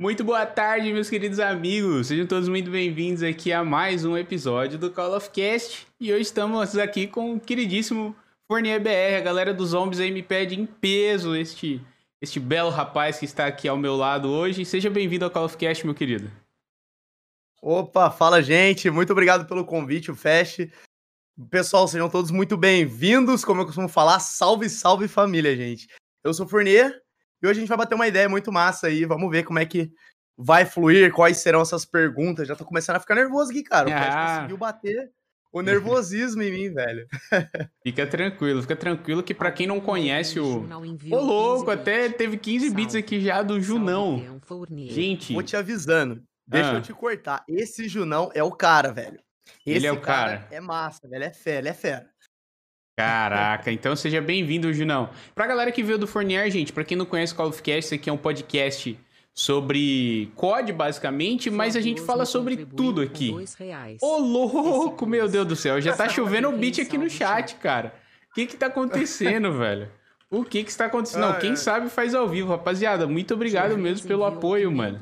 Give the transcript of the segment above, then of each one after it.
Muito boa tarde, meus queridos amigos. Sejam todos muito bem-vindos aqui a mais um episódio do Call of Cast. E hoje estamos aqui com o queridíssimo Fournier BR. A galera dos zombies aí me pede em peso este, este belo rapaz que está aqui ao meu lado hoje. Seja bem-vindo ao Call of Cast, meu querido. Opa, fala gente, muito obrigado pelo convite, o Fast. Pessoal, sejam todos muito bem-vindos. Como eu costumo falar, salve, salve família, gente. Eu sou o Fournier e hoje a gente vai bater uma ideia muito massa aí. Vamos ver como é que vai fluir, quais serão essas perguntas. Já tô começando a ficar nervoso aqui, cara. O Ah. conseguiu bater o nervosismo em mim, velho. Fica tranquilo, fica tranquilo que pra quem não conhece o. Ô, louco, até teve 15 bits aqui já do Junão. Gente, Gente, Vou te avisando. Deixa Ah. eu te cortar. Esse Junão é o cara, velho. Ele Esse é o cara. É massa, velho. É fera, ele é fera. Caraca, então seja bem-vindo, Junão. Pra galera que veio do Fornier, gente, pra quem não conhece Call of Cast, esse aqui é um podcast sobre COD, basicamente, mas a gente fala sobre tudo aqui. Ô, louco, meu Deus do céu, já tá chovendo o beat aqui no chat, cara. O que que tá acontecendo, velho? O que que está acontecendo? Não, Ai, quem ai. sabe faz ao vivo, rapaziada. Muito obrigado mesmo pelo apoio, mano.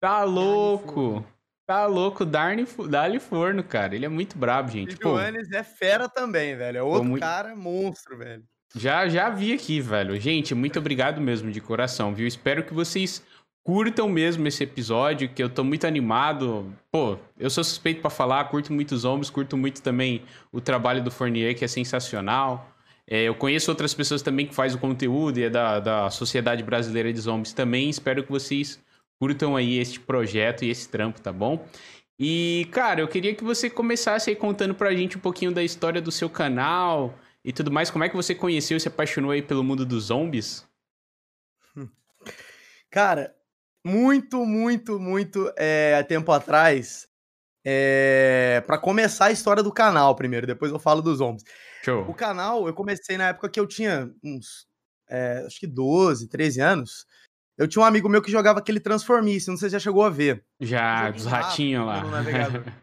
Tá louco. Tá louco, Darne, Dali Forno, cara. Ele é muito brabo, gente. Pô, Joanes é fera também, velho. É outro muito- cara monstro, velho. Já, já vi aqui, velho. Gente, muito obrigado mesmo de coração, viu? Espero que vocês curtam mesmo esse episódio, que eu tô muito animado. Pô, eu sou suspeito pra falar, curto muito os homens, curto muito também o trabalho do Fournier, que é sensacional. É, eu conheço outras pessoas também que fazem o conteúdo e é da, da Sociedade Brasileira de Zombies também. Espero que vocês curtam aí este projeto e esse trampo, tá bom? E, cara, eu queria que você começasse aí contando pra gente um pouquinho da história do seu canal e tudo mais. Como é que você conheceu e se apaixonou aí pelo mundo dos zombies? Cara, muito, muito, muito é, tempo atrás, é, para começar a história do canal primeiro, depois eu falo dos zombies. O Show. canal eu comecei na época que eu tinha uns, é, acho que 12, 13 anos. Eu tinha um amigo meu que jogava aquele Transformice, não sei se já chegou a ver. Já, dos ratinhos lá.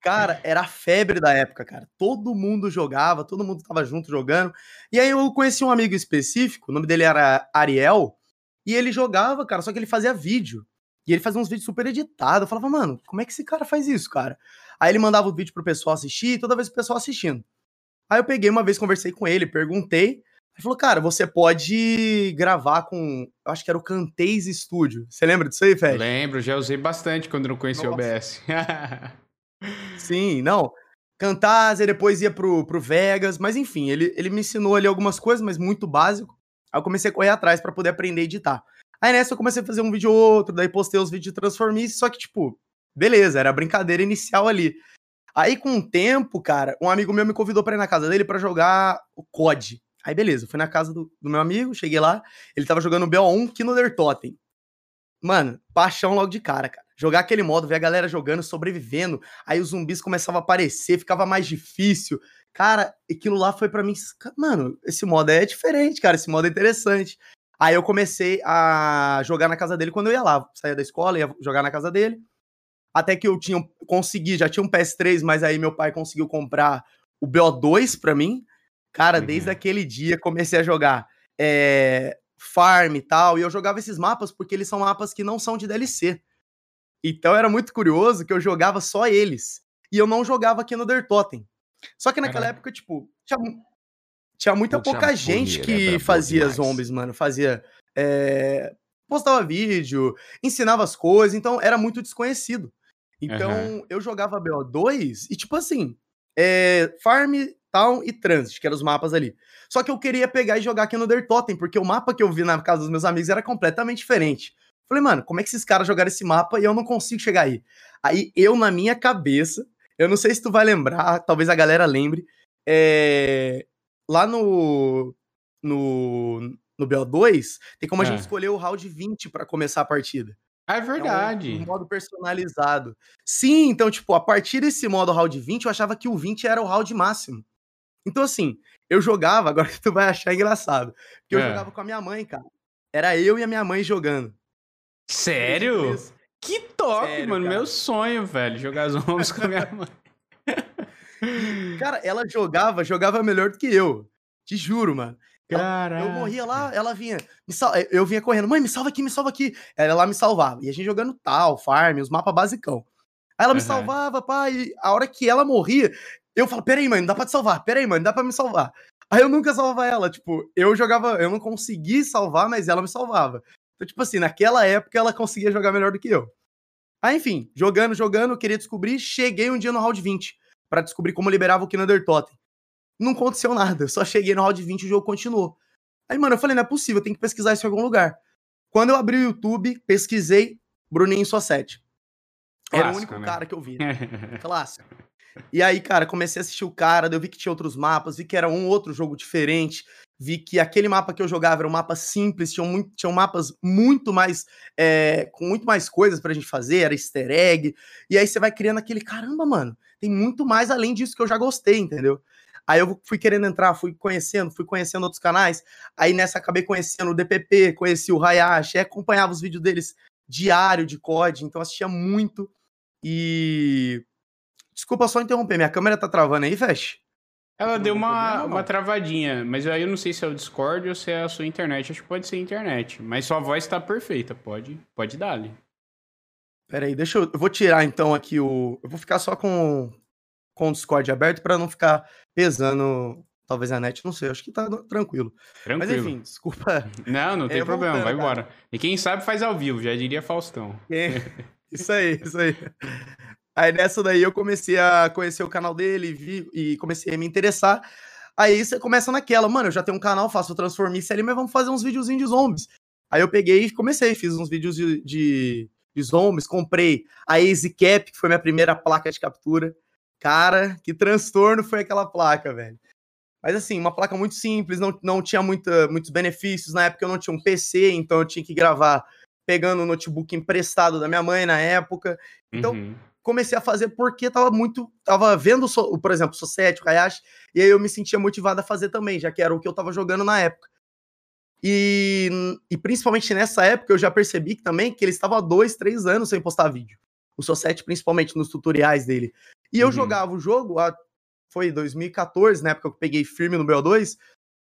Cara, era a febre da época, cara. Todo mundo jogava, todo mundo tava junto jogando. E aí eu conheci um amigo específico, o nome dele era Ariel, e ele jogava, cara, só que ele fazia vídeo. E ele fazia uns vídeos super editados. Eu falava, mano, como é que esse cara faz isso, cara? Aí ele mandava o vídeo pro pessoal assistir, e toda vez o pessoal assistindo. Aí eu peguei uma vez, conversei com ele, perguntei. Ele falou, cara, você pode gravar com. Eu acho que era o Canteis Studio. Você lembra disso aí, Fed? Lembro, já usei bastante quando não conhecia o. OBS. Sim, não. Camtasia, depois ia pro, pro Vegas, mas enfim, ele, ele me ensinou ali algumas coisas, mas muito básico. Aí eu comecei a correr atrás pra poder aprender a editar. Aí nessa eu comecei a fazer um vídeo ou outro, daí postei os vídeos de Transformice, só que, tipo, beleza, era a brincadeira inicial ali. Aí com o tempo, cara, um amigo meu me convidou pra ir na casa dele pra jogar o COD. Aí beleza, fui na casa do, do meu amigo, cheguei lá, ele tava jogando o BO1 Killer Totem. Mano, paixão logo de cara, cara. Jogar aquele modo, ver a galera jogando, sobrevivendo, aí os zumbis começavam a aparecer, ficava mais difícil. Cara, aquilo lá foi pra mim, mano, esse modo é diferente, cara, esse modo é interessante. Aí eu comecei a jogar na casa dele quando eu ia lá, saía da escola, ia jogar na casa dele. Até que eu tinha, consegui, já tinha um PS3, mas aí meu pai conseguiu comprar o BO2 pra mim. Cara, Uhum. desde aquele dia comecei a jogar é, farm e tal, e eu jogava esses mapas porque eles são mapas que não são de DLC. Então era muito curioso que eu jogava só eles. E eu não jogava aqui no Der Totem. Só que naquela Caraca. época, tipo, tinha, tinha muita pouca gente Fournier é que fazia demais. zombies, mano. Fazia. é, postava vídeo, ensinava as coisas, então era muito desconhecido. Então Aham. eu jogava BO2 e, tipo assim, é, Farm, Town e Transit, que eram os mapas ali. Só que eu queria pegar e jogar aqui no Der Totem, porque o mapa que eu vi na casa dos meus amigos era completamente diferente. Falei, mano, como é que esses caras jogaram esse mapa e eu não consigo chegar aí? Aí eu, na minha cabeça, eu não sei se tu vai lembrar, talvez a galera lembre, é, lá no, no, no BO2, tem como a Ah. gente escolher o round 20 pra começar a partida. Ah, é É um- verdade. um modo personalizado. Sim, então, tipo, a partir desse modo round 20, eu achava que o 20 era o round máximo. Então, assim, eu jogava, agora que tu vai achar engraçado, porque eu É. jogava com a minha mãe, cara. Era eu e a minha mãe jogando. Sério? Que top, Sério, mano. cara. Meu sonho, velho. Jogar zombies com a minha mãe. Cara, ela jogava, jogava melhor do que eu. Te juro, mano. Ela, eu morria lá, ela vinha, sal... eu vinha correndo, mãe, me salva aqui, me salva aqui. Ela lá me salvava. E a gente jogando tal, farm, os mapas basicão. Aí ela me uhum. salvava, pai. A hora que ela morria, eu falo, peraí, mãe, não dá pra te salvar, peraí, mãe, não dá pra me salvar. Aí eu nunca salvava ela, tipo, eu jogava, eu não consegui salvar, mas ela me salvava. Então, tipo assim, naquela época ela conseguia jogar melhor do que eu. Aí, enfim, jogando, jogando, queria descobrir, cheguei um dia no round 20 para descobrir como liberava o Kinder Totem. Não aconteceu nada, eu só cheguei no round 20 e o jogo continuou. Aí, mano, eu falei, não é possível, eu tenho que pesquisar isso em algum lugar. Quando eu abri o YouTube, pesquisei Bruninho só 7. Era o único né? cara que eu vi. Clássico. E aí, cara, comecei a assistir o cara, eu vi que tinha outros mapas, vi que era um outro jogo diferente, vi que aquele mapa que eu jogava era um mapa simples, tinham, muito, tinham mapas muito mais, é, com muito mais coisas pra gente fazer, era easter egg, e aí você vai criando aquele, caramba, mano, tem muito mais além disso que eu já gostei, entendeu? Aí eu fui querendo entrar, fui conhecendo, fui conhecendo outros canais, aí nessa acabei conhecendo o DPP, conheci o Hayashi, acompanhava os vídeos deles diário de COD, então assistia muito, e Desculpa só interromper, minha câmera tá travando aí, Fesh? Ela deu uma, problema, uma travadinha, mas aí eu não sei se é o Discord ou se é a sua internet. Acho que pode ser a internet. Mas sua voz tá perfeita, pode, pode dar ali. Pera aí, deixa eu. Eu vou tirar então aqui o. Eu vou ficar só com, com o Discord aberto para não ficar pesando. Talvez a net, não sei, acho que tá tranquilo. Tranquilo. Mas enfim, desculpa. Não, não tem é, problema, vai embora. E quem sabe faz ao vivo, já diria Faustão. É, isso aí, isso aí. Aí nessa daí eu comecei a conhecer o canal dele vi, e comecei a me interessar. Aí você começa naquela, mano, eu já tenho um canal, faço Transformice ali, mas vamos fazer uns videozinhos de zombies. Aí eu peguei e comecei, fiz uns vídeos de, de, de zombies, comprei a Easy Cap, que foi minha primeira placa de captura. Cara, que transtorno foi aquela placa, velho. Mas assim, uma placa muito simples, não, não tinha muita, muitos benefícios. Na época eu não tinha um PC, então eu tinha que gravar pegando o notebook emprestado da minha mãe na época. Então, uhum comecei a fazer porque tava muito. Tava vendo, por exemplo, o Society, o Hayashi, e aí eu me sentia motivado a fazer também, já que era o que eu tava jogando na época. E, e principalmente nessa época eu já percebi que, também que ele estava há dois, três anos sem postar vídeo. O Society, principalmente nos tutoriais dele. E eu uhum. jogava o jogo, a, foi 2014, na época que eu peguei firme no BO2.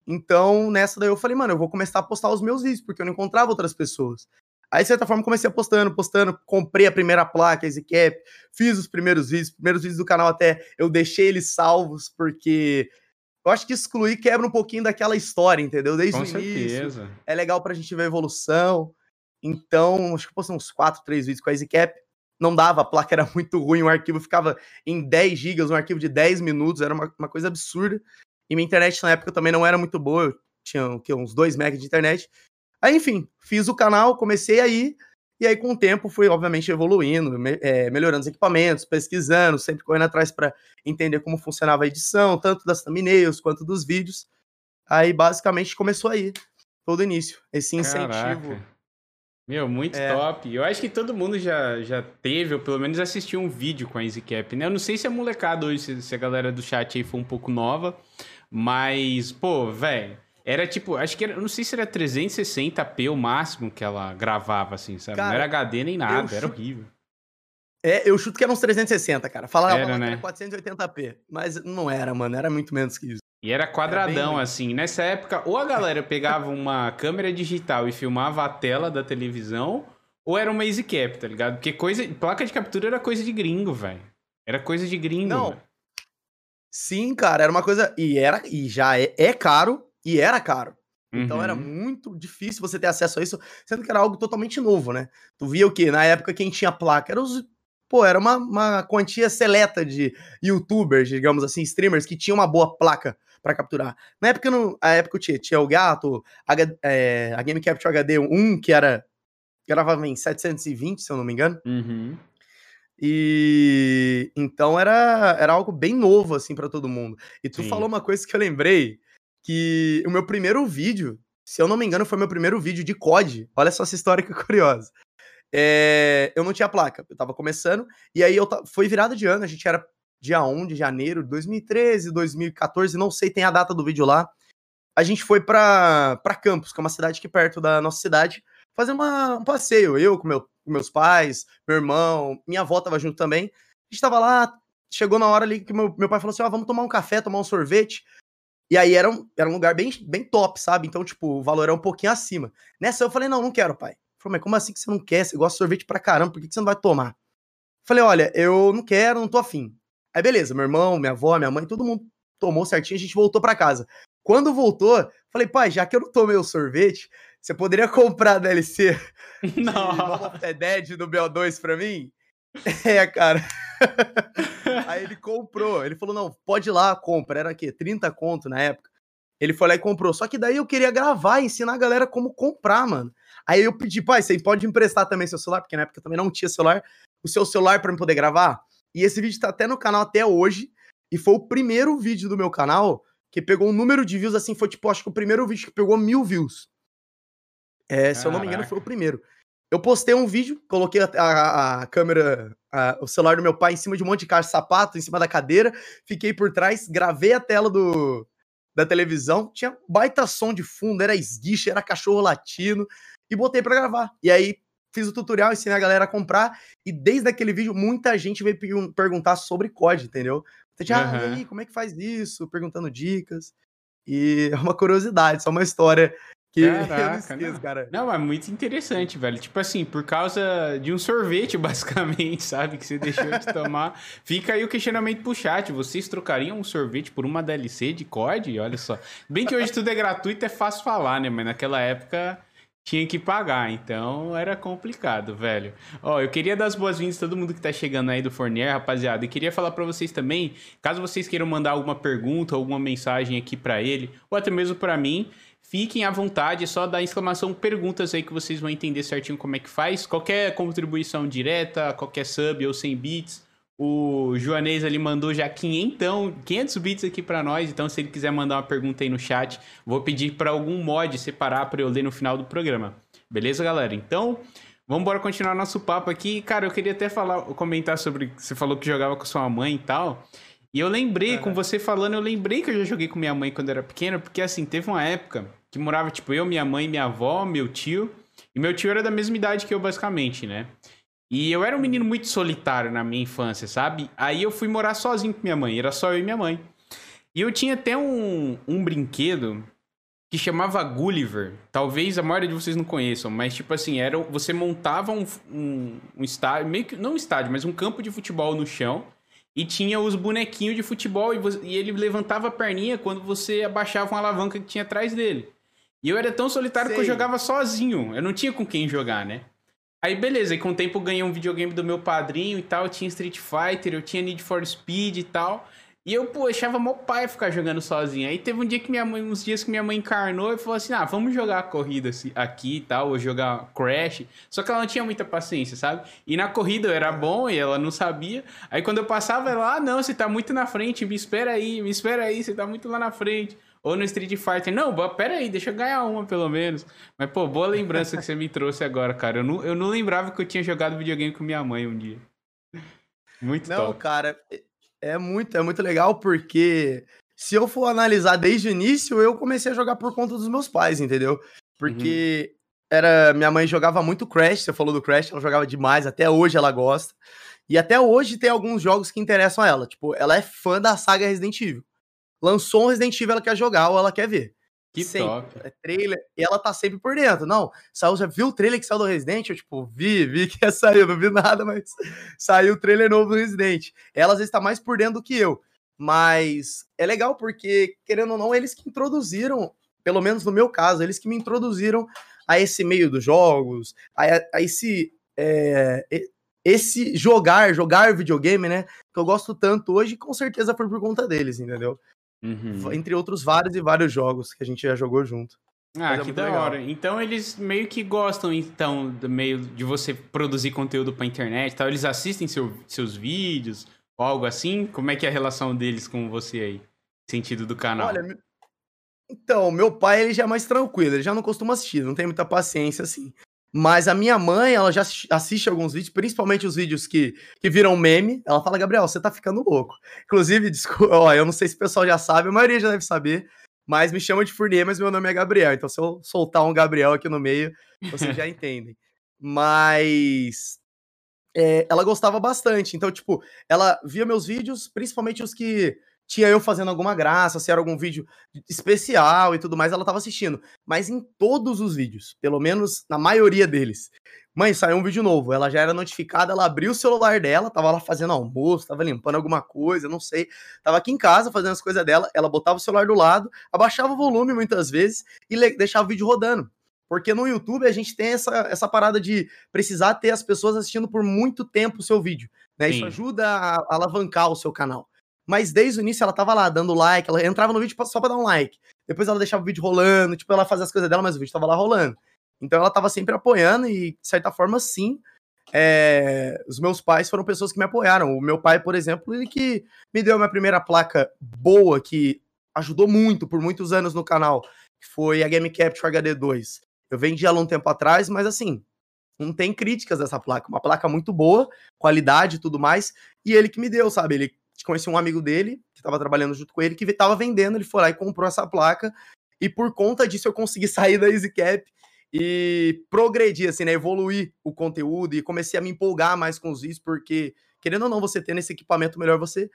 Então, nessa daí eu falei, mano, eu vou começar a postar os meus vídeos, porque eu não encontrava outras pessoas. Aí, de certa forma, comecei postando, postando, comprei a primeira placa, a EasyCap, fiz os primeiros vídeos, primeiros vídeos do canal até eu deixei eles salvos, porque eu acho que excluir quebra um pouquinho daquela história, entendeu? Desde Com o certeza. início. É legal pra gente ver a evolução. Então, acho que postei uns 4, 3 vídeos com a EasyCap. Não dava, a placa era muito ruim, o arquivo ficava em 10 gigas, um arquivo de 10 minutos, era uma, uma coisa absurda. E minha internet na época também não era muito boa, eu tinha o quê, uns 2 megas de internet. Aí, enfim, fiz o canal, comecei aí, e aí com o tempo fui, obviamente, evoluindo, me, é, melhorando os equipamentos, pesquisando, sempre correndo atrás para entender como funcionava a edição, tanto das thumbnails quanto dos vídeos. Aí, basicamente, começou aí, todo início, esse incentivo. Caraca. Meu, muito é. top. Eu acho que todo mundo já, já teve, ou pelo menos assistiu um vídeo com a EasyCap, né? Eu não sei se a molecada hoje, se, se a galera do chat aí for um pouco nova, mas, pô, velho era tipo, acho que era, eu não sei se era 360p o máximo que ela gravava, assim, sabe? Cara, não era HD nem nada, chuto... era horrível. É, eu chuto que era uns 360, cara. Falava era, né? que era 480p, mas não era, mano, era muito menos que isso. E era quadradão, era assim. Nessa época, ou a galera pegava uma câmera digital e filmava a tela da televisão, ou era uma easy cap, tá ligado? Porque coisa, placa de captura era coisa de gringo, velho. Era coisa de gringo. Não. Véio. Sim, cara, era uma coisa e era e já é, é caro e era caro. Então uhum. era muito difícil você ter acesso a isso, sendo que era algo totalmente novo, né? Tu via o que? Na época quem tinha placa era os. Pô, era uma, uma quantia seleta de youtubers, digamos assim, streamers, que tinham uma boa placa para capturar. Na época, no, a época tinha, tinha o Gato, a, é, a Game Capture HD 1, que era. gravava em 720, se eu não me engano. Uhum. E então era, era algo bem novo, assim, para todo mundo. E tu Sim. falou uma coisa que eu lembrei que o meu primeiro vídeo, se eu não me engano, foi meu primeiro vídeo de COD. Olha só essa história que curiosa. É, eu não tinha placa, eu tava começando, e aí eu foi virada de ano, a gente era dia 1 de janeiro de 2013, 2014, não sei, tem a data do vídeo lá. A gente foi pra, pra Campos, que é uma cidade aqui perto da nossa cidade, fazer uma, um passeio. Eu com, meu, com meus pais, meu irmão, minha avó tava junto também. A gente tava lá, chegou na hora ali que meu, meu pai falou assim: ó, vamos tomar um café, tomar um sorvete. E aí era um, era um lugar bem, bem top, sabe? Então, tipo, o valor era um pouquinho acima. Nessa eu falei, não, não quero, pai. Falou, mas como assim que você não quer? Você gosta de sorvete pra caramba, por que, que você não vai tomar? Falei, olha, eu não quero, não tô afim. Aí beleza, meu irmão, minha avó, minha mãe, todo mundo tomou certinho, a gente voltou para casa. Quando voltou, falei, pai, já que eu não tomei o sorvete, você poderia comprar a DLC Não. é Dead do BO2 pra mim? É, cara. Aí ele comprou. Ele falou: não, pode ir lá, compra. Era aqui, 30 conto na época. Ele foi lá e comprou. Só que daí eu queria gravar ensinar a galera como comprar, mano. Aí eu pedi, pai, você pode emprestar também seu celular, porque na época eu também não tinha celular, o seu celular para me poder gravar. E esse vídeo tá até no canal até hoje. E foi o primeiro vídeo do meu canal que pegou um número de views assim. Foi tipo, acho que o primeiro vídeo que pegou mil views. É, se eu não me engano, foi o primeiro. Eu postei um vídeo, coloquei a, a, a câmera, a, o celular do meu pai em cima de um monte de caixa de sapato, em cima da cadeira, fiquei por trás, gravei a tela do, da televisão, tinha baita som de fundo, era esguiche, era cachorro latino, e botei para gravar. E aí fiz o tutorial, ensinei a galera a comprar, e desde aquele vídeo muita gente veio perguntar sobre COD, entendeu? Você ah, uhum. aí, como é que faz isso? Perguntando dicas. E é uma curiosidade, só uma história que Caraca, não, esqueço, cara. Não, é muito interessante, velho. Tipo assim, por causa de um sorvete, basicamente, sabe? Que você deixou de tomar. Fica aí o questionamento pro chat. Vocês trocariam um sorvete por uma DLC de COD? Olha só. Bem que hoje tudo é gratuito, é fácil falar, né? Mas naquela época tinha que pagar, então era complicado, velho. Ó, eu queria dar as boas-vindas a todo mundo que tá chegando aí do Fornier, rapaziada, e queria falar para vocês também, caso vocês queiram mandar alguma pergunta, alguma mensagem aqui para ele, ou até mesmo para mim, fiquem à vontade, é só dar exclamação perguntas aí que vocês vão entender certinho como é que faz. Qualquer contribuição direta, qualquer sub ou 100 bits, o Joanês ali mandou já 500, 500 bits aqui para nós, então se ele quiser mandar uma pergunta aí no chat, vou pedir para algum mod separar para eu ler no final do programa. Beleza, galera? Então, vamos embora continuar nosso papo aqui. Cara, eu queria até falar, comentar sobre, você falou que jogava com sua mãe e tal. E eu lembrei, com você falando, eu lembrei que eu já joguei com minha mãe quando era pequena, porque assim, teve uma época que morava, tipo, eu, minha mãe, minha avó, meu tio. E meu tio era da mesma idade que eu, basicamente, né? E eu era um menino muito solitário na minha infância, sabe? Aí eu fui morar sozinho com minha mãe, era só eu e minha mãe. E eu tinha até um, um brinquedo que chamava Gulliver. Talvez a maioria de vocês não conheçam, mas tipo assim, era você montava um, um, um estádio, meio que não um estádio, mas um campo de futebol no chão. E tinha os bonequinhos de futebol e, você, e ele levantava a perninha quando você abaixava uma alavanca que tinha atrás dele. E eu era tão solitário Sei. que eu jogava sozinho. Eu não tinha com quem jogar, né? Aí beleza, e com o tempo eu ganhei um videogame do meu padrinho e tal, eu tinha Street Fighter, eu tinha Need for Speed e tal. E eu, pô, achava mó pai ficar jogando sozinho. Aí teve um dia que minha mãe, uns dias que minha mãe encarnou e falou assim: ah, vamos jogar a corrida aqui e tal, ou jogar Crash. Só que ela não tinha muita paciência, sabe? E na corrida eu era bom e ela não sabia. Aí quando eu passava, ela, ah, não, você tá muito na frente, me espera aí, me espera aí, você tá muito lá na frente. Ou no Street Fighter. Não, pera aí, deixa eu ganhar uma pelo menos. Mas, pô, boa lembrança que você me trouxe agora, cara. Eu não, eu não lembrava que eu tinha jogado videogame com minha mãe um dia. Muito não, top. cara, é, é muito, é muito legal porque se eu for analisar desde o início, eu comecei a jogar por conta dos meus pais, entendeu? Porque uhum. era minha mãe jogava muito Crash, você falou do Crash, ela jogava demais, até hoje ela gosta. E até hoje tem alguns jogos que interessam a ela. Tipo, ela é fã da saga Resident Evil lançou um Resident Evil, ela quer jogar ou ela quer ver. Que sempre. top. É trailer, e ela tá sempre por dentro. Não, saiu, já viu o trailer que saiu do Resident? Eu, tipo, vi, vi que ia sair, não vi nada, mas saiu o trailer novo do Resident. Ela às vezes tá mais por dentro do que eu. Mas é legal porque, querendo ou não, eles que introduziram, pelo menos no meu caso, eles que me introduziram a esse meio dos jogos, a, a esse. É, esse jogar, jogar videogame, né? Que eu gosto tanto hoje, com certeza foi por conta deles, entendeu? Uhum. Entre outros vários e vários jogos que a gente já jogou junto. Ah, é que da legal. hora. Então eles meio que gostam, então, do meio de você produzir conteúdo pra internet tal. Eles assistem seu, seus vídeos ou algo assim? Como é que é a relação deles com você aí? Sentido do canal. Olha, então, meu pai ele já é mais tranquilo, ele já não costuma assistir, não tem muita paciência assim. Mas a minha mãe, ela já assiste alguns vídeos, principalmente os vídeos que, que viram meme. Ela fala, Gabriel, você tá ficando louco. Inclusive, desculpa, ó, eu não sei se o pessoal já sabe, a maioria já deve saber, mas me chama de Fournier, mas meu nome é Gabriel. Então, se eu soltar um Gabriel aqui no meio, vocês já entendem. Mas é, ela gostava bastante. Então, tipo, ela via meus vídeos, principalmente os que tinha eu fazendo alguma graça, se era algum vídeo especial e tudo mais, ela tava assistindo. Mas em todos os vídeos, pelo menos na maioria deles, mãe, saiu um vídeo novo. Ela já era notificada, ela abriu o celular dela, tava lá fazendo almoço, tava limpando alguma coisa, não sei. Tava aqui em casa fazendo as coisas dela, ela botava o celular do lado, abaixava o volume muitas vezes e deixava o vídeo rodando. Porque no YouTube a gente tem essa, essa parada de precisar ter as pessoas assistindo por muito tempo o seu vídeo. Né? Isso ajuda a, a alavancar o seu canal. Mas desde o início ela tava lá dando like, ela entrava no vídeo só pra dar um like. Depois ela deixava o vídeo rolando, tipo, ela fazia as coisas dela, mas o vídeo tava lá rolando. Então ela tava sempre apoiando e, de certa forma, sim. É... Os meus pais foram pessoas que me apoiaram. O meu pai, por exemplo, ele que me deu a minha primeira placa boa, que ajudou muito por muitos anos no canal, que foi a Game Capture HD2. Eu vendi ela um tempo atrás, mas assim, não tem críticas dessa placa. Uma placa muito boa, qualidade e tudo mais. E ele que me deu, sabe? Ele conheci um amigo dele, que estava trabalhando junto com ele, que estava vendendo, ele foi lá e comprou essa placa. E por conta disso eu consegui sair da EasyCap e progredir, assim, né? Evoluir o conteúdo e comecei a me empolgar mais com os vídeos, porque, querendo ou não, você tendo esse equipamento melhor, você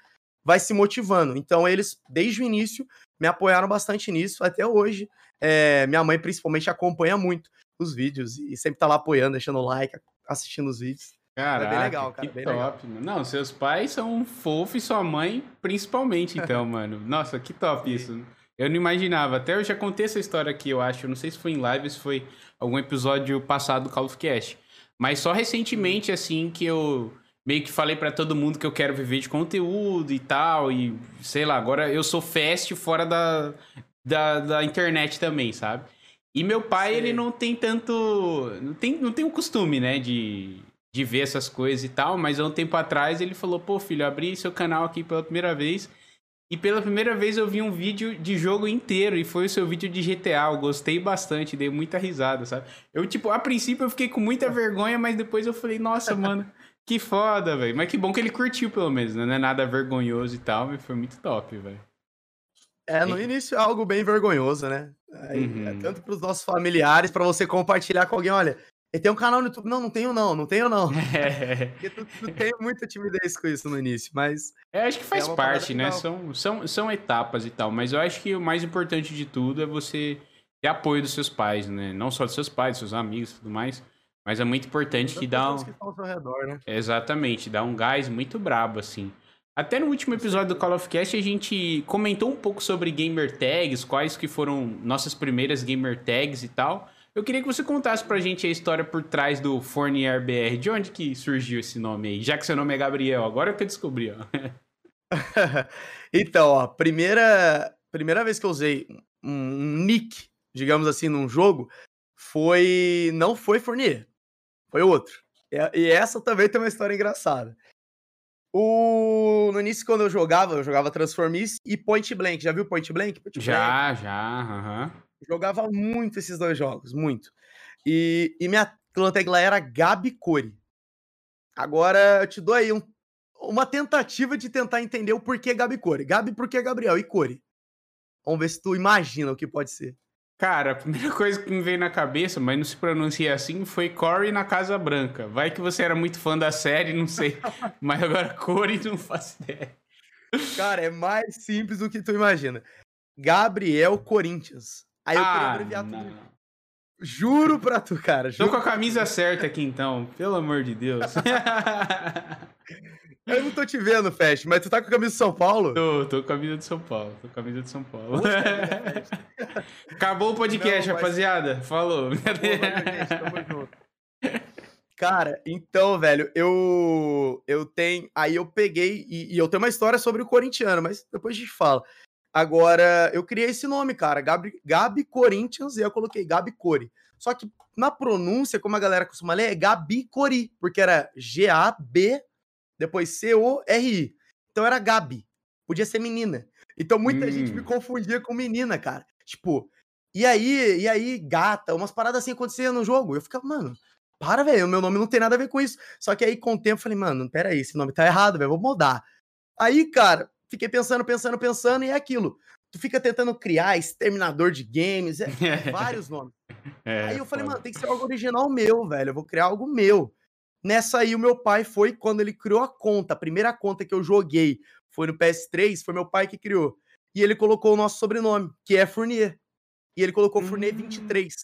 vai se motivando. Então, eles, desde o início, me apoiaram bastante nisso, até hoje. É, minha mãe, principalmente, acompanha muito os vídeos e sempre tá lá apoiando, deixando like, assistindo os vídeos. Caraca, é bem legal, cara. Que top, legal. mano. Não, seus pais são fofos e sua mãe, principalmente, então, mano. Nossa, que top Sim. isso. Eu não imaginava. Até eu já contei essa história aqui, eu acho. Eu não sei se foi em live, se foi algum episódio passado do Call of Cast. Mas só recentemente, assim, que eu meio que falei para todo mundo que eu quero viver de conteúdo e tal. E sei lá, agora eu sou fast fora da, da, da internet também, sabe? E meu pai, Sim. ele não tem tanto. Não tem, não tem o costume, né, de, de ver essas coisas e tal. Mas há um tempo atrás ele falou: pô, filho, abri seu canal aqui pela primeira vez. E pela primeira vez eu vi um vídeo de jogo inteiro e foi o seu vídeo de GTA. Eu gostei bastante, dei muita risada, sabe? Eu, tipo, a princípio eu fiquei com muita vergonha, mas depois eu falei, nossa, mano, que foda, velho. Mas que bom que ele curtiu, pelo menos, né? Não é nada vergonhoso e tal, mas foi muito top, velho. É, no início é algo bem vergonhoso, né? Aí, é uhum. é tanto para os nossos familiares, para você compartilhar com alguém, olha, ele tem um canal no YouTube. Não, não tenho não, não tenho não. É. Porque tu, tu tem muita timidez com isso no início, mas... É, acho que faz é parte, né? São, são, são etapas e tal, mas eu acho que o mais importante de tudo é você ter apoio dos seus pais, né? Não só dos seus pais, dos seus amigos e tudo mais, mas é muito importante que dá um... Que ao seu redor, né? Exatamente, dá um gás muito brabo, assim. Até no último episódio do Call of Cast a gente comentou um pouco sobre gamer tags, quais que foram nossas primeiras gamer tags e tal. Eu queria que você contasse pra gente a história por trás do Fournier BR. De onde que surgiu esse nome aí? Já que seu nome é Gabriel, agora que eu descobri, ó. então, ó, primeira, primeira vez que eu usei um nick, digamos assim, num jogo, foi. Não foi Fournier, foi outro. E essa também tem uma história engraçada. O... No início, quando eu jogava, eu jogava Transformice e Point Blank. Já viu Point Blank? Point já, Blank. já, aham. Jogava muito esses dois jogos, muito. E, e minha lá era Gabi Core. Agora eu te dou aí um, uma tentativa de tentar entender o porquê Gabi Core. Gabi porque Gabriel e Core. Vamos ver se tu imagina o que pode ser. Cara, a primeira coisa que me veio na cabeça, mas não se pronuncia assim, foi Corey na Casa Branca. Vai que você era muito fã da série, não sei. mas agora Corey não faço ideia. Cara, é mais simples do que tu imagina. Gabriel Corinthians. Aí eu ah, queria abreviar não. tudo. Juro pra tu, cara. Tô com a camisa certa aqui então, pelo amor de Deus. Eu não tô te vendo, Fest, mas tu tá com a camisa de São Paulo? Tô, tô com a camisa de São Paulo. Tô com a camisa de São Paulo. Acabou o podcast, não, mas... rapaziada. Falou. tamo junto. Cara, então, velho, eu eu tenho. Aí eu peguei. E, e, eu tenho uma história sobre o corintiano, mas depois a gente fala. Agora, eu criei esse nome, cara. Gabi, Gabi Corinthians, e eu coloquei Gabi Core. Só que na pronúncia, como a galera costuma ler, é Gabi Cori, porque era G-A-B depois C-O-R-I. Então era Gabi. Podia ser menina. Então muita hum. gente me hum. confundia com menina, cara. Tipo, e aí, e aí, gata, umas paradas assim aconteciam no jogo. Eu ficava, mano, para, velho, o meu nome não tem nada a ver com isso. Só que aí, com o tempo, eu falei, mano, peraí, esse nome tá errado, velho, vou mudar. Aí, cara, fiquei pensando, pensando, pensando, e é aquilo. Tu fica tentando criar exterminador de games, é, vários nomes. É, aí eu falei, mano, tem que ser algo original meu, velho. Eu vou criar algo meu. Nessa aí, o meu pai foi quando ele criou a conta. A primeira conta que eu joguei foi no PS3, foi meu pai que criou. E ele colocou o nosso sobrenome, que é Fournier. E ele colocou hum. Fournier 23.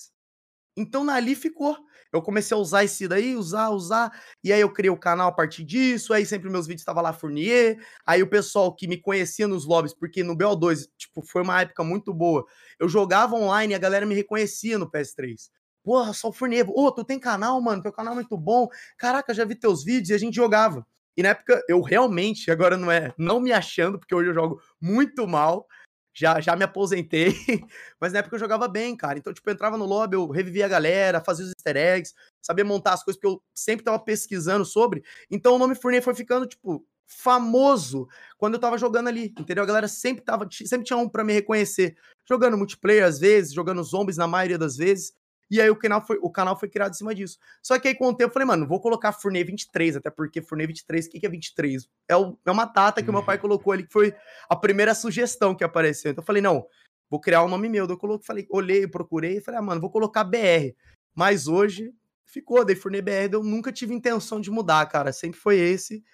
Então ali ficou. Eu comecei a usar esse daí, usar, usar. E aí eu criei o canal a partir disso. Aí sempre meus vídeos estavam lá Fournier. Aí o pessoal que me conhecia nos lobbies, porque no BO2, tipo, foi uma época muito boa. Eu jogava online e a galera me reconhecia no PS3. Porra, só o Fournier. Ô, oh, tu tem canal, mano? Teu canal é muito bom. Caraca, já vi teus vídeos e a gente jogava. E na época eu realmente, agora não é, não me achando, porque hoje eu jogo muito mal já, já me aposentei, mas na época eu jogava bem, cara. Então, tipo, eu entrava no lobby, eu revivia a galera, fazia os easter eggs, sabia montar as coisas, porque eu sempre tava pesquisando sobre. Então, o nome Fournier foi ficando, tipo, famoso quando eu tava jogando ali, entendeu? A galera sempre tava, sempre tinha um para me reconhecer. Jogando multiplayer às vezes, jogando zombies na maioria das vezes. E aí o canal foi, o canal foi criado em cima disso. Só que aí com o tempo eu falei, mano, vou colocar Fournier 23, até porque Fournier 23, o que, que é 23? É, o, é uma data que o meu pai uhum. colocou ali, que foi a primeira sugestão que apareceu. Então eu falei, não, vou criar um nome meu. Eu coloquei, falei, olhei, procurei e falei, ah, mano, vou colocar BR. Mas hoje ficou, daí Fournier BR, eu nunca tive intenção de mudar, cara. Sempre foi esse.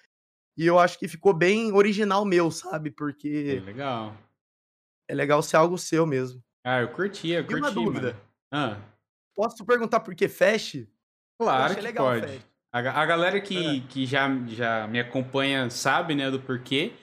E eu acho que ficou bem original meu, sabe? Porque. É legal. É legal ser algo seu mesmo. Ah, eu curti, eu curti. E uma dúvida. Mano. Ah. Posso perguntar por que Fast? Claro que legal, pode. A, a, galera que, que já, já me acompanha sabe, né, do porquê.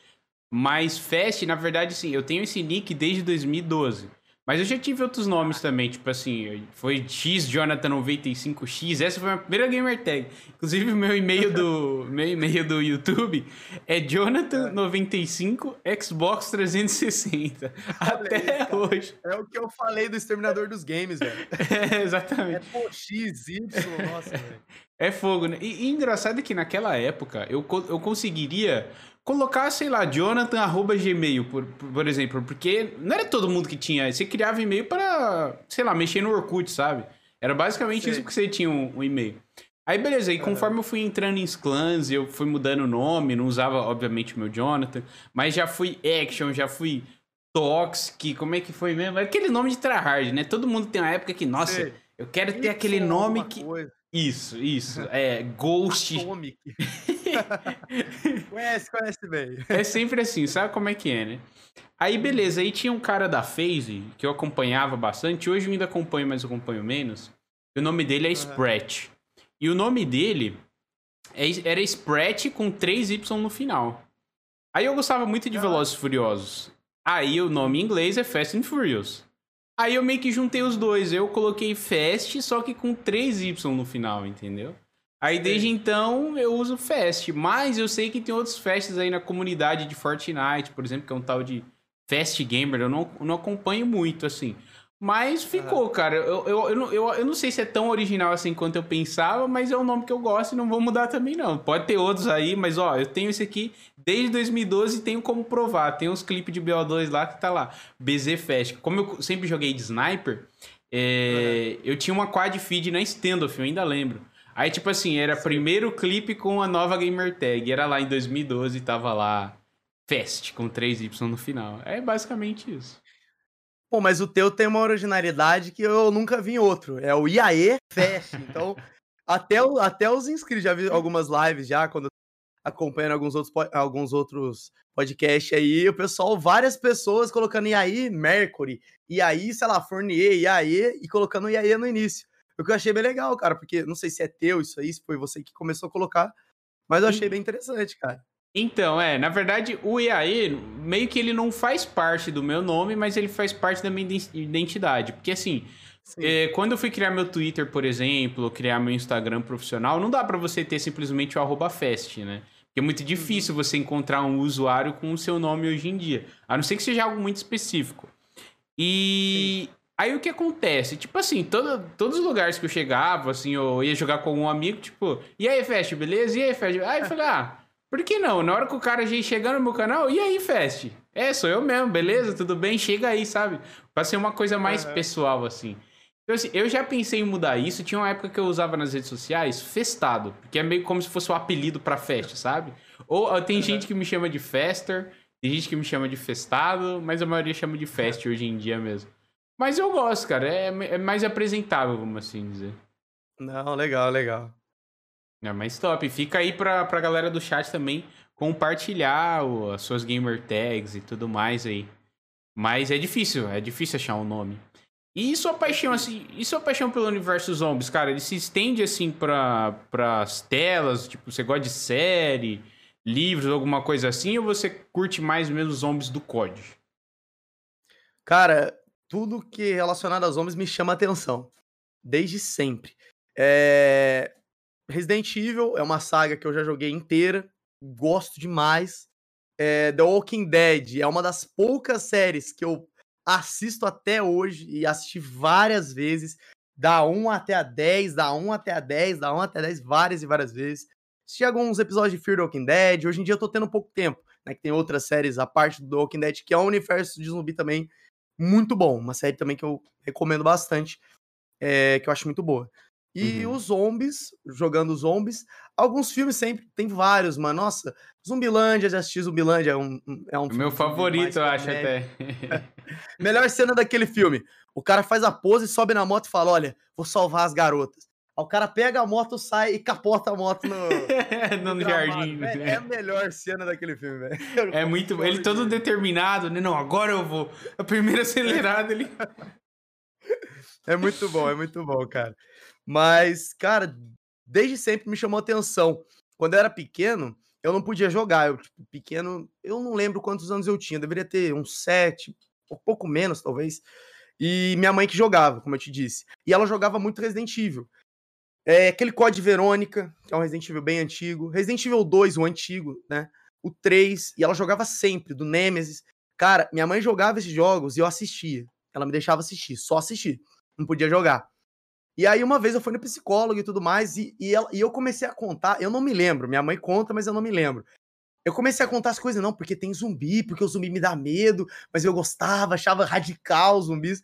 Mas Fast, na verdade, sim, eu tenho esse nick desde 2012. Mas eu já tive outros nomes também, tipo assim, foi X Jonathan 95X, essa foi a minha primeira gamer tag. Inclusive o meu e-mail do meu e-mail do YouTube é Jonathan95 Xbox 360. Até isso, hoje. É o que eu falei do exterminador dos games, velho. É, exatamente. É pô, X, Y, nossa, velho. É fogo, né? E, e engraçado é que naquela época eu, eu conseguiria colocar, sei lá, jonathan.gmail, por, por exemplo, porque não era todo mundo que tinha. Você criava e-mail para, sei lá, mexer no Orkut, sabe? Era basicamente sei. isso que você tinha um, um e-mail. Aí, beleza, e conforme eu fui entrando em clans, eu fui mudando o nome, não usava, obviamente, o meu Jonathan, mas já fui Action, já fui Toxic, como é que foi mesmo? Aquele nome de tryhard, né? Todo mundo tem uma época que, nossa, Sei. eu quero ter aquele nome que. Coisa. Isso, isso. É Ghost. Conhece, conhece bem. É sempre assim, sabe como é que é, né? Aí, beleza, aí tinha um cara da FaZe que eu acompanhava bastante. Hoje eu ainda acompanho, mas acompanho menos. O nome dele é uhum. Sprat. E o nome dele é, era Sprat com 3Y no final. Aí eu gostava muito de Velozes Furiosos. Aí o nome em inglês é Fast and Furious. Aí eu meio que juntei os dois. Eu coloquei Fast, só que com 3Y no final, entendeu? Aí desde então eu uso Fast. Mas eu sei que tem outros Fasts aí na comunidade de Fortnite, por exemplo, que é um tal de Fast Gamer. Eu não, não acompanho muito, assim. Mas ficou, cara. Eu, eu, eu, eu, eu não sei se é tão original assim quanto eu pensava, mas é um nome que eu gosto e não vou mudar também, não. Pode ter outros aí, mas ó, eu tenho esse aqui desde 2012 e tenho como provar. Tem uns clipes de BO2 lá que tá lá. BZ Fest. Como eu sempre joguei de sniper, é, uhum. eu tinha uma quad feed na Standoff, eu ainda lembro. Aí, tipo assim, era Sim. primeiro clipe com a nova gamer tag. Era lá em 2012 e tava lá Fest, com 3Y no final. É basicamente isso. Pô, mas o teu tem uma originalidade que eu nunca vi em outro. É o IAE Fest. Então, até, o, até os inscritos, já vi algumas lives já, quando acompanhando alguns outros, alguns outros podcasts aí, o pessoal, várias pessoas colocando IAE Mercury, IAE, sei lá, Fournier, IAE, e colocando IAE no início. O que eu achei bem legal, cara, porque não sei se é teu isso aí, se foi você que começou a colocar, mas eu achei bem interessante, cara. Então, é, na verdade, o IAE, meio que ele não faz parte do meu nome, mas ele faz parte da minha identidade. Porque, assim, é, quando eu fui criar meu Twitter, por exemplo, criar meu Instagram profissional, não dá para você ter simplesmente o arroba fest, né? Porque é muito uhum. difícil você encontrar um usuário com o seu nome hoje em dia. A não ser que seja algo muito específico. E Sim. Aí o que acontece? Tipo assim, todo, todos os lugares que eu chegava, assim, eu ia jogar com um amigo, tipo, e aí, Fest, beleza? E aí, Fest? Aí eu falei, ah por que não? Na hora que o cara chegar no meu canal, e aí, Fest? É, sou eu mesmo, beleza? Tudo bem? Chega aí, sabe? Pra ser uma coisa mais uhum. pessoal, assim. Então, assim, eu já pensei em mudar isso. Tinha uma época que eu usava nas redes sociais Festado, que é meio como se fosse o um apelido pra Fest, sabe? Ou tem uhum. gente que me chama de Fester, tem gente que me chama de Festado, mas a maioria chama de Fest hoje em dia mesmo. Mas eu gosto, cara. É, é mais apresentável, vamos assim dizer. Não, legal, legal. É, mas top. Fica aí pra, pra galera do chat também compartilhar o, as suas gamer tags e tudo mais aí. Mas é difícil, é difícil achar um nome. E sua paixão, assim, e sua paixão pelo universo zombies, cara, ele se estende, assim, para as telas? Tipo, você gosta de série, livros, alguma coisa assim? Ou você curte mais mesmo zombies do COD? Cara, tudo que é relacionado a zombies me chama atenção. Desde sempre. É... Resident Evil é uma saga que eu já joguei inteira. Gosto demais. É... The Walking Dead é uma das poucas séries que eu assisto até hoje e assisti várias vezes. Da 1 até a 10, da 1 até a 10, da 1 até a 10, várias e várias vezes. Assisti alguns episódios de Fear the Walking Dead. Hoje em dia eu tô tendo pouco tempo, né? Que tem outras séries, a parte do Walking Dead, que é um universo de zumbi também muito bom. Uma série também que eu recomendo bastante, é, que eu acho muito boa. E uhum. os zombies, jogando zombies. Alguns filmes sempre, tem vários, mano. Nossa, Zumbilândia, já assisti Zumbilândia, é um, é um Meu favorito, eu acho até. Melhor cena daquele filme. O cara faz a pose, sobe na moto e fala: Olha, vou salvar as garotas. O cara pega a moto, sai e capota a moto no, no, no jardim. É, é, a melhor cena daquele filme, velho. É muito. Ele todo determinado, né? Não, agora eu vou. A primeira acelerada ele. É muito bom, é muito bom, cara. Mas, cara, desde sempre me chamou atenção. Quando eu era pequeno, eu não podia jogar. Eu, tipo, pequeno, eu não lembro quantos anos eu tinha. Eu deveria ter uns sete, um pouco menos, talvez. E minha mãe que jogava, como eu te disse. E ela jogava muito Resident Evil. É, aquele Code Verônica, que é um Resident Evil bem antigo. Resident Evil 2, o antigo, né? O 3. E ela jogava sempre, do Nemesis. Cara, minha mãe jogava esses jogos e eu assistia. Ela me deixava assistir, só assistir. Não podia jogar. E aí, uma vez eu fui no psicólogo e tudo mais, e, e, ela, e, eu comecei a contar, eu não me lembro, minha mãe conta, mas eu não me lembro. Eu comecei a contar as coisas, não, porque tem zumbi, porque o zumbi me dá medo, mas eu gostava, achava radical os zumbis.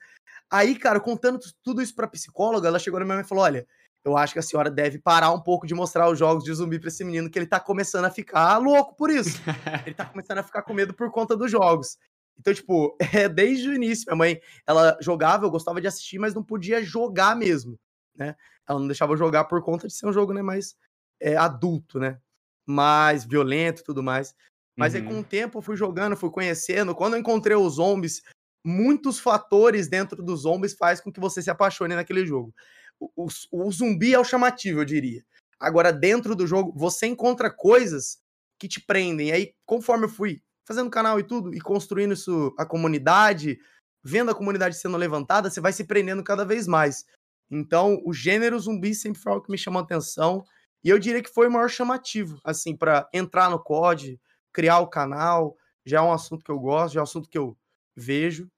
Aí, cara, contando tudo isso pra psicóloga, ela chegou na minha mãe e falou: olha, eu acho que a senhora deve parar um pouco de mostrar os jogos de zumbi pra esse menino, que ele tá começando a ficar louco por isso. ele tá começando a ficar com medo por conta dos jogos. Então, tipo, é, desde o início, minha mãe, ela jogava, eu gostava de assistir, mas não podia jogar mesmo, né? Ela não deixava jogar por conta de ser um jogo, né, mais é, adulto, né? Mais violento e tudo mais. Mas uhum. aí, com o tempo, eu fui jogando, fui conhecendo. Quando eu encontrei os zombies, muitos fatores dentro dos zombies faz com que você se apaixone naquele jogo. O, o, zumbi é o chamativo, eu diria. Agora, dentro do jogo, você encontra coisas que te prendem. E aí, conforme eu fui fazendo canal e tudo, e construindo isso, a comunidade, vendo a comunidade sendo levantada, você vai se prendendo cada vez mais. Então, o gênero zumbi sempre foi algo que me chamou atenção. E eu diria que foi o maior chamativo, assim, para entrar no COD, criar o canal. Já é um assunto que eu gosto, já é um assunto que eu vejo.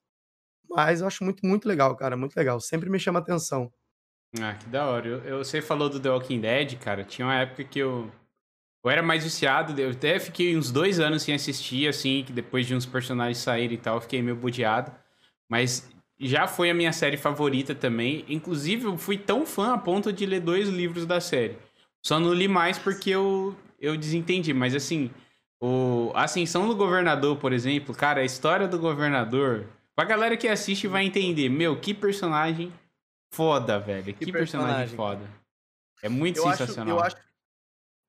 Mas eu acho muito, muito legal, cara. Muito legal. Sempre me chama atenção. Ah, que da hora. Eu, eu, você falou do The Walking Dead, cara. Tinha uma época que eu eu era mais viciado, eu até fiquei uns dois anos sem assistir, assim, que depois de uns personagens saírem e tal, eu fiquei meio budeado. Mas já foi a minha série favorita também. Inclusive, eu fui tão fã a ponto de ler dois livros da série. Só não li mais porque eu, eu desentendi. Mas assim, o Ascensão do Governador, por exemplo, cara, a história do governador. Pra galera que assiste vai entender. Meu, que personagem foda, velho. Que, que personagem, personagem, foda. É muito eu sensacional. Acho, eu acho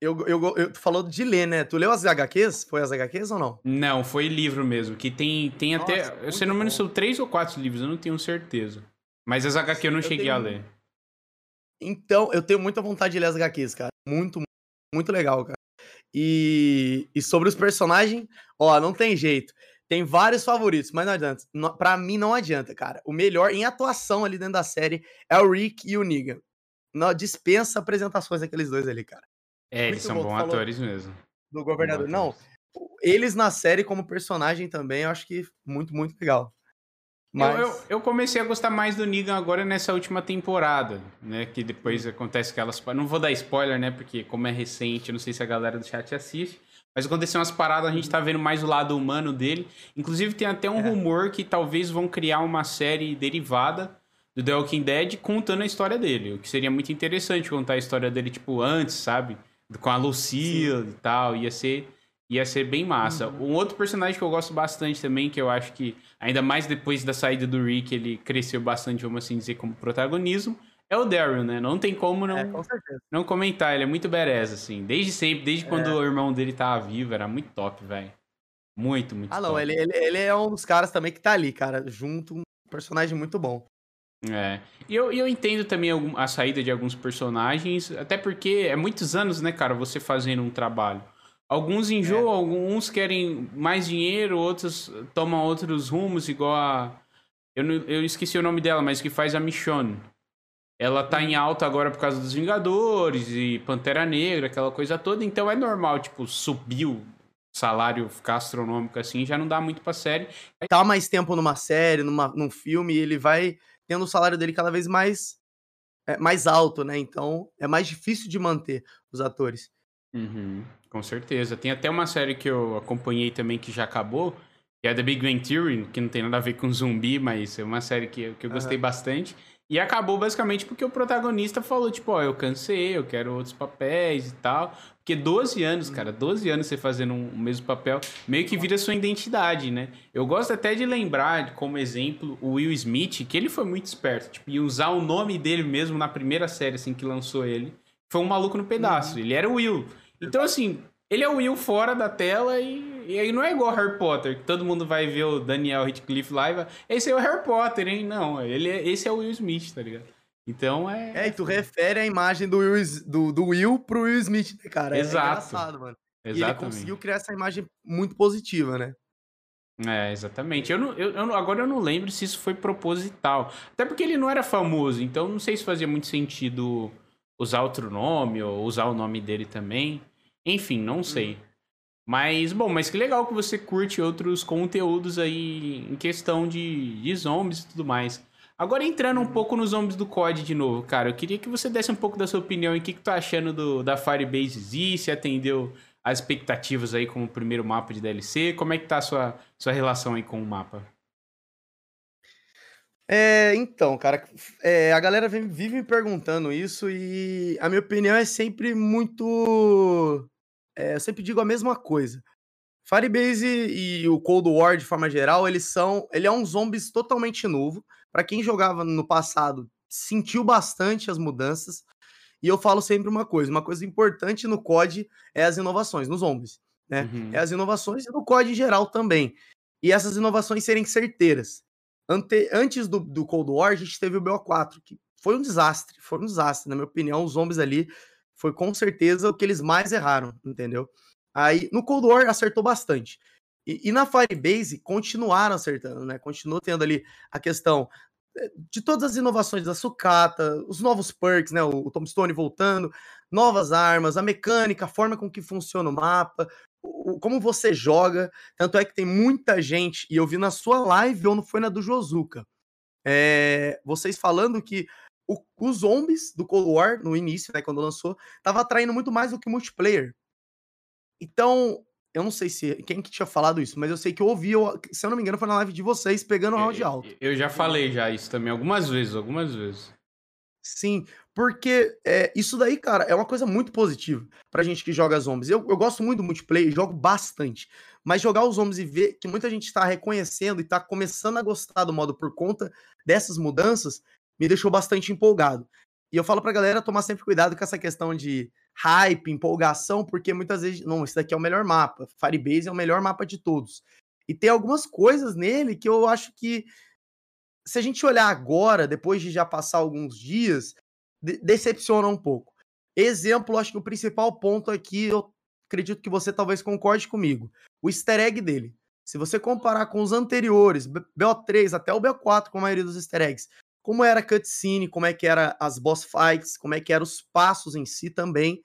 eu, eu, eu, tu falou de ler, né? Tu leu as HQs? Foi as HQs ou não? Não, foi livro mesmo. Que tem, tem Nossa, até. Se não me engano, são três ou quatro livros, eu não tenho certeza. Mas as HQ eu não eu cheguei tenho... a ler. Então, eu tenho muita vontade de ler as HQs, cara. Muito, muito legal, cara. E, e sobre os personagens, ó, não tem jeito. Tem vários favoritos, mas não adianta. Pra mim, não adianta, cara. O melhor em atuação ali dentro da série é o Rick e o Negan. Não, dispensa apresentações daqueles dois ali, cara. É, eles são bons atores mesmo. Do governador. Não, eles na série como personagem também, eu acho que muito, muito legal. Mas... Eu, eu, eu, comecei a gostar mais do Negan agora nessa última temporada, né? Que depois acontece aquelas. Não vou dar spoiler, né? Porque, como é recente, não sei se a galera do chat assiste. Mas aconteceu umas paradas, a gente tá vendo mais o lado humano dele. Inclusive, tem até um é. rumor que talvez vão criar uma série derivada do The Walking Dead contando a história dele. O que seria muito interessante contar a história dele, tipo, antes, sabe? com a Lucille e tal, ia ser ia ser bem massa. Uhum. Um outro personagem que eu gosto bastante também, que eu acho que ainda mais depois da saída do Rick, ele cresceu bastante, vamos assim dizer, como protagonismo, é o Daryl, né? Não tem como não, É, com não comentar. Ele é muito badass, assim. Desde sempre, desde quando É. o irmão dele tava vivo, era muito top, velho. Muito, muito Ah, não, top. ele, ele, ele é um dos caras também que tá ali, cara, junto, um personagem muito bom. É. E eu, eu entendo também a saída de alguns personagens, até porque é muitos anos, né, cara, você fazendo um trabalho. Alguns enjoam, alguns querem mais dinheiro, outros tomam outros rumos, igual a. Eu, não- eu esqueci o nome dela, mas que faz a Michonne. Ela tá em alta agora por causa dos Vingadores e Pantera Negra, aquela coisa toda, então é normal, tipo, subir o salário, ficar astronômico assim, já não dá muito pra série. Tá mais tempo numa série, numa, num filme, e ele vai tendo o salário dele cada vez mais, é, mais alto, né? Então é mais difícil de manter os atores. Uhum, com certeza. Tem até uma série que eu acompanhei também que já acabou, que é The Big Bang Theory, que não tem nada a ver com zumbi, mas é uma série que, que eu gostei bastante. E acabou basicamente porque o protagonista falou, tipo, ó, eu cansei, eu quero outros papéis e tal. Porque 12 anos, cara, 12 anos você fazendo um, o mesmo papel, meio que vira sua identidade, né? Eu gosto até de lembrar, como exemplo, o Will Smith, que ele foi muito esperto, tipo, e usar o nome dele mesmo na primeira série, assim, que lançou ele. Foi um maluco no pedaço, ele era o Will. Então, assim, ele é o Will fora da tela e, e aí não é igual Harry Potter, que todo mundo vai ver o Daniel Radcliffe lá e vai, esse é o Harry Potter, hein? Não, ele é, esse é o Will Smith, tá ligado? Então é. É, e tu refere a imagem do Will, do, do Will pro Will Smith, né, cara? É- Exato. É engraçado, mano. E ele Exatamente. conseguiu criar essa imagem muito positiva, né? É, exatamente. Eu não, eu, eu agora eu não lembro se isso foi proposital. Até porque ele não era famoso, então não sei se fazia muito sentido usar outro nome ou usar o nome dele também. Enfim, não sei. Mas, bom, mas que legal que você curte outros conteúdos aí em questão de, de zombies e tudo mais. Agora entrando um pouco nos zombies do COD de novo, cara, eu queria que você desse um pouco da sua opinião e o que, que tá achando do, da Firebase Z, se atendeu as expectativas aí como primeiro mapa de DLC, como é que tá a sua, sua relação aí com o mapa? É, então, cara, é, a galera vive me perguntando isso e a minha opinião é sempre muito. É, eu sempre digo a mesma coisa. Firebase e o Cold War, de forma geral, eles são. Ele é um zombies totalmente novo. Pra quem jogava no passado, sentiu bastante as mudanças. E eu falo sempre uma coisa: uma coisa importante no COD é as inovações, nos zombies. Né? Uhum. É as inovações e no COD em geral também. E essas inovações serem certeiras. Ante- antes do, do Cold War, a gente teve o BO4, que foi um desastre. Foi um desastre, na minha opinião. Os zombies ali foi com certeza o que eles mais erraram, entendeu? Aí, no Cold War, acertou bastante. E, e na Firebase, continuaram acertando, né? Continuou tendo ali a questão eh, de todas as inovações da sucata, os novos perks, né? O, o Tombstone voltando, novas armas, a mecânica, a forma com que funciona o mapa, o- como você joga. Tanto é que tem muita gente, e eu vi na sua live ou não foi na do Josuka, é, vocês falando que o- os zombies do Cold War, no início, né, quando lançou, tava atraindo muito mais do que multiplayer. Então, eu não sei se quem que tinha falado isso, mas eu sei que eu ouvi, eu- se eu não me engano, foi na live de vocês pegando o round alto. Eu, eu já falei já isso também algumas vezes, algumas vezes. Sim, porque é, isso daí, cara, é uma coisa muito positiva pra gente que joga zombies. Eu, eu gosto muito do multiplayer, jogo bastante. Mas jogar os zombies e ver que muita gente tá reconhecendo e tá começando a gostar do modo por conta dessas mudanças, me deixou bastante empolgado. E eu falo pra galera tomar sempre cuidado com essa questão de hype, empolgação, porque muitas vezes, não, esse daqui é o melhor mapa. Firebase é o melhor mapa de todos. E tem algumas coisas nele que eu acho que se a gente olhar agora, depois de já passar alguns dias, de- decepciona um pouco. Exemplo, acho que o principal ponto aqui, eu acredito que você talvez concorde comigo. O easter egg dele. Se você comparar com os anteriores, B- BO3 até o BO4, com a maioria dos easter eggs, como era a cutscene, como é que era as boss fights, como é que eram os passos em si também.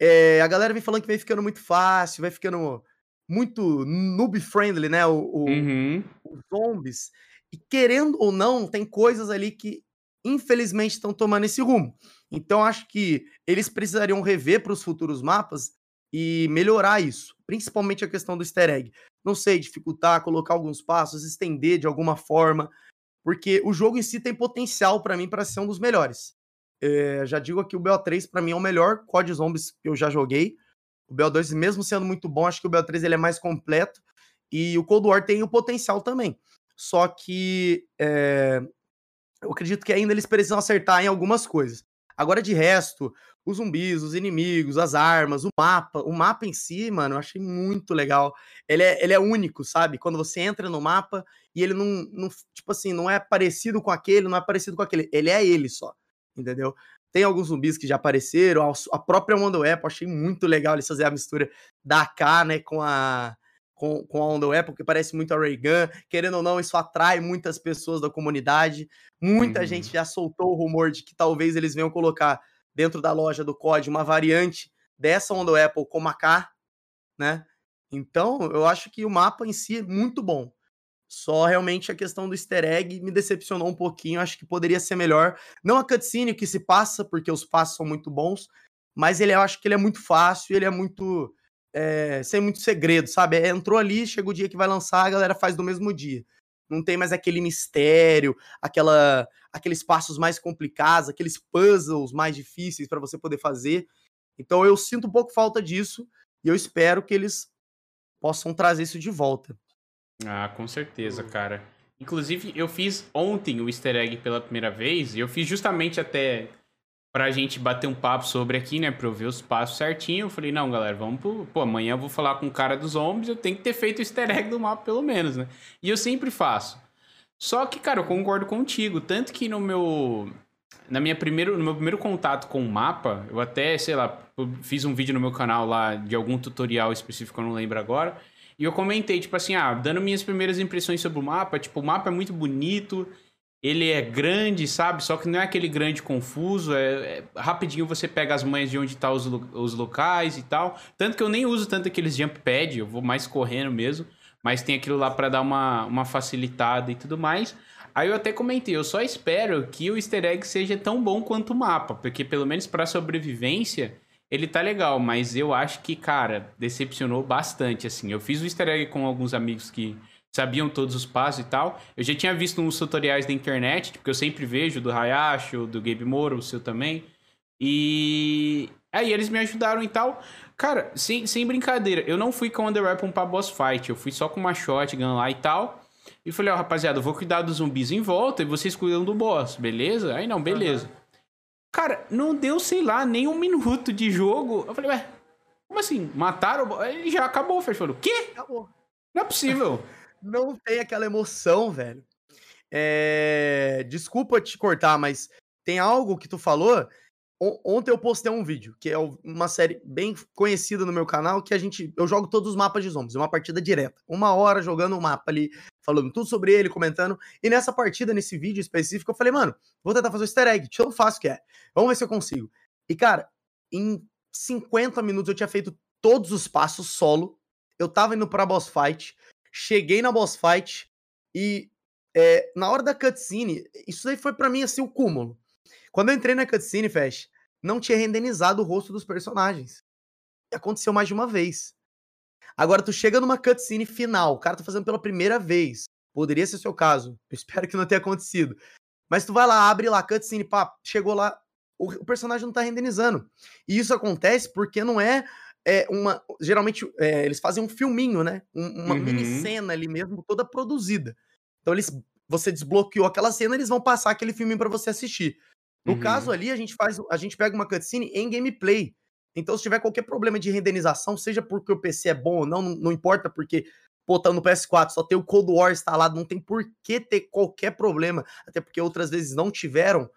É, a galera vem falando que vem ficando muito fácil, vai ficando muito noob friendly, né? O, o- Uhum. os zombies. E querendo ou não, tem coisas ali que infelizmente estão tomando esse rumo. Então acho que eles precisariam rever para os futuros mapas e melhorar isso, principalmente a questão do easter egg. Não sei, dificultar, colocar alguns passos, estender de alguma forma, porque o jogo em si tem potencial para mim para ser um dos melhores. É, já digo aqui o BO3 para mim é o melhor COD Zombies que eu já joguei. O BO2 mesmo sendo muito bom, acho que o BO3 ele é mais completo e o Cold War tem o potencial também. Só que é, eu acredito que ainda eles precisam acertar em algumas coisas. Agora, de resto, os zumbis, os inimigos, as armas, o mapa. O mapa em si, mano, eu achei muito legal. Ele é, ele é único, sabe? Quando você entra no mapa e ele não, não, tipo assim, não é parecido com aquele, não é parecido com aquele. Ele é ele só, entendeu? Tem alguns zumbis que já apareceram, a própria Wonder Apple, achei muito legal eles fazerem a mistura da AK, né, com a, com, com a Apple, porque parece muito a Ray Gun. Querendo ou não, isso atrai muitas pessoas da comunidade. Muita uhum. gente já soltou o rumor de que talvez eles venham colocar dentro da loja do COD uma variante dessa Onda Apple com a K, né? Então, eu acho que o mapa em si é muito bom. Só realmente a questão do easter egg me decepcionou um pouquinho. Acho que poderia ser melhor. Não a cutscene que se passa, porque os passos são muito bons, mas ele eu acho que ele é muito fácil, ele é muito. É, sem muito segredo, sabe? É, entrou ali, chega o dia que vai lançar, a galera faz no mesmo dia não tem mais aquele mistério, aquela, aqueles passos mais complicados, aqueles puzzles mais difíceis para você poder fazer. Então eu sinto um pouco falta disso e eu espero que eles possam trazer isso de volta. Ah, com certeza, cara. Inclusive, eu fiz ontem o easter egg pela primeira vez e eu fiz justamente até pra gente bater um papo sobre aqui, né? Pra eu ver os passos certinho. Eu falei, não, galera, vamos pro. Pô, amanhã eu vou falar com o cara dos zombies, eu tenho que ter feito o easter egg do mapa, pelo menos, né? E eu sempre faço. Só que, cara, eu concordo contigo. Tanto que no meu. Na minha primeiro, no meu primeiro contato com o mapa, eu até, sei lá, fiz um vídeo no meu canal lá de algum tutorial específico, eu não lembro agora. E eu comentei, tipo assim, ah, dando minhas primeiras impressões sobre o mapa, tipo, o mapa é muito bonito, ele é grande, sabe? Só que não é aquele grande confuso. É, é rapidinho você pega as manhas de onde tá os, os locais e tal. Tanto que eu nem uso tanto aqueles jump pad, eu vou mais correndo mesmo. Mas tem aquilo lá para dar uma, uma facilitada e tudo mais. Aí eu até comentei, eu só espero que o easter egg seja tão bom quanto o mapa, porque pelo menos para sobrevivência ele tá legal, mas eu acho que, cara, decepcionou bastante assim. Eu fiz o easter egg com alguns amigos que sabiam todos os passos e tal. Eu já tinha visto uns tutoriais da internet, porque eu sempre vejo do Hayashi, do Gabe Moura, o seu também. E aí eles me ajudaram e tal. Cara, sem, sem brincadeira, eu não fui com o Under Weapon pra boss fight, eu fui só com uma shotgun lá e tal. E falei, ó, oh, rapaziada, eu vou cuidar dos zumbis em volta e vocês cuidam do boss, beleza? Aí não, beleza. Uhum. Cara, não deu, sei lá, nem um minuto de jogo. Eu falei, ué, como assim? Mataram? Ele já acabou, fechou. O quê? Acabou. Não é possível. não tem aquela emoção, velho. É... Desculpa te cortar, mas tem algo que tu falou. Ontem eu postei um vídeo, que é uma série bem conhecida no meu canal, que a gente. Eu jogo todos os mapas de zombies, uma partida direta. Uma hora jogando o um mapa ali, falando tudo sobre ele, comentando. E nessa partida, nesse vídeo específico, eu falei, mano, vou tentar fazer o easter egg, tão fácil que é. Vamos ver se eu consigo. E, cara, em 50 minutos eu tinha feito todos os passos solo. Eu tava indo pra boss fight. Cheguei na boss fight e é, na hora da cutscene, isso daí foi para mim assim o cúmulo. Quando eu entrei na cutscene, Fesh, não tinha renderizado o rosto dos personagens. E aconteceu mais de uma vez. Agora tu chega numa cutscene final, o cara tá fazendo pela primeira vez. Poderia ser o seu caso. Eu espero que não tenha acontecido. Mas tu vai lá, abre lá, cutscene, pá, chegou lá, o, o personagem não tá renderizando. E isso acontece porque não é é uma. Geralmente, é, eles fazem um filminho, né? Um, uma uhum. mini cena ali mesmo, toda produzida. Então, eles. Você desbloqueou aquela cena, eles vão passar aquele filminho para você assistir. No uhum. caso ali, a gente faz. A gente pega uma cutscene em gameplay. Então, se tiver qualquer problema de renderização, seja porque o PC é bom ou não, não, não importa, porque, pô, tá no PS4, só tem o Cold War instalado, não tem por que ter qualquer problema, até porque outras vezes não tiveram.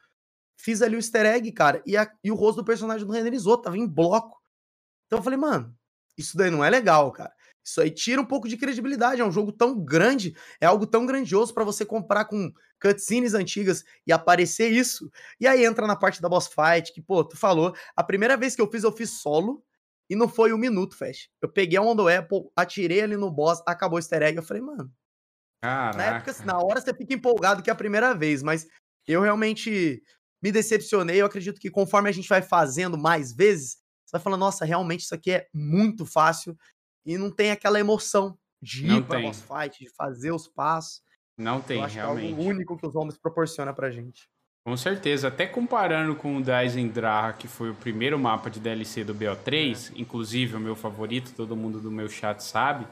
Fiz ali o easter egg, cara, e, a, e o rosto do personagem não renderizou, tava em bloco. Então eu falei, mano, isso daí não é legal, cara. Isso aí tira um pouco de credibilidade. É um jogo tão grande, é algo tão grandioso para você comprar com cutscenes antigas e aparecer isso. E aí entra na parte da boss fight, que, pô, tu falou. A primeira vez que eu fiz, eu fiz solo. E não foi um minuto, Fesh. Eu peguei a Onda Apple, atirei ali no boss, acabou o easter egg. Eu falei, mano. Caraca. Na época, assim, na hora você fica empolgado que é a primeira vez, mas eu realmente me decepcionei. Eu acredito que conforme a gente vai fazendo mais vezes, você vai falando, nossa, realmente isso aqui é muito fácil e não tem aquela emoção de ir para boss fight, de fazer os passos. Não tem, realmente. é o único que os homens proporciona pra gente. Com certeza, até comparando com o Daisendraha, que foi o primeiro mapa de DLC do BO3, é. inclusive o meu favorito, todo mundo do meu chat sabe.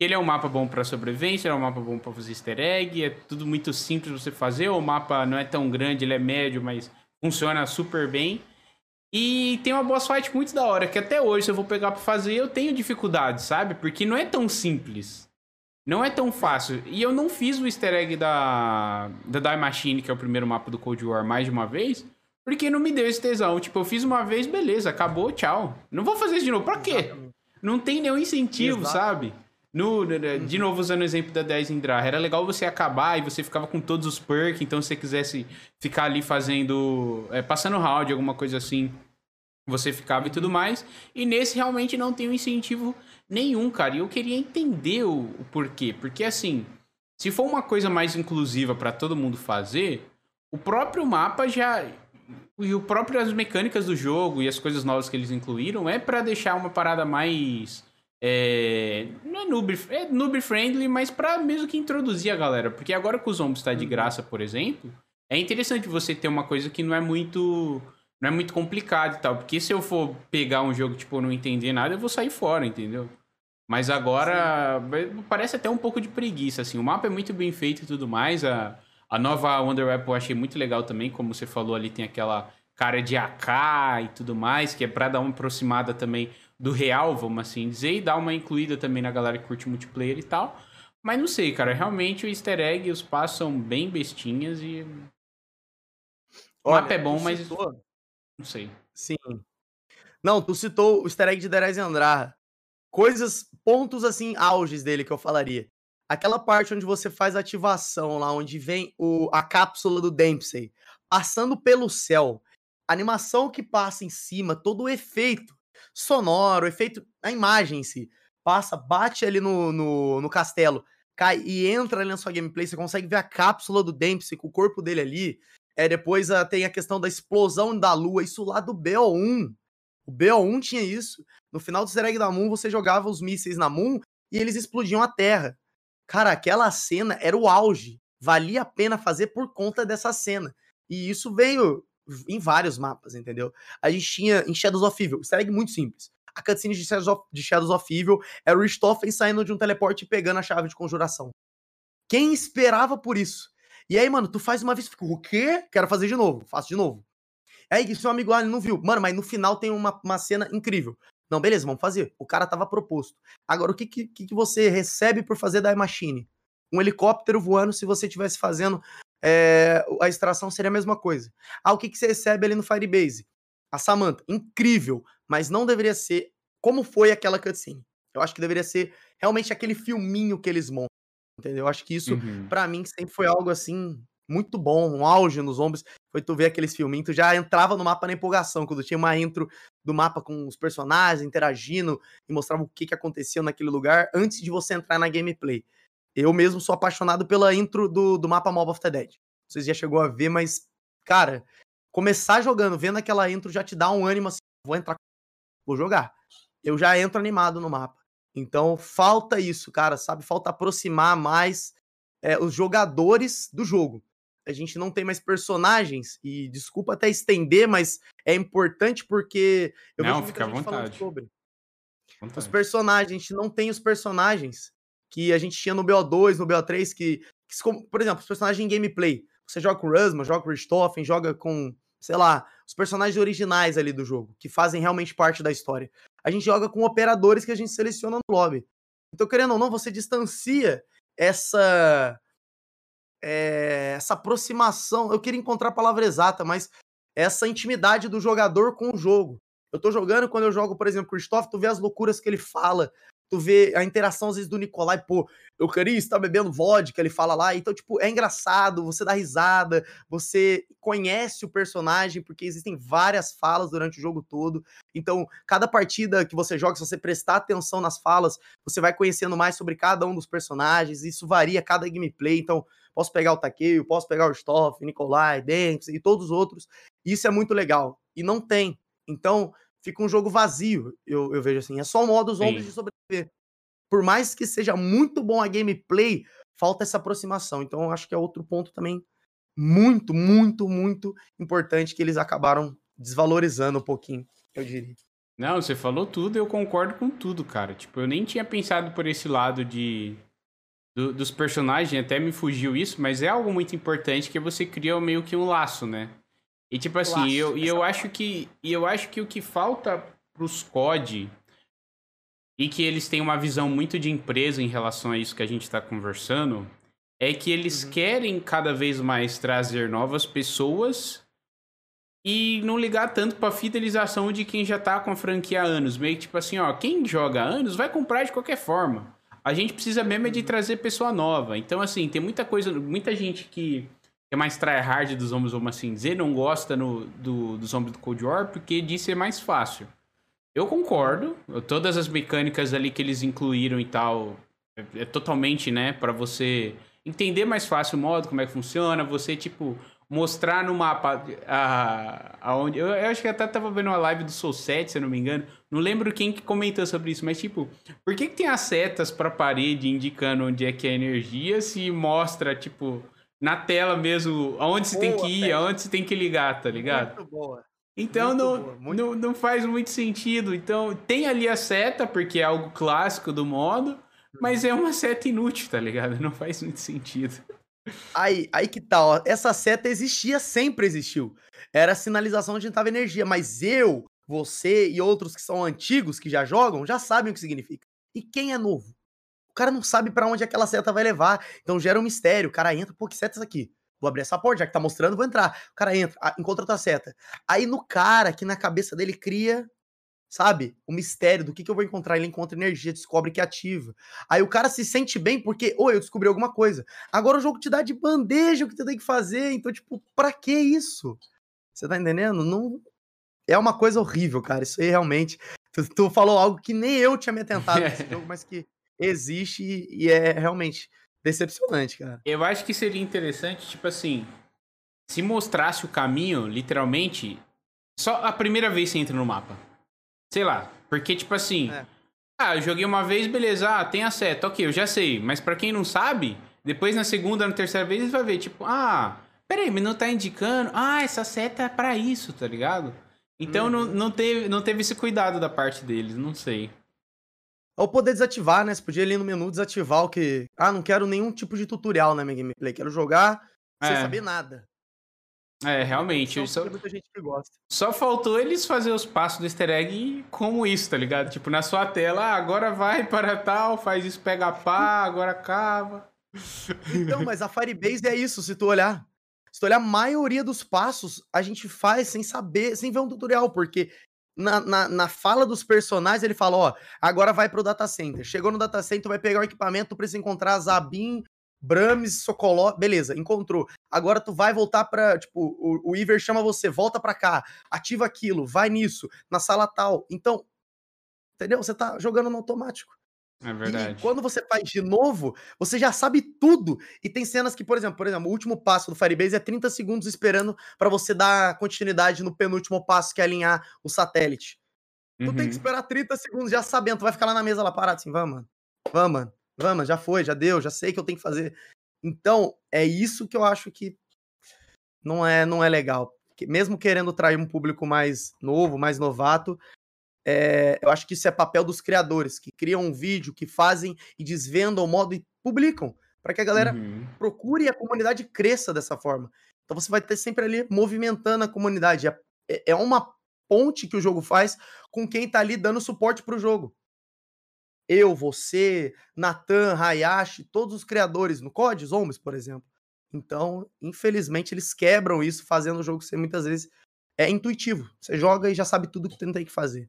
Ele é um mapa bom para sobrevivência, é um mapa bom para fazer easter egg, é tudo muito simples você fazer. O mapa não é tão grande, ele é médio, mas funciona super bem. E tem uma boss fight muito da hora, que até hoje, se eu vou pegar pra fazer, eu tenho dificuldade, sabe? Porque não é tão simples. Não é tão fácil. E eu não fiz o easter egg da, da Die Machine, que é o primeiro mapa do Cold War, mais de uma vez, porque não me deu esse tesão. Tipo, eu fiz uma vez, beleza, acabou, tchau. Não vou fazer isso de novo. Pra quê? Não tem nenhum incentivo, Exato. sabe? No, de uhum. novo, usando o exemplo da 10 Indra, era legal você acabar e você ficava com todos os perks, então se você quisesse ficar ali fazendo. É, passando round, alguma coisa assim, você ficava e tudo uhum. mais. E nesse realmente não tem um incentivo nenhum, cara. E eu queria entender o, o porquê. Porque assim, se for uma coisa mais inclusiva para todo mundo fazer, o próprio mapa já. E o próprio as mecânicas do jogo e as coisas novas que eles incluíram é para deixar uma parada mais é, não é noob, é noob friendly, mas para mesmo que introduzir a galera. Porque agora que o Zombies está de uhum. graça, por exemplo, é interessante você ter uma coisa que não é muito não é muito complicado e tal. Porque se eu for pegar um jogo, tipo, não entender nada, eu vou sair fora, entendeu? Mas agora Sim. parece até um pouco de preguiça, assim. O mapa é muito bem feito e tudo mais. A, a nova Wonder Web eu achei muito legal também, como você falou ali, tem aquela cara de AK e tudo mais, que é pra dar uma aproximada também do real, vamos assim dizer, e dar uma incluída também na galera que curte multiplayer e tal. Mas não sei, cara, realmente o easter egg e os passos são bem bestinhas e. O Olha, mapa é bom, mas. Citou... Não sei. Sim. Não, tu citou o easter egg de Derez Andrar. Coisas, pontos assim, auges dele que eu falaria. Aquela parte onde você faz a ativação lá, onde vem o, a cápsula do Dempsey passando pelo céu. A animação que passa em cima, todo o efeito sonoro, efeito, a imagem em si. Passa, bate ali no, no, no castelo, cai e entra ali na sua gameplay, você consegue ver a cápsula do Dempsey com o corpo dele ali. É, depois uh, tem a questão da explosão da lua, isso lá do BO1. O BO1 tinha isso. No final do Zereg da Moon, você jogava os mísseis na Moon e eles explodiam a Terra. Cara, aquela cena era o auge. Valia a pena fazer por conta dessa cena. E isso veio em vários mapas, entendeu? A gente tinha em Shadows of Evil, easter egg muito simples. A cutscene de Shadows of, de Shadows of Evil é o Richthofen saindo de um teleporte e pegando a chave de conjuração. Quem esperava por isso? E aí, mano, tu faz uma vez fica, o quê? Quero fazer de novo, faço de novo. Aí, seu amigo lá, não viu. Mano, mas no final tem uma, uma cena incrível. Não, beleza, vamos fazer. O cara tava proposto. Agora, o que, que, que você recebe por fazer da Machine? Um helicóptero voando se você estivesse fazendo é, a extração seria a mesma coisa. Ah, o que, que você recebe ali no Firebase? A Samantha, incrível, mas não deveria ser como foi aquela cutscene. Eu acho que deveria ser realmente aquele filminho que eles montam, entendeu? Eu acho que isso, uhum. para mim, sempre foi algo assim, muito bom, um auge nos ombros. Foi tu ver aqueles filminhos, tu já entrava no mapa na empolgação, quando tinha uma intro do mapa com os personagens interagindo e mostrava o que, que acontecia naquele lugar antes de você entrar na gameplay. Eu mesmo sou apaixonado pela intro do, do mapa Mob of the Dead. Vocês já chegou a ver, mas, cara, começar jogando, vendo aquela intro já te dá um ânimo assim, vou entrar, vou jogar. Eu já entro animado no mapa. Então, falta isso, cara, sabe? Falta aproximar mais é, os jogadores do jogo. A gente não tem mais personagens, e desculpa até estender, mas é importante porque eu não, vejo muita gente vontade. falando sobre. Vontade. Os personagens, a gente não tem os personagens que a gente tinha no BO2, no BO3, que, que por exemplo, os personagens em gameplay. Você joga com o Rusma, joga com Richthofen, joga com, sei lá, os personagens originais ali do jogo, que fazem realmente parte da história. A gente joga com operadores que a gente seleciona no lobby. Então, querendo ou não, você distancia essa é, essa aproximação. Eu queria encontrar a palavra exata, mas essa intimidade do jogador com o jogo. Eu tô jogando, quando eu jogo, por exemplo, Christoph, tu vê as loucuras que ele fala, tu vê a interação às vezes do Nicolai, pô, Eucaris tá bebendo vodka, ele fala lá, então, tipo, é engraçado, você dá risada, você conhece o personagem, porque existem várias falas durante o jogo todo, então, cada partida que você joga, se você prestar atenção nas falas, você vai conhecendo mais sobre cada um dos personagens, isso varia cada gameplay, então, posso pegar o Takeo, posso pegar o Stoff, Nicolai, Dempsey e todos os outros, isso é muito legal, e não tem, então, fica um jogo vazio, eu, eu vejo assim. É só modo zombies de sobreviver. Por mais que seja muito bom a gameplay, falta essa aproximação. Então, eu acho que é outro ponto também muito, muito, muito importante que eles acabaram desvalorizando um pouquinho, eu diria. Não, você falou tudo, eu concordo com tudo, cara. Tipo, eu nem tinha pensado por esse lado de do, dos personagens, até me fugiu isso, mas é algo muito importante que você cria meio que um laço, né? E tipo assim, eu, e eu acho que e eu acho que o que falta pros COD e que eles têm uma visão muito de empresa em relação a isso que a gente está conversando, é que eles uhum. querem cada vez mais trazer novas pessoas e não ligar tanto para fidelização de quem já tá com a franquia há anos. Meio que tipo assim, ó, quem joga há anos vai comprar de qualquer forma. A gente precisa mesmo é de uhum. trazer pessoa nova. Então, assim, tem muita coisa, muita gente que é mais tryhard dos zombies, vamos assim dizer, não gosta no, do, dos zombies do Cold War porque diz ser mais fácil. Eu concordo. Todas as mecânicas ali que eles incluíram e tal é, é totalmente, né, para você entender mais fácil o modo, como é que funciona, você tipo mostrar no mapa aonde eu, eu acho que até tava vendo uma live do Soul 7, se eu não me engano. Não lembro quem que comentou sobre isso, mas tipo, por que, que tem as setas para parede indicando onde é que é a energia se mostra tipo na tela mesmo aonde você tem que ir, aonde você tem que ligar, tá ligado? Muito boa. Então não, boa, não, não faz muito sentido. Então tem ali a seta, porque é algo clássico do modo, mas é uma seta inútil, tá ligado? Não faz muito sentido. Aí, aí que tal? Tá, Essa seta existia, sempre existiu. Era sinalização onde estava energia, mas eu, você e outros que são antigos, que já jogam, já sabem o que significa. E quem é novo? O cara não sabe para onde aquela seta vai levar. Então gera um mistério. O cara entra, pô, que seta é essa aqui? Vou abrir essa porta, já que tá mostrando, vou entrar. O cara entra, encontra outra seta. Aí no cara, que na cabeça dele cria, sabe, o mistério do que, que eu vou encontrar. Ele encontra energia, descobre que ativa. Aí o cara se sente bem porque, ou eu descobri alguma coisa. Agora o jogo te dá de bandeja o que tu tem que fazer. Então, tipo, pra que isso? Você tá entendendo? Não. É uma coisa horrível, cara. Isso aí realmente. Tu, tu falou algo que nem eu tinha me atentado nesse jogo, mas que existe e, e é realmente decepcionante, cara. Eu acho que seria interessante, tipo assim, se mostrasse o caminho, literalmente, só a primeira vez que você entra no mapa. Sei lá, porque tipo assim, é. ah, eu joguei uma vez, beleza, ah, tem a seta, ok, eu já sei, mas para quem não sabe, depois na segunda, na terceira vez, vai ver, tipo, ah, peraí, mas não tá indicando, ah, essa seta é pra isso, tá ligado? Então uhum. não, não, teve, não teve esse cuidado da parte deles, não sei. Ou poder desativar, né? Você podia ali no menu desativar o que. Ah, não quero nenhum tipo de tutorial na minha gameplay. Quero jogar é. sem saber nada. É, realmente. Só, muita gente que gosta. só faltou eles fazer os passos do easter egg como isso, tá ligado? Tipo, na sua tela, ah, agora vai para tal, faz isso, pega pá, agora cava. Então, mas a Firebase é isso, se tu olhar. Se tu olhar, a maioria dos passos a gente faz sem saber, sem ver um tutorial, porque na, na, na, fala dos personagens, ele fala: ó, agora vai pro data center. Chegou no data center, vai pegar o equipamento, precisa encontrar Zabin, Brames, Sokoló, beleza, encontrou. Agora tu vai voltar pra. Tipo, o, o Iver chama você, volta pra cá, ativa aquilo, vai nisso, na sala tal. Então, entendeu? Você tá jogando no automático. É verdade. E quando você faz de novo, você já sabe tudo. E tem cenas que, por exemplo, por exemplo, o último passo do Firebase é 30 segundos esperando para você dar continuidade no penúltimo passo, que é alinhar o satélite. Uhum. Tu tem que uhum. esperar 30 segundos já sabendo, tu vai ficar lá na mesa lá parado assim, vamos, mano. Vamos, mano. Vamos, já foi, já deu, já sei que eu tenho que fazer. Então, é isso que eu acho que não é, não é legal. Mesmo querendo trair um público mais novo, mais novato, é, eu acho que isso é papel dos criadores, que criam um vídeo, que fazem e desvendam o modo e publicam, para que a galera uhum. procure e a comunidade cresça dessa forma. Então você vai ter sempre ali movimentando a comunidade. É, é, é uma ponte que o jogo faz com quem tá ali dando suporte pro jogo. Eu, você, Natan, Hayashi, todos os criadores no COD, Zombies, por exemplo. Então, infelizmente, eles quebram isso, fazendo o jogo ser muitas vezes é intuitivo. Você joga e já sabe tudo que tem que fazer.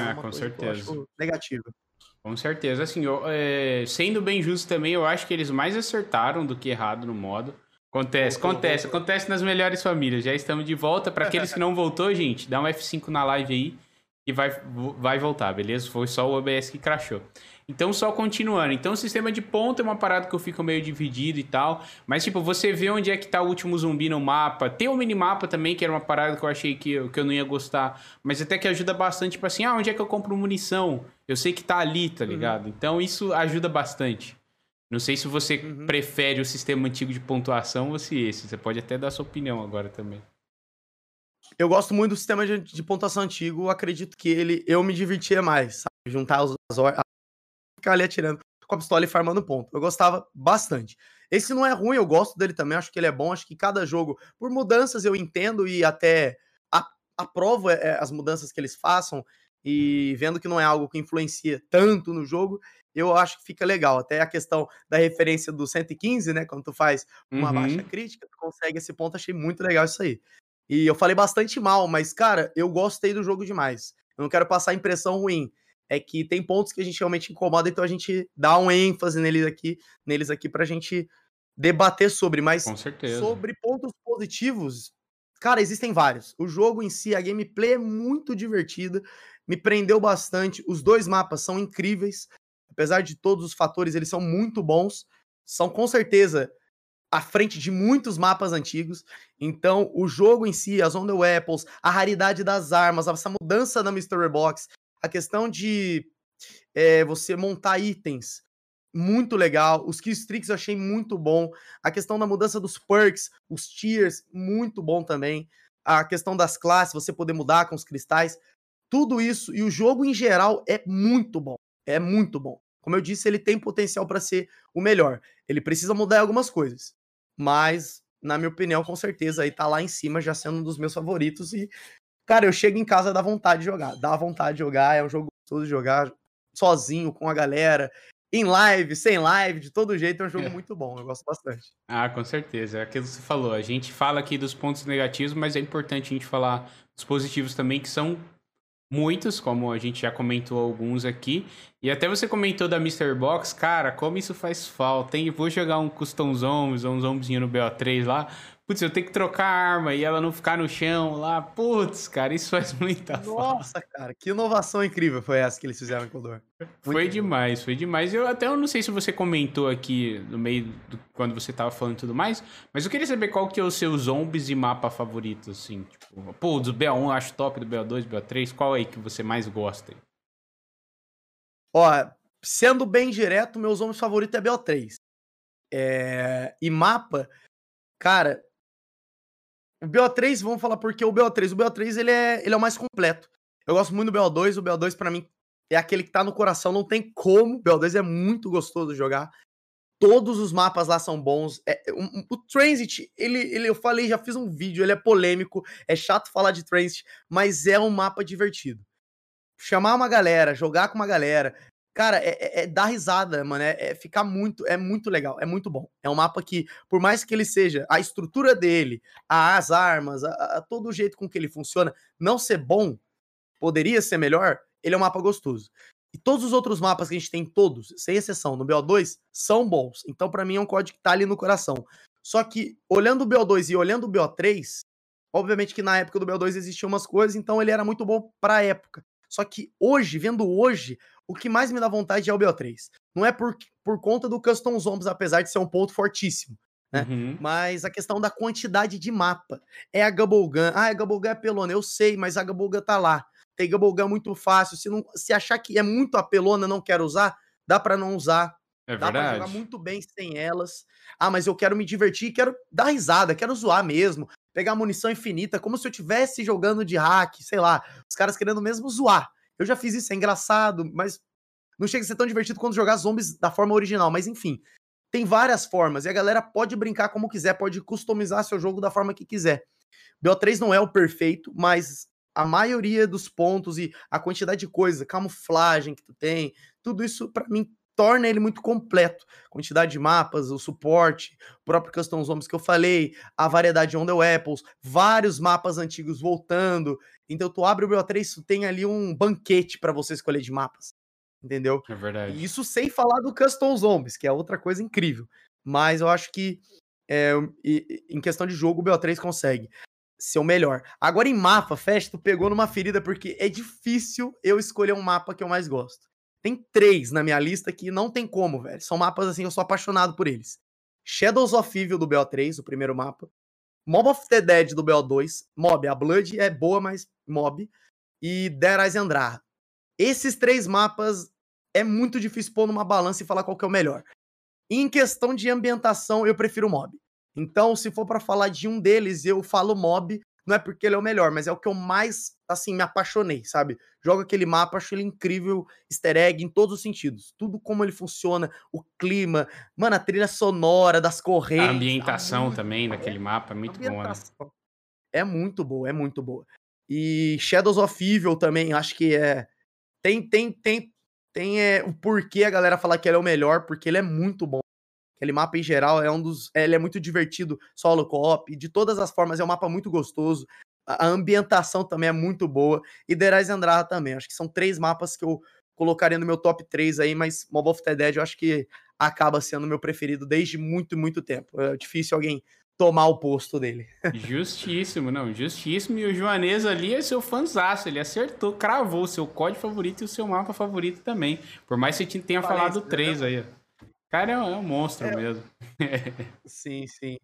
Ah, com certeza. Negativa. Com certeza. Assim, eu, é, sendo bem justo também, eu acho que eles mais acertaram do que errado no modo. Acontece, acontece, acontece nas melhores famílias. Já estamos de volta. Para aqueles que não voltou, gente, dá um F5 na live aí e vai, vai voltar, beleza? Foi só o OBS que crashou. Então, só continuando. Então, o sistema de ponta é uma parada que eu fico meio dividido e tal. Mas, tipo, você vê onde é que tá o último zumbi no mapa. Tem o um minimapa também, que era uma parada que eu achei que eu, que eu não ia gostar. Mas até que ajuda bastante, tipo assim, ah, onde é que eu compro munição? Eu sei que tá ali, tá uhum. ligado? Uhum. Então, isso ajuda bastante. Não sei se você uhum. prefere o sistema antigo de pontuação ou se esse. Você pode até dar sua opinião agora também. Eu gosto muito do sistema de, de pontuação antigo, acredito que ele eu me divertia mais, sabe? Juntar as, as horas, ficar ali atirando com a pistola e farmando ponto. Eu gostava bastante. Esse não é ruim, eu gosto dele também, acho que ele é bom, acho que cada jogo, por mudanças eu entendo e até aprovo é, as mudanças que eles façam e vendo que não é algo que influencia tanto no jogo, eu acho que fica legal. Até a questão da referência do 115, né? Quando tu faz uma uhum. baixa crítica, tu consegue esse ponto, achei muito legal isso aí. E eu falei bastante mal, mas, cara, eu gostei do jogo demais. Eu não quero passar impressão ruim. É que tem pontos que a gente realmente incomoda, então a gente dá um ênfase neles aqui, neles aqui pra gente debater sobre. Mas sobre pontos positivos, cara, existem vários. O jogo em si, a gameplay é muito divertida, me prendeu bastante. Os dois mapas são incríveis. Apesar de todos os fatores, eles são muito bons. São com certeza à frente de muitos mapas antigos. Então, o jogo em si, as On The Apples, a raridade das armas, essa mudança na Mystery Box, a questão de é, você montar itens, muito legal. Os killstreaks eu achei muito bom. A questão da mudança dos perks, os tiers, muito bom também. A questão das classes, você poder mudar com os cristais. Tudo isso e o jogo em geral é muito bom. É muito bom. Como eu disse, ele tem potencial para ser o melhor. Ele precisa mudar algumas coisas mas na minha opinião, com certeza aí tá lá em cima, já sendo um dos meus favoritos e cara, eu chego em casa dá vontade de jogar, dá vontade de jogar, é um jogo gostoso de jogar sozinho com a galera, em live, sem live, de todo jeito, é um jogo é. muito bom, eu gosto bastante. Ah, com certeza, é aquilo que você falou, a gente fala aqui dos pontos negativos, mas é importante a gente falar dos positivos também, que são muitos, como a gente já comentou alguns aqui. E até você comentou da Mr. Box, cara, como isso faz falta, hein? Vou jogar um Custom Zombies ou um Zombiezinho no BO3 lá. Putz, eu tenho que trocar a arma e ela não ficar no chão lá. Putz, cara, isso faz muita Nossa, falta. Nossa, cara, que inovação incrível foi essa que eles fizeram com o Dor. Foi incrível. demais, foi demais. Eu até eu não sei se você comentou aqui no meio do, quando você tava falando tudo mais, mas eu queria saber qual que é o seu zombies e mapa favorito, assim. Tipo, pô, do BO1 eu acho top, do BO2, BO3, qual aí que você mais gosta? Ó, sendo bem direto, meu zombies favorito é BO3. É... E mapa, cara, o BO3, vamos falar porque o BO3. O BO3 ele é, ele é o mais completo. Eu gosto muito do BO2. O BO2, para mim, é aquele que tá no coração, não tem como. O BO2 é muito gostoso de jogar. Todos os mapas lá são bons. É, o, Transit, ele, ele, eu falei, já fiz um vídeo, ele é polêmico, é chato falar de Transit, mas é um mapa divertido. Chamar uma galera, jogar com uma galera, Cara, é, é, é dar risada, mano. É, é, ficar muito. É muito legal. É muito bom. É um mapa que, por mais que ele seja a estrutura dele, as armas, a, a todo o jeito com que ele funciona, não ser bom, poderia ser melhor, ele é um mapa gostoso. E todos os outros mapas que a gente tem, todos, sem exceção, no BO2, são bons. Então, para mim, é um código que tá ali no coração. Só que, olhando o BO2 e olhando o BO3, obviamente que na época do BO2 existiam umas coisas, então ele era muito bom pra época. Só que hoje, vendo hoje, o que mais me dá vontade é o BO3. Não é por, por conta do Custom Zombies, apesar de ser um ponto fortíssimo. Né? Uhum. Mas a questão da quantidade de mapa. É a Gubblegun. Ah, a Gubblegun é pelona. Eu sei, mas a Gubblegun tá lá. Tem Gubblegun muito fácil. Se, não, se achar que é muito apelona, não quero usar, dá para não usar. É dá verdade. pra jogar muito bem sem elas. Ah, mas eu quero me divertir, quero dar risada, quero zoar mesmo. Pegar munição infinita, como se eu estivesse jogando de hack, sei lá. Os caras querendo mesmo zoar. Eu já fiz isso, é engraçado, mas não chega a ser tão divertido quanto jogar zombies da forma original. Mas enfim, tem várias formas e a galera pode brincar como quiser, pode customizar seu jogo da forma que quiser. BO3 não é o perfeito, mas a maioria dos pontos e a quantidade de coisa, camuflagem que tu tem, tudo isso para mim torna ele muito completo. Quantidade de mapas, o suporte, o próprio Custom Zombies que eu falei, a variedade de On The Apples, vários mapas antigos voltando. Então tu abre o BO3, tu tem ali um banquete para você escolher de mapas. Entendeu? É verdade. E isso sem falar do Custom Zombies, que é outra coisa incrível. Mas eu acho que é, em questão de jogo, o BO3 consegue ser o melhor. Agora em mapa, Fest, tu pegou numa ferida porque é difícil eu escolher um mapa que eu mais gosto. Tem três na minha lista que não tem como, velho. São mapas assim, eu sou apaixonado por eles. Shadows of Evil do BO3, o primeiro mapa. Mob of the Dead do BO2. Mob, a Blood é boa, mas Mob. E Dead Eyes Andrar. Esses três mapas é muito difícil pôr numa balança e falar qual que é o melhor. Em questão de ambientação, eu prefiro Mob. Então, se for para falar de um deles, eu falo Mob não é porque ele é o melhor, mas é o que eu mais, assim, me apaixonei, sabe? Jogo aquele mapa, acho ele incrível, easter egg em todos os sentidos. Tudo como ele funciona, o clima, mano, a trilha sonora das correntes. A ambientação também daquele mapa é muito boa, né? É muito boa, é muito boa. E Shadows of Evil também, acho que é. Tem, tem, tem, tem é, o porquê a galera falar que ele é o melhor, porque ele é muito bom. Aquele mapa em geral é um dos. Ele é muito divertido, solo co-op, de todas as formas, é um mapa muito gostoso. A ambientação também é muito boa. E The Rise Andrada também. Acho que são três mapas que eu colocaria no meu top 3 aí, mas Mob of the Dead eu acho que acaba sendo meu preferido desde muito, muito tempo. É difícil alguém tomar o posto dele. Justíssimo, não, justíssimo. E o Joanês ali é seu fanzaço, ele acertou, cravou o seu código favorito e o seu mapa favorito também. Por mais que você tenha Parece, falado três né? aí. Cara, é um monstro é. mesmo. sim, sim.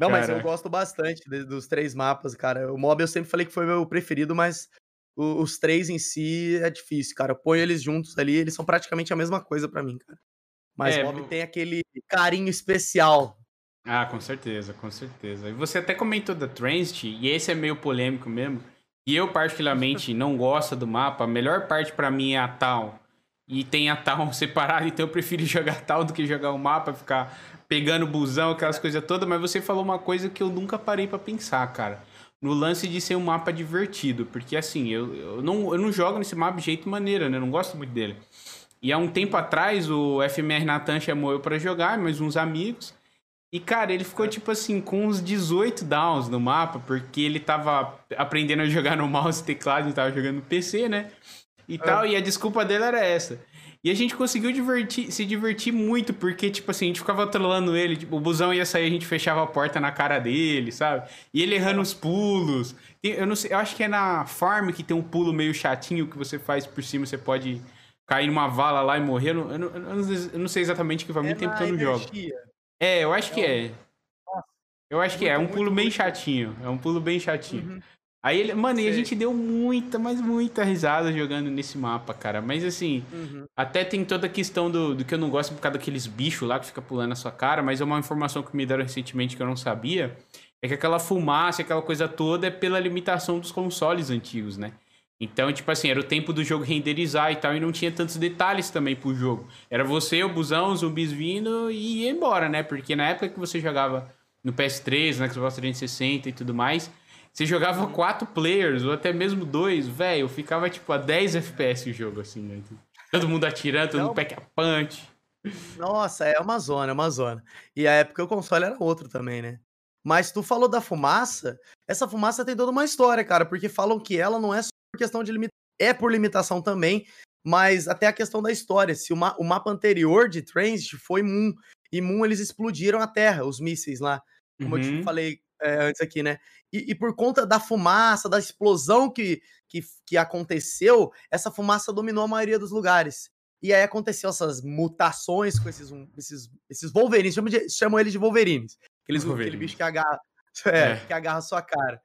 Não, mas eu gosto bastante dos três mapas, cara. O Mob eu sempre falei que foi meu preferido, mas os três em si é difícil, cara. Eu ponho eles juntos ali, eles são praticamente a mesma coisa para mim, cara. Mas é, o Mob tem aquele carinho especial. Ah, com certeza, com certeza. E você até comentou da Transit, e esse é meio polêmico mesmo. E eu, particularmente, não gosto do mapa. A melhor parte para mim é a Town e tem a Town separada, então eu prefiro jogar tal do que jogar o mapa, ficar pegando busão, aquelas coisas todas, mas você falou uma coisa que eu nunca parei para pensar, cara. No lance de ser um mapa divertido, porque assim, eu, eu, não, eu não jogo nesse mapa de jeito maneira, né? Eu não gosto muito dele. E há um tempo atrás o FMR Natan chamou eu para jogar, mais uns amigos. E, cara, ele ficou, tipo assim, com uns 18 downs no mapa, porque ele tava aprendendo a jogar no mouse e teclado e tava jogando no PC, né? E tal, e a desculpa dele era essa. E a gente conseguiu divertir, se divertir muito, porque, tipo assim, a gente ficava trolando ele, tipo, o busão ia sair, a gente fechava a porta na cara dele, sabe? E ele errando os pulos. Eu não sei, eu acho que é na farm que tem um pulo meio chatinho que você faz por cima, você pode cair numa vala lá e morrer. Eu não, eu não, eu não sei exatamente que faz muito é tempo que eu não jogo. É, eu acho é que é. Eu acho que é, é um pulo bem chatinho. É um pulo bem chatinho. Uhum. Aí ele, mano, Sei. e a gente deu muita, mas muita risada jogando nesse mapa, cara. Mas assim, uhum. até tem toda a questão do, do que eu não gosto por causa daqueles bichos lá que fica pulando na sua cara, mas é uma informação que me deram recentemente que eu não sabia. É que aquela fumaça, aquela coisa toda é pela limitação dos consoles antigos, né? Então, tipo assim, era o tempo do jogo renderizar e tal, e não tinha tantos detalhes também pro jogo. Era você, o busão, os zumbis vindo e ia embora, né? Porque na época que você jogava no PS3, no Xbox 360 e tudo mais, você jogava quatro players, ou até mesmo dois, velho, ficava tipo a 10 FPS o jogo, assim, né? Todo mundo atirando, todo mundo pack a punch. Nossa, é uma zona, é uma zona. E a época o console era outro também, né? Mas tu falou da fumaça, essa fumaça tem toda uma história, cara, porque falam que ela não é só por questão de limitação, é por limitação também, mas até a questão da história. Se o, ma o mapa anterior de Transit foi Moon, e Moon eles explodiram a Terra, os mísseis lá. Como uhum. eu te uhum. falei é, antes aqui, né? E, e, por conta da fumaça, da explosão que, que, que aconteceu, essa fumaça dominou a maioria dos lugares. E aí aconteceu essas mutações com esses, esses, esses Wolverines, chamam, de, chamam eles de Wolverines. Aqueles, Wolverine. Aquele bicho que agarra, é, é. que agarra a sua cara.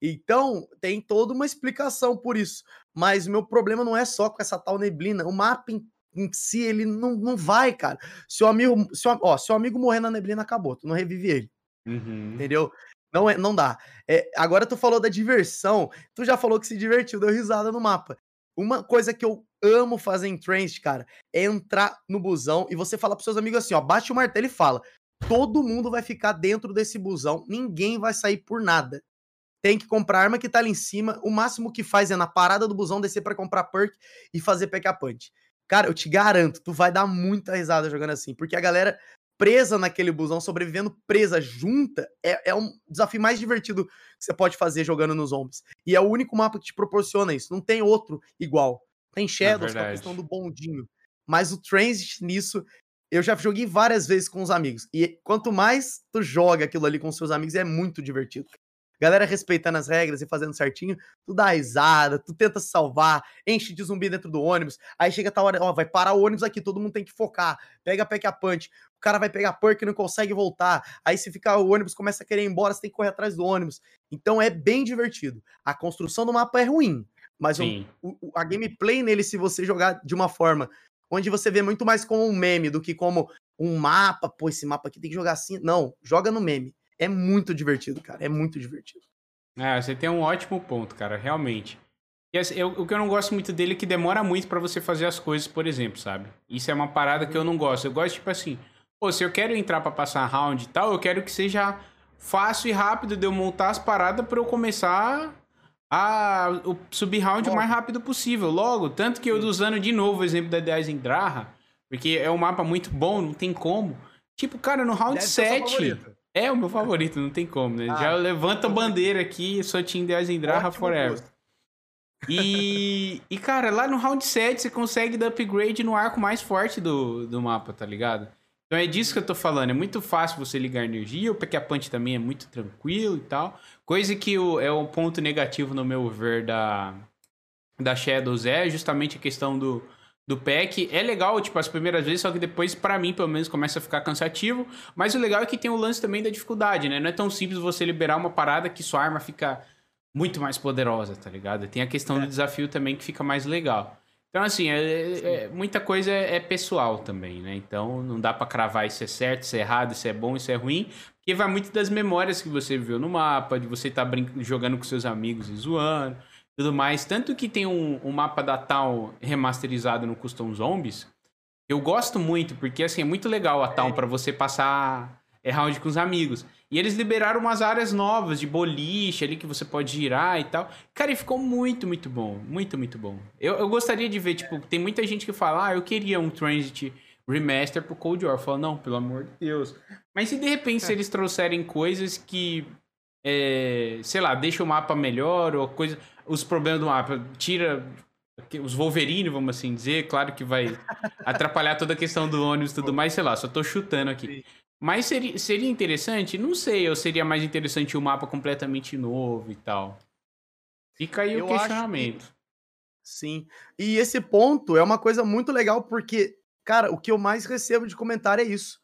Então, tem toda uma explicação por isso. Mas o meu problema não é só com essa tal neblina. O mapa em, em si, ele não, não vai, cara. Se o amigo, se o, ó, se o amigo morrer na neblina, acabou. Tu não revive ele. Uhum. Entendeu? Não, é, não dá. É, agora tu falou da diversão. Tu já falou que se divertiu, deu risada no mapa. Uma coisa que eu amo fazer em Transit, cara, é entrar no busão e você falar pros seus amigos assim, ó, bate o martelo e fala. Todo mundo vai ficar dentro desse busão, ninguém vai sair por nada. Tem que comprar a arma que tá ali em cima. O máximo que faz é na parada do busão descer para comprar perk e fazer pack a punch. Cara, eu te garanto, tu vai dar muita risada jogando assim, porque a galera presa naquele busão, sobrevivendo presa junta, é, é um desafio mais divertido que você pode fazer jogando nos zombies. E é o único mapa que te proporciona isso. Não tem outro igual. Tem é Shadows, é com a questão do bondinho. Mas o Transit nisso, eu já joguei várias vezes com os amigos. E quanto mais tu joga aquilo ali com seus amigos, é muito divertido galera respeitando as regras e fazendo certinho, tu dá risada, tu tenta se salvar, enche de zumbi dentro do ônibus, aí chega a tal hora, ó, vai parar o ônibus aqui, todo mundo tem que focar, pega pack a punch, cara vai pegar perk e não consegue voltar, aí se ficar o ônibus começa a querer ir embora, você tem que correr atrás do ônibus. Então é bem divertido. A construção do mapa é ruim, mas o, o, a gameplay nele, se você jogar de uma forma onde você vê muito mais como um meme do que como um mapa, pô, esse mapa aqui tem que jogar assim. Não, joga no meme. É muito divertido, cara. É muito divertido. É, você tem um ótimo ponto, cara, realmente. Assim, eu, o que eu não gosto muito dele é que demora muito para você fazer as coisas, por exemplo, sabe? Isso é uma parada que eu não gosto. Eu gosto, tipo assim, pô, se eu quero entrar para passar round e tal, eu quero que seja fácil e rápido de eu montar as paradas para eu começar a subir round o mais rápido possível, logo. Tanto que eu usando de novo o exemplo da Ideais em Draha, porque é um mapa muito bom, não tem como. Tipo, cara, no round Deve 7. É o meu favorito, não tem como, né? Ah, Já levanta a bandeira aqui, sou Team Ideais em Draha forever. E, e, cara, lá no round 7 você consegue dar upgrade no arco mais forte do, do mapa, tá ligado? Então é disso que eu tô falando. É muito fácil você ligar energia, o Pack a Punch também é muito tranquilo e tal. Coisa que o, é um ponto negativo, no meu ver, da, da Shadows é justamente a questão do, do pack. É legal, tipo, as primeiras vezes, só que depois, para mim, pelo menos, começa a ficar cansativo. Mas o legal é que tem o lance também da dificuldade, né? Não é tão simples você liberar uma parada que sua arma fica muito mais poderosa, tá ligado? Tem a questão é. do desafio também que fica mais legal. Então, assim, é, é, muita coisa é, é, pessoal também, né? Então, não dá para cravar isso é certo, isso é errado, isso é bom, isso é ruim, porque vai muito das memórias que você viu no mapa, de você estar tá jogando com seus amigos e zoando, tudo mais. Tanto que tem um, um mapa da Town remasterizado no Custom Zombies, eu gosto muito, porque, assim, é muito legal a Town é. para você passar é, round com os amigos. E eles liberaram umas áreas novas de boliche ali que você pode girar e tal. Cara, e ficou muito, muito bom. Muito, muito bom. Eu, eu gostaria de ver, tipo, tem muita gente que fala, ah, eu queria um Transit Remaster pro Cold War. Eu falo, não, pelo amor de Deus. Mas se de repente se eles trouxerem coisas que, é, sei lá, deixa o mapa melhor ou coisa, os problemas do mapa, tira os Wolverine, vamos assim dizer, claro que vai atrapalhar toda a questão do ônibus e tudo mais, sei lá, só tô chutando aqui. Mas seria, seria interessante? Não sei, ou seria mais interessante um mapa completamente novo e tal. Fica aí Eu o questionamento. Que... Sim. E esse ponto é uma coisa muito legal, porque, cara, o que eu mais recebo de comentário é isso.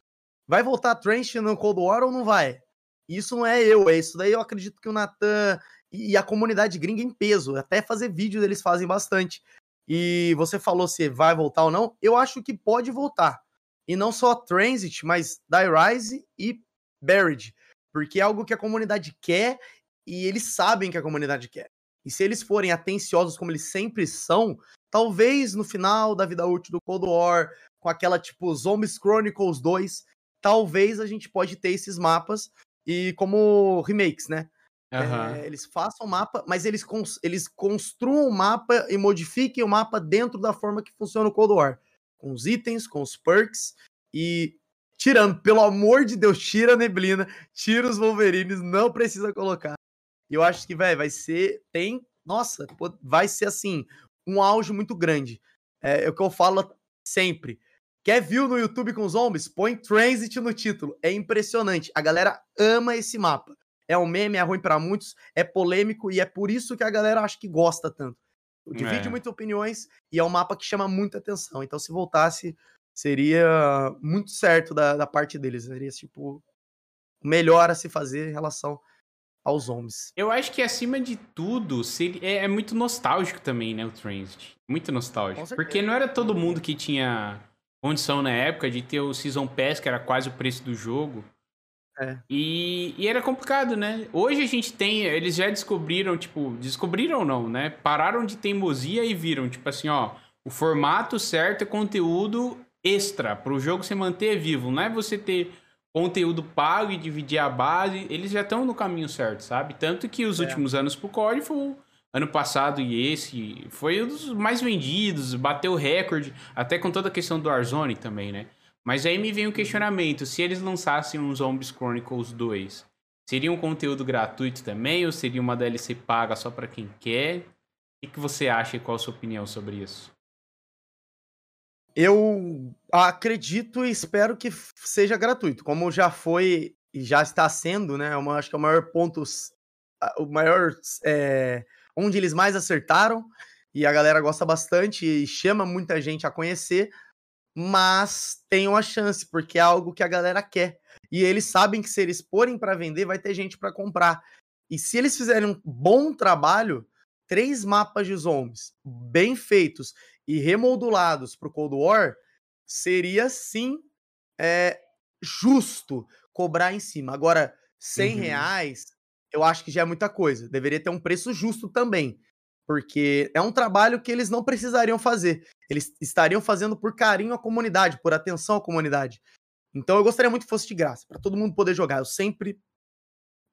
Vai voltar Trench no Cold War ou não vai? Isso não é eu, é isso daí eu acredito que o Natan e a comunidade gringa em peso, até fazer vídeo eles fazem bastante. E você falou se vai voltar ou não, eu acho que pode voltar. E não só Transit, mas Die Rise e Buried. Porque é algo que a comunidade quer e eles sabem que a comunidade quer. E se eles forem atenciosos como eles sempre são, talvez no final da vida útil do Cold War, com aquela tipo Zombies Chronicles 2, talvez a gente pode ter esses mapas e como remakes, né? Uhum. É, eles façam o mapa, mas eles, cons eles construam o mapa e modifiquem o mapa dentro da forma que funciona o Cold War com os itens, com os perks e tirando, pelo amor de Deus, tira a neblina, tira os Wolverines, não precisa colocar. E eu acho que, velho, vai ser, tem, nossa, vai ser assim, um auge muito grande. É, é o que eu falo sempre. Quer view no YouTube com zombies? Põe Transit no título. É impressionante. A galera ama esse mapa. É um meme, é ruim para muitos, é polêmico e é por isso que a galera acha que gosta tanto. Divide é. muitas opiniões e é um mapa que chama muita atenção. Então, se voltasse, seria muito certo da, da parte deles. Seria, tipo, melhor a se fazer em relação aos homens. Eu acho que, acima de tudo, seria, é, é muito nostálgico também, né, o Transit. Muito nostálgico. Porque não era todo mundo que tinha condição na época de ter o Season Pass, que era quase o preço do jogo. É. E, e, era complicado, né? Hoje a gente tem, eles já descobriram, tipo, descobriram não, né? Pararam de teimosia e viram, tipo assim, ó, o formato certo é conteúdo extra para o jogo se manter vivo, não é você ter conteúdo pago e dividir a base, eles já estão no caminho certo, sabe? Tanto que os é. últimos anos pro COD foi ano passado e esse foi um dos mais vendidos, bateu recorde, até com toda a questão do Warzone também, né? Mas aí me vem o um questionamento: se eles lançassem um Zombies Chronicles 2, seria um conteúdo gratuito também ou seria uma DLC paga só para quem quer? O que você acha e qual a sua opinião sobre isso? Eu acredito e espero que seja gratuito, como já foi e já está sendo, né? Eu acho que é o maior ponto, o maior é, onde eles mais acertaram e a galera gosta bastante e chama muita gente a conhecer mas tem uma chance, porque é algo que a galera quer. E eles sabem que se eles porem para vender, vai ter gente para comprar. E se eles fizerem um bom trabalho, três mapas de zombies bem feitos e remodulados para o Cold War, seria sim é, justo cobrar em cima. Agora, 100 uhum. reais eu acho que já é muita coisa. Deveria ter um preço justo também. Porque é um trabalho que eles não precisariam fazer. Eles estariam fazendo por carinho à comunidade, por atenção à comunidade. Então eu gostaria muito que fosse de graça, para todo mundo poder jogar. Eu sempre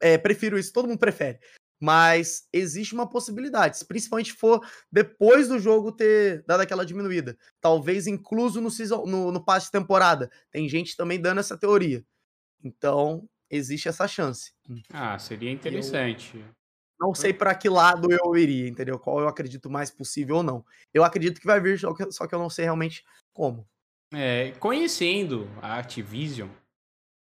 é, prefiro isso, todo mundo prefere. Mas existe uma possibilidade, se principalmente for depois do jogo ter dado aquela diminuída. Talvez incluso no, season, no, no passe de temporada. Tem gente também dando essa teoria. Então, existe essa chance. Ah, seria interessante. Eu não sei para que lado eu iria, entendeu? Qual eu acredito mais possível ou não. Eu acredito que vai vir, só que eu não sei realmente como. É, conhecendo a Activision,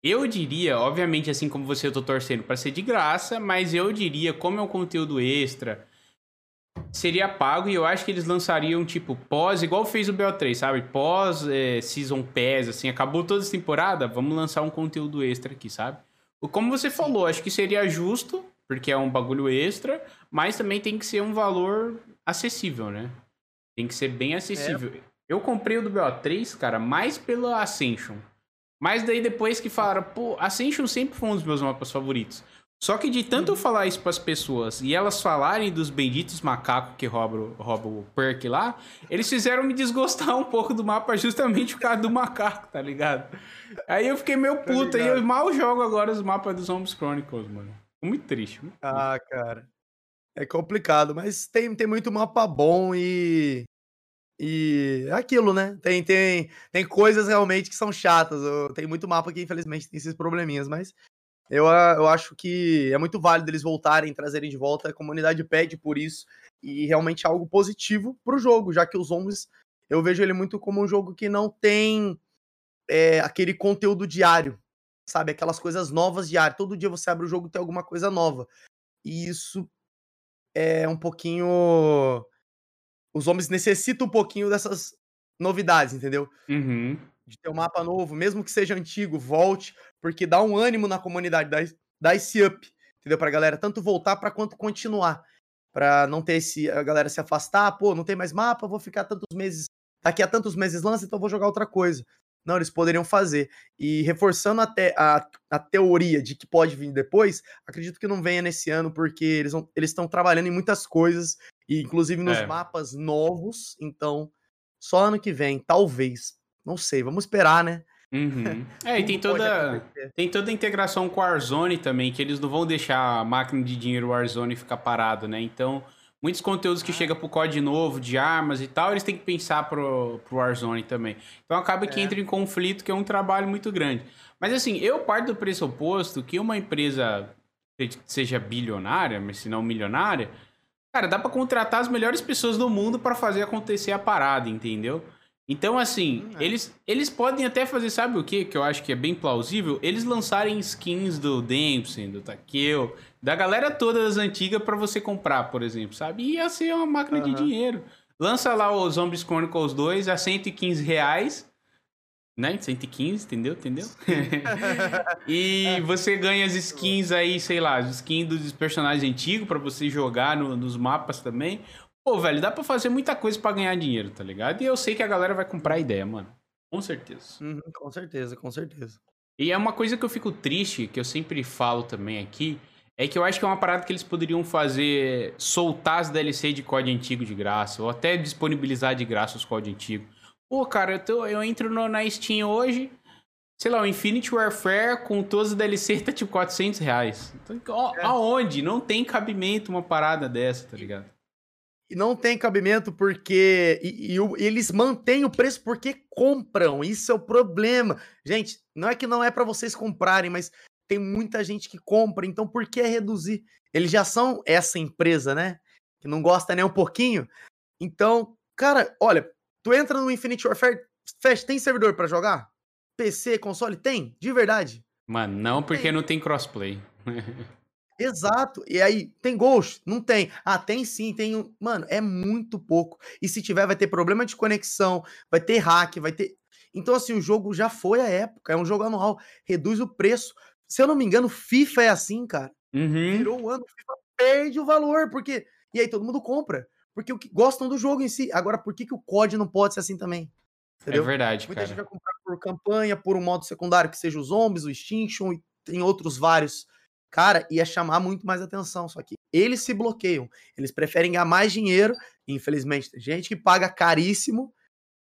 eu diria, obviamente, assim como você, eu tô torcendo para ser de graça, mas eu diria, como é um conteúdo extra, seria pago e eu acho que eles lançariam, tipo, pós, igual fez o BO3, sabe? Pós é, Season Pass, assim, acabou toda essa temporada, vamos lançar um conteúdo extra aqui, sabe? Como você falou, acho que seria justo, porque é um bagulho extra, mas também tem que ser um valor acessível, né? Tem que ser bem acessível. É. Eu comprei o do BO3, cara, mais pela Ascension. Mas daí depois que falaram, pô, Ascension sempre foi um dos meus mapas favoritos. Só que de tanto eu uhum. falar isso pras pessoas e elas falarem dos benditos macacos que roubam, roubam o perk lá, eles fizeram me desgostar um pouco do mapa justamente por causa do macaco, tá ligado? Aí eu fiquei meio tá puta e eu mal jogo agora os mapas dos Zombies Chronicles, mano. Muito triste. Muito ah, cara. É complicado, mas tem, tem muito mapa bom e e é aquilo, né? Tem, tem, tem coisas realmente que são chatas. Tem muito mapa que, infelizmente, tem esses probleminhas, mas eu, eu acho que é muito válido eles voltarem, trazerem de volta. A comunidade pede por isso. E realmente é algo positivo pro jogo, já que os zombies, eu vejo ele muito como um jogo que não tem é, aquele conteúdo diário, sabe? Aquelas coisas novas diário. Todo dia você abre o jogo e tem alguma coisa nova. E isso é um pouquinho os homens necessitam um pouquinho dessas novidades, entendeu? Uhum. De ter um mapa novo, mesmo que seja antigo, volte, porque dá um ânimo na comunidade, dá, dá esse up, entendeu? Pra galera tanto voltar para quanto continuar. Pra não ter esse, a galera se afastar, pô, não tem mais mapa, vou ficar tantos meses, daqui a tantos meses lança, então vou jogar outra coisa. Não, eles poderiam fazer. E reforçando até a, a teoria de que pode vir depois, acredito que não venha nesse ano, porque eles estão trabalhando em muitas coisas e inclusive nos é. mapas novos, então só ano que vem, talvez. Não sei, vamos esperar, né? Uhum. É, e tem toda, tem toda a integração com o Warzone também, que eles não vão deixar a máquina de dinheiro Warzone ficar parado, né? Então, muitos conteúdos que ah. chegam pro COD novo, de armas e tal, eles têm que pensar pro, pro Warzone também. Então acaba que é. entra em conflito, que é um trabalho muito grande. Mas assim, eu parto do pressuposto que uma empresa seja bilionária, mas se não milionária, Cara, dá para contratar as melhores pessoas do mundo para fazer acontecer a parada, entendeu? Então, assim, hum, é. eles, eles podem até fazer, sabe o que? Que eu acho que é bem plausível? Eles lançarem skins do Dempsey, do Takeo, da galera toda das antigas para você comprar, por exemplo, sabe? E ia ser uma máquina uhum. de dinheiro. Lança lá o Zombies Chronicles 2 a 115 reais né? 115, entendeu? Entendeu? e você ganha as skins aí, sei lá, as skins dos personagens antigos para você jogar no, nos mapas também. Pô, velho, dá pra fazer muita coisa para ganhar dinheiro, tá ligado? E eu sei que a galera vai comprar a ideia, mano. Com certeza. Uhum, com certeza, com certeza. E é uma coisa que eu fico triste, que eu sempre falo também aqui, é que eu acho que é uma parada que eles poderiam fazer, soltar as DLC de código antigo de graça, ou até disponibilizar de graça os códigos antigos. Pô, cara, eu, tô, eu entro no, na Steam hoje, sei lá, o Infinity Warfare com todos os DLC tá tipo 400 reais. Então, é. aonde? Não tem cabimento uma parada dessa, tá ligado? E não tem cabimento porque. E, e, eles mantêm o preço porque compram. Isso é o problema. Gente, não é que não é para vocês comprarem, mas tem muita gente que compra. Então por que reduzir? Eles já são essa empresa, né? Que não gosta nem um pouquinho. Então, cara, olha, Tu entra no Infinite Warfare, Fast, tem servidor para jogar? PC, console? Tem, de verdade. Mano, não porque tem. não tem crossplay. Exato. E aí, tem Ghost? Não tem. Ah, tem sim, tem. Mano, é muito pouco. E se tiver, vai ter problema de conexão, vai ter hack, vai ter. Então, assim, o jogo já foi a época. É um jogo anual. Reduz o preço. Se eu não me engano, FIFA é assim, cara. Uhum. Virou o ano, FIFA perde o valor, porque. E aí todo mundo compra. Porque o que gostam do jogo em si. Agora, por que, que o COD não pode ser assim também? É Entendeu? É verdade, Muita cara. gente vai comprar por campanha, por um modo secundário que seja os zombies, o Extinction e tem outros vários. Cara, ia chamar muito mais atenção. Só que eles se bloqueiam. Eles preferem ganhar mais dinheiro. Infelizmente, tem gente que paga caríssimo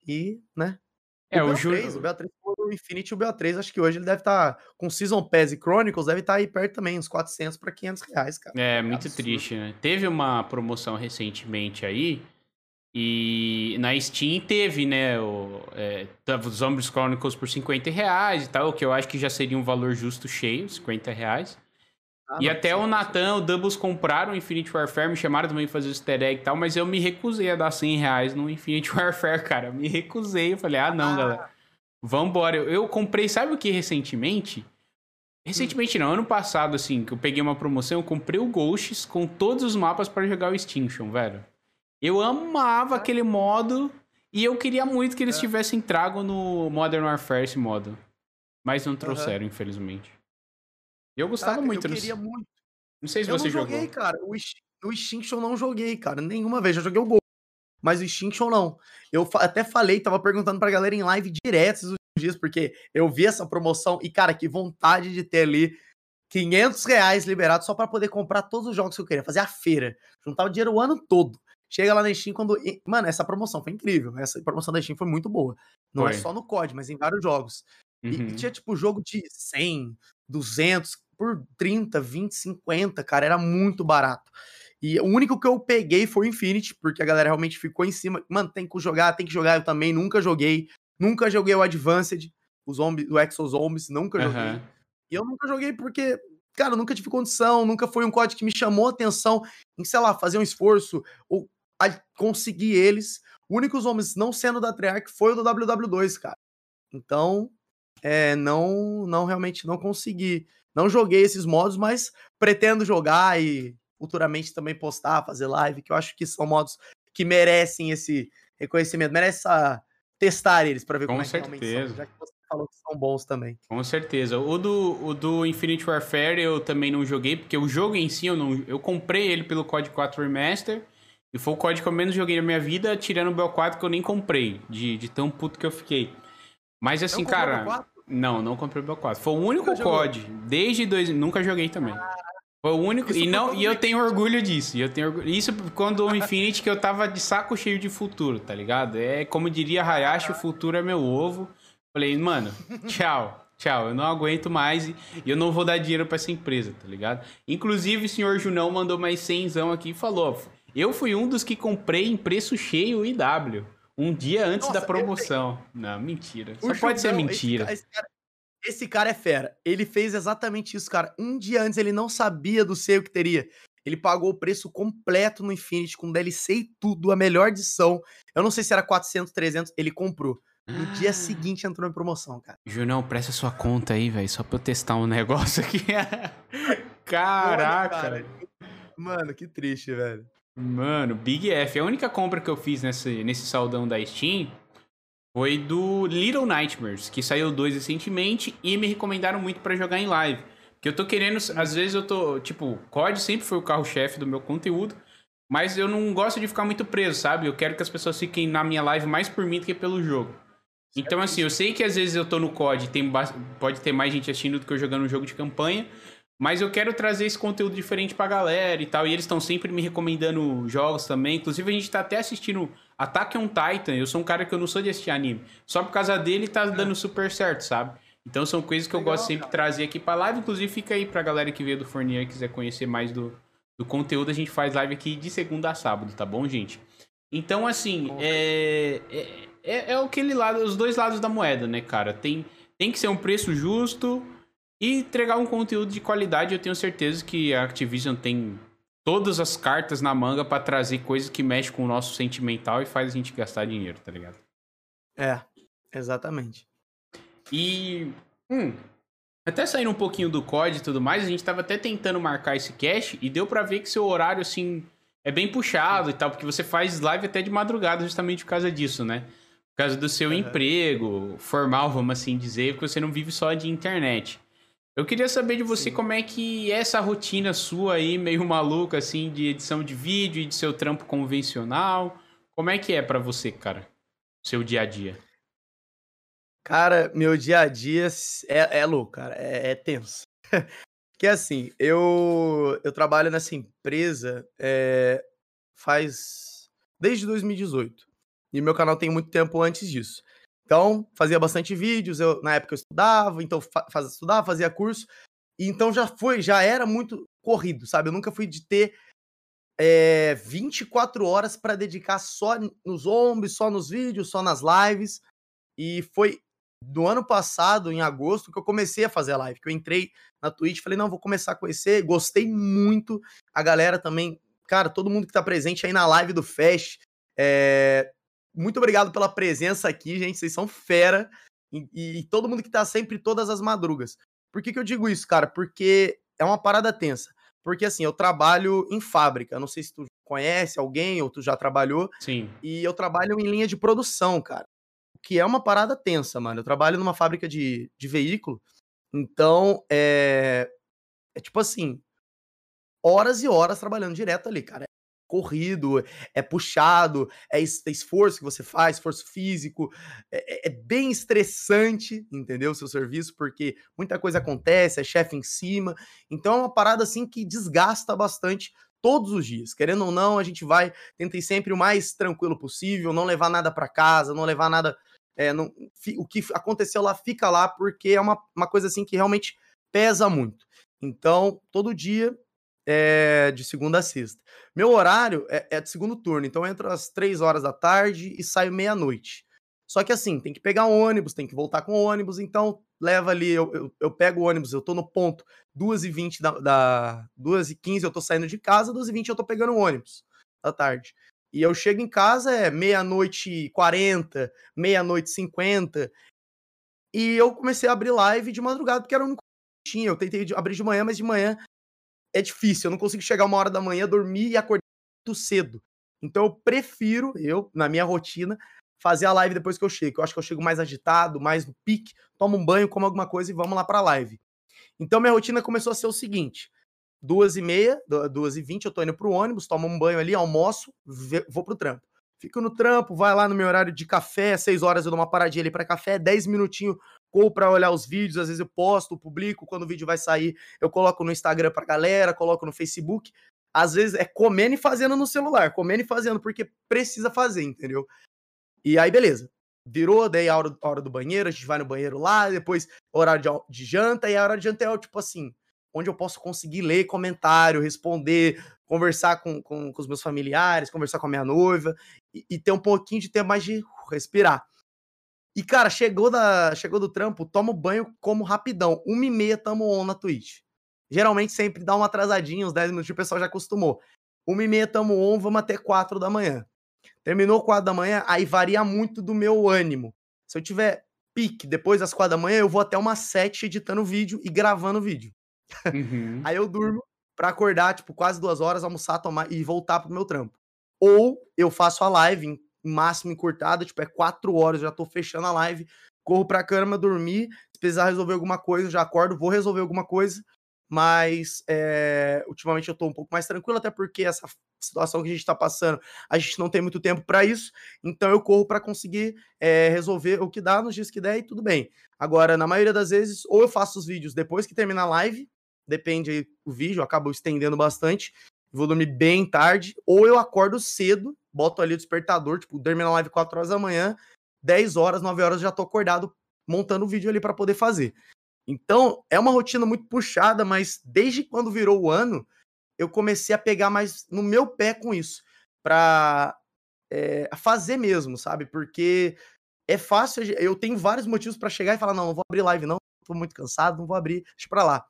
e, né? É, o o BO3, Júlio. o BO3 o Infinity o BO3, acho que hoje ele deve estar com Season Pass e Chronicles, deve estar aí perto também, uns 400 para 500 reais, cara. É, muito absurdo. triste, né? Teve uma promoção recentemente aí. E na Steam teve, né? O, é, tava os Zombies Chronicles por 50 reais e tal, que eu acho que já seria um valor justo cheio, 50 reais. Ah, e não, até o. Natan, o Doubles compraram o Infinite Warfare, me chamaram também pra fazer o easter egg e tal, mas eu me recusei a dar 100 reais no Infinite Warfare, cara. Me recusei, eu falei, ah, não, galera. Vambora. Eu, eu comprei, sabe o que recentemente? Recentemente não, ano passado, assim, que eu peguei uma promoção, eu comprei o Ghosts com todos os mapas pra jogar o Extinction, velho. Eu amava aquele modo e eu queria muito que eles É. tivessem trago no Modern Warfare esse modo. Mas não trouxeram, infelizmente. Eu gostava Caraca, muito. Eu não queria sei- muito. Não sei se eu você não jogou. joguei, cara. O, Ex- o Extinction eu não joguei, cara. Nenhuma vez. Eu joguei o Gol. Mas o Extinction não. Eu fa- até falei, tava perguntando pra galera em live direto esses últimos dias, porque eu vi essa promoção e, cara, que vontade de ter ali 500 reais liberados só pra poder comprar todos os jogos que eu queria. Fazer a feira. Juntar o dinheiro o ano todo. Chega lá na Steam quando. Mano, essa promoção foi incrível. Essa promoção da Steam foi muito boa. Não é Foi. só no COD, mas em vários jogos. E- E, Uhum. tinha, tipo, jogo de 100, 200, por 30, 20, 50, cara, era muito barato. E o único que eu peguei foi o Infinity, porque a galera realmente ficou em cima. Mano, tem que jogar, tem que jogar. Eu também nunca joguei. Nunca joguei o Advanced, o, zombie, o Exo Zombies, nunca joguei. E eu nunca joguei porque, cara, nunca tive condição, nunca foi um código que me chamou a atenção em, sei lá, fazer um esforço ou a- conseguir eles. O único zombies não sendo da Treyarch foi o do WW2, cara. Então, é, não, não realmente não consegui. Não joguei esses modos, mas pretendo jogar e futuramente também postar, fazer live, que eu acho que são modos que merecem esse reconhecimento, merece essa, testar eles pra ver Com como é que realmente certeza. são, já que você falou que são bons também. Com certeza. O do, o do Infinite Warfare eu também não joguei, porque o jogo em si eu não. Eu comprei ele pelo COD 4 Remaster. E foi o COD que eu menos joguei na minha vida, tirando o BO4 que eu nem comprei. De, de tão puto que eu fiquei. Mas assim, comprou o cara. BO4? Não, não comprei o BO4. Foi o único? COD. Desde dois. Nunca joguei também. Foi o único. Isso E, não, e eu tenho orgulho disso. Eu tenho orgulho- Isso quando o Infinite que eu tava de saco cheio de futuro, tá ligado? É como diria Hayashi, o futuro é meu ovo. Falei, mano, tchau, tchau. Eu não aguento mais e eu não vou dar dinheiro pra essa empresa, tá ligado? Inclusive, o senhor Junão mandou mais 100 aqui e falou: Eu fui um dos que comprei em preço cheio o IW. Um dia antes Nossa, da promoção. Não, mentira. Só O pode ser mentira. Esse cara, esse, cara, esse cara é fera. Ele fez exatamente isso, cara. Um dia antes ele não sabia do sale que teria. Ele pagou o preço completo no Infinity, com DLC e tudo, a melhor edição. Eu não sei se era 400, 300, ele comprou. No Ah. dia seguinte entrou em promoção, cara. Junão, presta sua conta aí, velho, só pra eu testar um negócio aqui. Olha, Caraca. cara. Mano, que triste, velho. Mano, Big F. A única compra que eu fiz nesse, nesse saldão da Steam foi do Little Nightmares, que saiu dois recentemente e me recomendaram muito pra jogar em live. Porque eu tô querendo, às vezes eu tô, tipo, COD sempre foi o carro-chefe do meu conteúdo, mas eu não gosto de ficar muito preso, sabe? Eu quero que as pessoas fiquem na minha live mais por mim do que pelo jogo. Então, assim, eu sei que às vezes eu tô no COD, tem pode ter mais gente assistindo do que eu jogando um jogo de campanha, mas eu quero trazer esse conteúdo diferente pra galera e tal. E eles estão sempre me recomendando jogos também. Inclusive, a gente tá até assistindo Attack on Titan. Eu sou um cara que eu não sou de assistir anime. Só por causa dele tá dando super certo, sabe? Então são coisas que eu Legal, gosto sempre de trazer aqui pra live. Inclusive, fica aí pra galera que veio do Fornier e quiser conhecer mais do, do conteúdo. A gente faz live aqui de segunda a sábado, tá bom, gente? Então, assim, é, é, é, é aquele lado, os dois lados da moeda, né, cara? Tem, tem que ser um preço justo e entregar um conteúdo de qualidade. Eu tenho certeza que a Activision tem todas as cartas na manga pra trazer coisas que mexem com o nosso sentimental e faz a gente gastar dinheiro, tá ligado? É, exatamente. E. Hum, até saindo um pouquinho do COD e tudo mais, a gente tava até tentando marcar esse cache e deu pra ver que seu horário, assim, é bem puxado e tal, porque você faz live até de madrugada justamente por causa disso, né? Por causa do seu Aham. emprego formal, vamos assim dizer, porque você não vive só de internet. Eu queria saber de você Sim. como é que é essa rotina sua aí, meio maluca, assim, de edição de vídeo e de seu trampo convencional. Como é que é pra você, cara? Seu dia a dia. Cara, meu dia a dia é, é louco, cara. É, é tenso. Que é assim, eu, eu trabalho nessa empresa é, faz desde 2018. E meu canal tem muito tempo antes disso. Então, fazia bastante vídeos, eu, na época eu estudava, então faz, estudava, fazia curso. Então já foi, já era muito corrido, sabe? Eu nunca fui de ter é, 24 horas para dedicar só nos ombros, só nos vídeos, só nas lives. E foi do ano passado, em agosto, que eu comecei a fazer a live. Que eu entrei na Twitch, falei, não, vou começar a conhecer. Gostei muito. A galera também, cara, todo mundo que tá presente aí na live do Fest. É... Muito obrigado pela presença aqui, gente. Vocês são fera. E, e, todo mundo que tá sempre todas as madrugas. Por que, que eu digo isso, cara? Porque é uma parada tensa. Porque assim, eu trabalho em fábrica. Não sei se tu conhece alguém ou tu já trabalhou. Sim. E eu trabalho em linha de produção, cara. Que é uma parada tensa, mano. Eu trabalho numa fábrica de, de veículo. Então, é. É tipo assim. Horas e horas trabalhando direto ali, cara corrido, é puxado, é esforço que você faz, esforço físico, é, é, bem estressante, entendeu? O seu serviço, porque muita coisa acontece, é chefe em cima. Então é uma parada assim que desgasta bastante todos os dias. Querendo ou não, a gente vai tentar sempre o mais tranquilo possível, não levar nada para casa, não levar nada. É, não, o que aconteceu lá fica lá, porque é uma, uma coisa assim que realmente pesa muito. Então, todo dia é de segunda a sexta. Meu horário é, é de segundo turno, então eu entro às três horas da tarde e saio meia-noite. Só que assim, tem que pegar um ônibus, tem que voltar com o ônibus, então leva ali, eu, eu, eu pego o ônibus, eu tô no ponto 2h20 da, da 2h15 eu tô saindo de casa, 2h20 eu tô pegando o ônibus da tarde. E eu chego em casa, é meia-noite e 40, meia-noite e 50. E eu comecei a abrir live de madrugada, porque era o único que tinha. Eu tentei abrir de manhã, mas de manhã é difícil. Eu não consigo chegar uma hora da manhã, dormir e acordar muito cedo. Então eu prefiro, eu, na minha rotina, fazer a live depois que eu chego. Eu acho que eu chego mais agitado, mais no pique, tomo um banho, como alguma coisa e vamos lá pra live. Então minha rotina começou a ser o seguinte: duas e meia, duas e vinte, eu tô indo pro ônibus, tomo um banho ali, almoço, vou pro trampo. Fico no trampo, vai lá no meu horário de café, seis horas eu dou uma paradinha ali para café, dez minutinhos ou para olhar os vídeos, às vezes eu posto, publico, quando o vídeo vai sair, eu coloco no Instagram pra galera, coloco no Facebook. Às vezes é comendo e fazendo no celular, comendo e fazendo, porque precisa fazer, entendeu? E aí, beleza. Virou, daí a hora, a hora do banheiro, a gente vai no banheiro lá, depois horário de, de janta, e a hora de janta é tipo assim, onde eu posso conseguir ler comentário, responder, conversar com, com, com os meus familiares, conversar com a minha noiva, e, e ter um pouquinho de tempo mais de respirar. E, cara, chegou, da, chegou do trampo, toma o banho como rapidão. Uma e meia tamo on na Twitch. Geralmente sempre dá uma atrasadinha, uns 10 minutos, o pessoal já acostumou. Uma e meia tamo on, vamos até 4 da manhã. Terminou 4 da manhã, aí varia muito do meu ânimo. Se eu tiver pique depois das 4 da manhã, eu vou até umas 7 editando vídeo e gravando vídeo. Uhum. aí eu durmo pra acordar, tipo, quase duas horas, almoçar, tomar e voltar pro meu trampo. Ou eu faço a live em máximo encurtada, tipo, é quatro horas, já tô fechando a live, corro pra cama, dormir, se precisar resolver alguma coisa, já acordo, vou resolver alguma coisa, mas é, ultimamente eu tô um pouco mais tranquilo, até porque essa situação que a gente tá passando, a gente não tem muito tempo para isso, então eu corro para conseguir é, resolver o que dá nos dias que der e tudo bem. Agora, na maioria das vezes, ou eu faço os vídeos depois que termina a live, depende aí o vídeo, eu acabo estendendo bastante, vou dormir bem tarde, ou eu acordo cedo, boto ali o despertador, tipo, dormi na live 4 horas da manhã, 10 horas, 9 horas já tô acordado montando o vídeo ali para poder fazer. Então, é uma rotina muito puxada, mas desde quando virou o ano, eu comecei a pegar mais no meu pé com isso, pra é, fazer mesmo, sabe? Porque é fácil, eu tenho vários motivos para chegar e falar, não, não vou abrir live não, tô muito cansado, não vou abrir, deixa pra lá.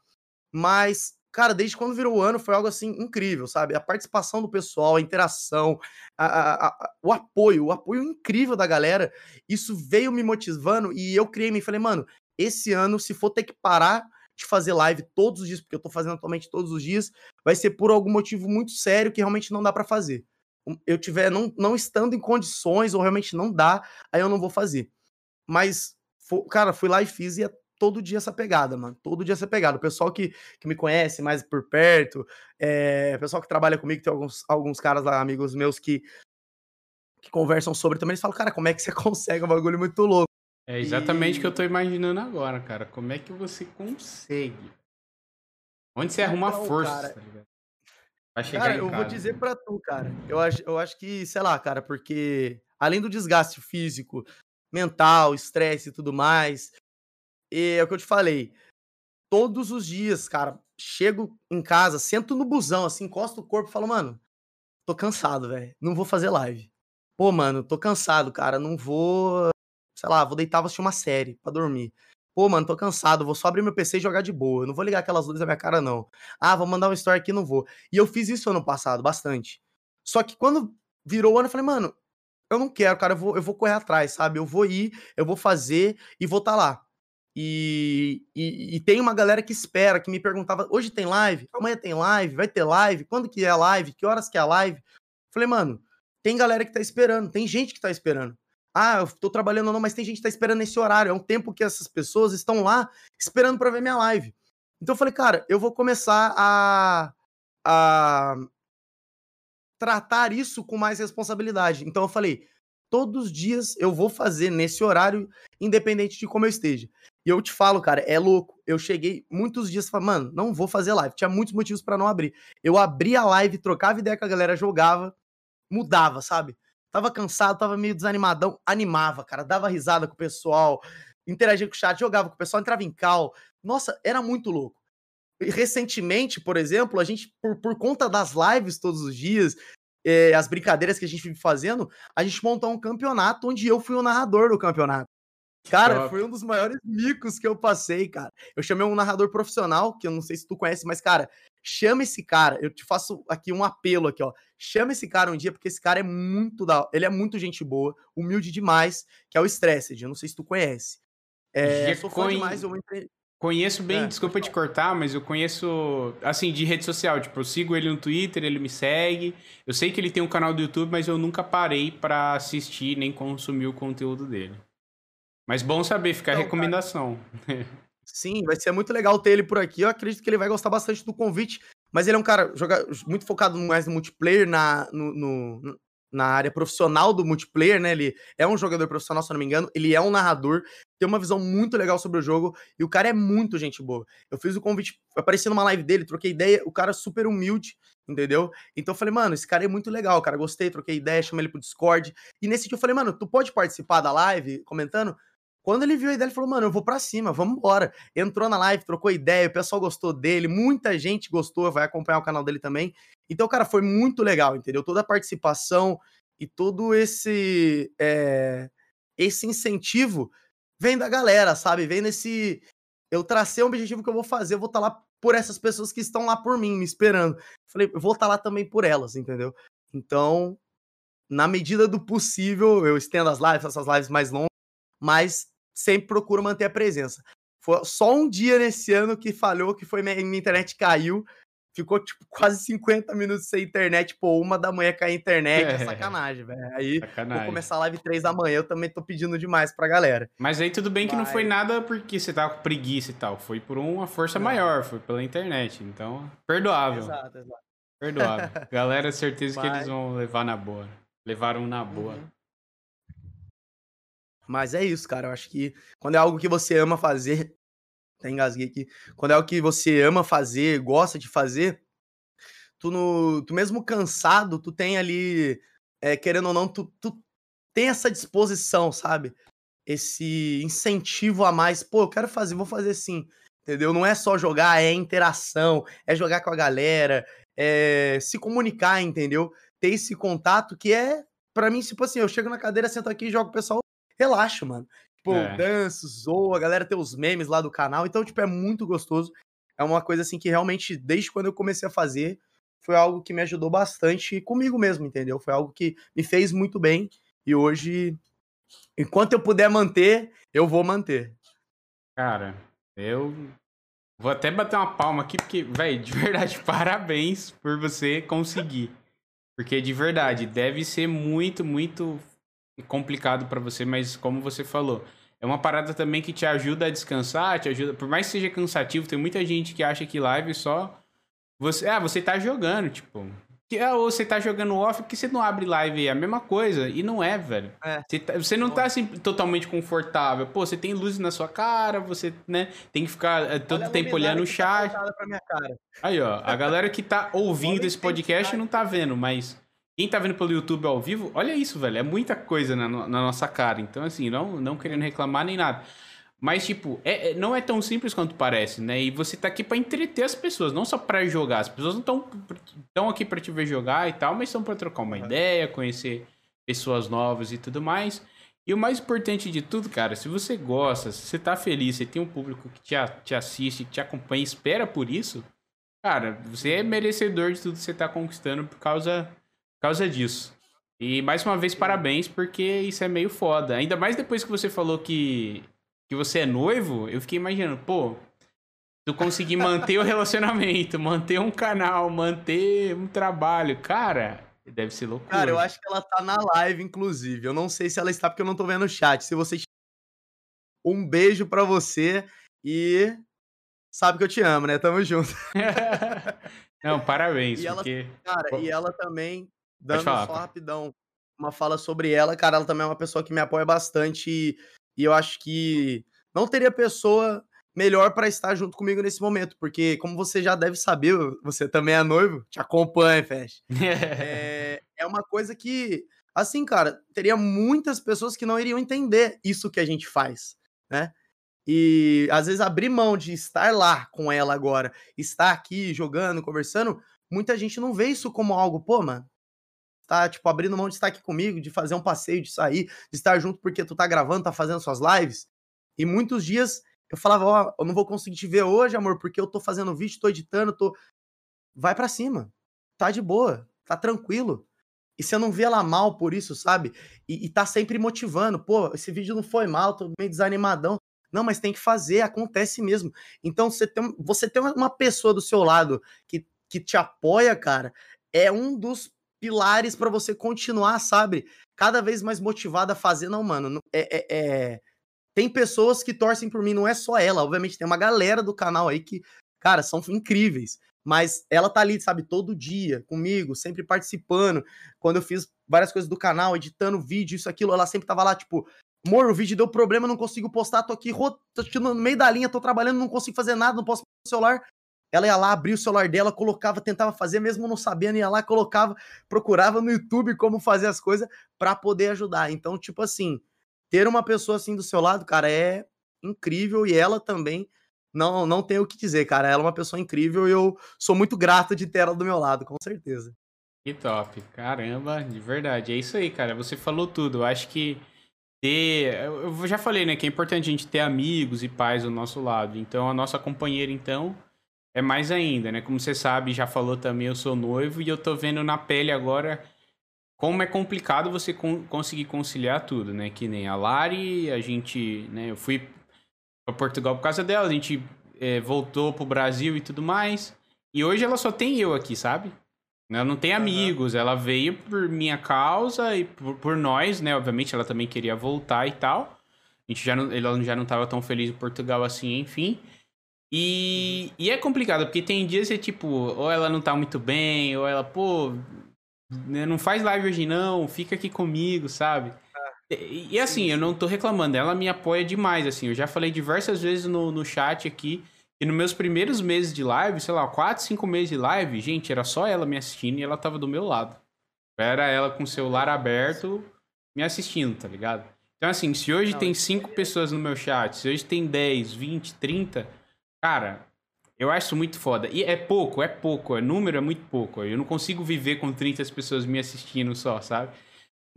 Mas cara, desde quando virou o ano foi algo assim incrível, sabe? A participação do pessoal, a interação, a, a, a, o apoio, o apoio incrível da galera, isso veio me motivando e eu criei, me falei, mano, esse ano, se for ter que parar de fazer live todos os dias, porque eu tô fazendo atualmente todos os dias, vai ser por algum motivo muito sério que realmente não dá para fazer. Eu tiver não, não estando em condições ou realmente não dá, aí eu não vou fazer. Mas, cara, fui lá e fiz e é todo dia essa pegada, mano. Todo dia essa pegada. O pessoal que, que me conhece mais por perto, é, o pessoal que trabalha comigo, tem alguns, alguns caras lá, amigos meus, que, que conversam sobre também, eles falam, cara, como é que você consegue? É um bagulho muito louco. É exatamente o e... que eu tô imaginando agora, cara. Como é que você consegue? Onde você arruma então, força, cara, tá ligado? Vai chegar cara, eu casa, vou dizer né? pra tu, cara. Eu acho, eu acho que, sei lá, cara, porque além do desgaste físico, mental, estresse e tudo mais, e é o que eu te falei. Todos os dias, cara, chego em casa, sento no busão, assim, encosto o corpo e falo, mano, tô cansado, velho. Não vou fazer live. Pô, mano, tô cansado, cara. Não vou. Sei lá, vou deitar, vou assistir uma série pra dormir. Pô, mano, tô cansado, vou só abrir meu PC e jogar de boa. Não vou ligar aquelas luzes na minha cara, não. Ah, vou mandar um story aqui, não vou. E eu fiz isso ano passado, bastante. Só que quando virou o ano, eu falei, mano, eu não quero, cara, eu vou, eu vou correr atrás, sabe? Eu vou ir, eu vou fazer e vou estar tá lá. E, e, e, tem uma galera que espera, que me perguntava, hoje tem live? Amanhã tem live? Vai ter live? Quando que é a live? Que horas que é a live? Falei, mano, tem galera que tá esperando, tem gente que tá esperando. Ah, eu tô trabalhando ou não, mas tem gente que tá esperando esse horário. É um tempo que essas pessoas estão lá esperando para ver minha live. Então eu falei, cara, eu vou começar a, a tratar isso com mais responsabilidade. Então eu falei, todos os dias eu vou fazer nesse horário, independente de como eu esteja. E eu te falo, cara, é louco. Eu cheguei muitos dias falando, mano, não vou fazer live. Tinha muitos motivos para não abrir. Eu abri a live, trocava ideia com a galera, jogava, mudava, sabe? Tava cansado, tava meio desanimadão, animava, cara, dava risada com o pessoal, interagia com o chat, jogava com o pessoal, entrava em cal. Nossa, era muito louco. E recentemente, por exemplo, a gente, por, por conta das lives todos os dias, eh, as brincadeiras que a gente vive fazendo, a gente montou um campeonato onde eu fui o narrador do campeonato. Cara, Top. foi um dos maiores micos que eu passei, cara. Eu chamei um narrador profissional, que eu não sei se tu conhece, mas, cara, chama esse cara. Eu te faço aqui um apelo aqui, ó. Chama esse cara um dia, porque esse cara é muito da. Ele é muito gente boa, humilde demais, que é o Stressed. Eu não sei se tu conhece. É, sou fã demais, eu entrei. Conheço bem, é, desculpa te cortar, mas eu conheço, assim, de rede social. Tipo, eu sigo ele no Twitter, ele me segue. Eu sei que ele tem um canal do YouTube, mas eu nunca parei para assistir nem consumir o conteúdo dele. Mas bom saber, fica então, a recomendação. Sim, vai ser muito legal ter ele por aqui. Eu acredito que ele vai gostar bastante do convite. Mas ele é um cara joga, muito focado mais no multiplayer, na, no, no, na área profissional do multiplayer, né? Ele é um jogador profissional, se eu não me engano. Ele é um narrador, tem uma visão muito legal sobre o jogo. E o cara é muito gente boa. Eu fiz o convite, apareci numa live dele, troquei ideia. O cara é super humilde, entendeu? Então eu falei, mano, esse cara é muito legal, cara. Gostei, troquei ideia, chamei ele pro Discord. E nesse dia eu falei, mano, tu pode participar da live comentando? Quando ele viu a ideia, ele falou, mano, eu vou pra cima, vamos embora. Entrou na live, trocou ideia, o pessoal gostou dele, muita gente gostou, vai acompanhar o canal dele também. Então, cara, foi muito legal, entendeu? Toda a participação e todo esse, é, esse incentivo vem da galera, sabe? Vem nesse. Eu tracei um objetivo que eu vou fazer, eu vou estar tá lá por essas pessoas que estão lá por mim, me esperando. Falei, eu vou estar tá lá também por elas, entendeu? Então, na medida do possível, eu estendo as lives, essas lives mais longas, mas sempre procuro manter a presença. Foi só um dia nesse ano que falhou, que foi minha, minha internet caiu. Ficou, tipo, quase 50 minutos sem internet. Pô, uma da manhã cair a internet. É, é sacanagem, velho. Aí sacanagem. vou começar a live três da manhã. Eu também tô pedindo demais pra galera. Mas aí tudo bem que Mas... não foi nada porque você tava com preguiça e tal. Foi por uma força não. maior, foi pela internet. Então, perdoável. Exato, exato. Perdoável. galera, certeza Mas... que eles vão levar na boa. Levaram na boa. Uhum. Mas é isso, cara. Eu acho que quando é algo que você ama fazer, até engasguei aqui. Quando é algo que você ama fazer, gosta de fazer, tu, no, tu mesmo cansado, tu tem ali, é, querendo ou não, tu, tu tem essa disposição, sabe? Esse incentivo a mais. Pô, eu quero fazer, vou fazer sim. Entendeu? Não é só jogar, é interação, é jogar com a galera, é se comunicar, entendeu? Ter esse contato que é, para mim, tipo assim, eu chego na cadeira, sento aqui, jogo o pessoal, relaxa, mano. Tipo, é. danço, zoa, a galera tem os memes lá do canal. Então, tipo, é muito gostoso. É uma coisa assim que realmente, desde quando eu comecei a fazer, foi algo que me ajudou bastante comigo mesmo, entendeu? Foi algo que me fez muito bem. E hoje, enquanto eu puder manter, eu vou manter. Cara, eu vou até bater uma palma aqui, porque, velho, de verdade, parabéns por você conseguir. Porque de verdade, deve ser muito, muito complicado para você, mas como você falou, é uma parada também que te ajuda a descansar, te ajuda, por mais que seja cansativo, tem muita gente que acha que live só você, ah, você tá jogando, tipo, Que, ah, ou você tá jogando off, porque você não abre live é a mesma coisa. E não é, velho. É. Você, tá- você não tá assim, totalmente confortável. Pô, você tem luz na sua cara, você, né, tem que ficar eh, todo Olha tempo olhando o tá chat. cara. Aí, ó, a galera que tá ouvindo esse podcast não tá vendo, mas quem tá vendo pelo YouTube ao vivo, olha isso, velho. É muita coisa na, na nossa cara. Então, assim, não, não querendo reclamar nem nada. Mas, tipo, é, é- não é tão simples quanto parece, né? E você tá aqui pra entreter as pessoas, não só pra jogar. As pessoas não estão tão aqui pra te ver jogar e tal, mas estão pra trocar uma ideia, conhecer pessoas novas e tudo mais. E o mais importante de tudo, cara, se você gosta, se você tá feliz, você tem um público que te, te assiste, que te acompanha, espera por isso, cara, você é merecedor de tudo que você tá conquistando por causa, por causa disso. E mais uma vez, parabéns, porque isso é meio foda. Ainda mais depois que você falou que, que você é noivo, eu fiquei imaginando, pô, tu conseguir manter o relacionamento, manter um canal, manter um trabalho, cara, deve ser loucura. Cara, eu acho que ela tá na live, inclusive. Eu não sei se ela está porque eu não tô vendo o chat. Se você. Um beijo pra você e. Sabe que eu te amo, né? Tamo junto. Não, parabéns, E ela- porque... Cara, Pô. e ela também, dando falar, só rapidão uma fala sobre ela, cara, ela também é uma pessoa que me apoia bastante e, e eu acho que não teria pessoa melhor pra estar junto comigo nesse momento, porque como você já deve saber, você também é noivo, te acompanha, Fesh. É, é uma coisa que, assim, cara, teria muitas pessoas que não iriam entender isso que a gente faz, né? E às vezes abrir mão de estar lá com ela agora, estar aqui jogando, conversando, muita gente não vê isso como algo, pô, mano, tá, tipo, abrindo mão de estar aqui comigo, de fazer um passeio, de sair, de estar junto porque tu tá gravando, tá fazendo suas lives. E muitos dias eu falava, ó, eu não vou conseguir te ver hoje, amor, porque eu tô fazendo vídeo, tô editando, tô. Vai pra cima. Tá de boa, tá tranquilo. E você não vê ela mal por isso, sabe? E, e tá sempre motivando. Pô, esse vídeo não foi mal, tô meio desanimadão. Não, mas tem que fazer, acontece mesmo. Então, você tem, você tem uma pessoa do seu lado que, que te apoia, cara, é um dos pilares pra você continuar, sabe? Cada vez mais motivado a fazer. Não, mano, é, é- é- tem pessoas que torcem por mim, não é só ela. Obviamente, tem uma galera do canal aí que, cara, são incríveis. Mas ela tá ali, sabe, todo dia comigo, sempre participando. Quando eu fiz várias coisas do canal, editando vídeo, isso, aquilo, ela sempre tava lá, tipo, amor, o vídeo deu problema, não consigo postar, tô aqui, tô no meio da linha, tô trabalhando, não consigo fazer nada, não posso no celular. Ela ia lá, abria o celular dela, colocava, tentava fazer, mesmo não sabendo, ia lá, colocava, procurava no YouTube como fazer as coisas pra poder ajudar. Então, tipo assim, ter uma pessoa assim do seu lado, cara, é incrível e ela também não não tem o que dizer, cara. Ela é uma pessoa incrível e eu sou muito grato de ter ela do meu lado, com certeza. Que top, caramba, de verdade. É isso aí, cara. Você falou tudo. Eu acho que ter. Eu já falei, né, que é importante a gente ter amigos e pais do nosso lado. Então, a nossa companheira, então, é mais ainda, né? Como você sabe, já falou também, eu sou noivo e eu tô vendo na pele agora como é complicado você con- conseguir conciliar tudo, né? Que nem a Lari, a gente, né, eu fui pra Portugal por causa dela, a gente eh, voltou pro Brasil e tudo mais. E hoje ela só tem eu aqui, sabe? Ela não tem amigos, ela veio por minha causa e por, por nós, né? Obviamente ela também queria voltar e tal. A gente já não, ela já não tava tão feliz em Portugal assim, enfim. E, e é complicado, porque tem dias que, tipo, ou ela não tá muito bem, ou ela, pô, né, não faz live hoje não, fica aqui comigo, sabe? E, e assim, eu não tô reclamando, ela me apoia demais, assim. Eu já falei diversas vezes no, no chat aqui que nos meus primeiros meses de live, sei lá, 4, 5 meses de live, gente, era só ela me assistindo e ela tava do meu lado. Era ela com o celular aberto me assistindo, tá ligado? Então, assim, se hoje Não, tem isso 5 pessoas no meu chat, se hoje tem 10, 20, 30, cara, eu acho muito foda. E é pouco, é pouco, é número é muito pouco. Eu não consigo viver com 30 pessoas me assistindo só, sabe?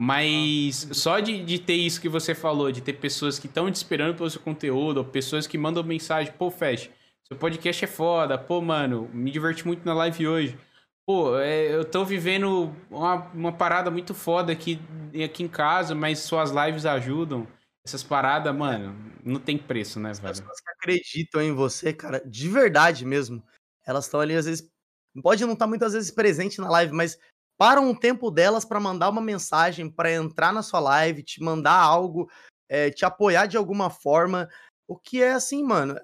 Mas só de, de ter isso que você falou, de ter pessoas que estão te esperando pelo seu conteúdo, ou pessoas que mandam mensagem, pô, Fesh, seu podcast é foda, pô, mano, me diverti muito na live hoje. Pô, é, eu tô vivendo uma, uma parada muito foda aqui, aqui em casa, mas suas lives ajudam. Essas paradas, mano, não tem preço, né, As velho? pessoas que acreditam em você, cara, de verdade mesmo, elas estão ali às vezes, pode não estar muitas vezes presente na live, mas param um tempo delas pra mandar uma mensagem, pra entrar na sua live, te mandar algo, eh, te apoiar de alguma forma, o que é assim, mano,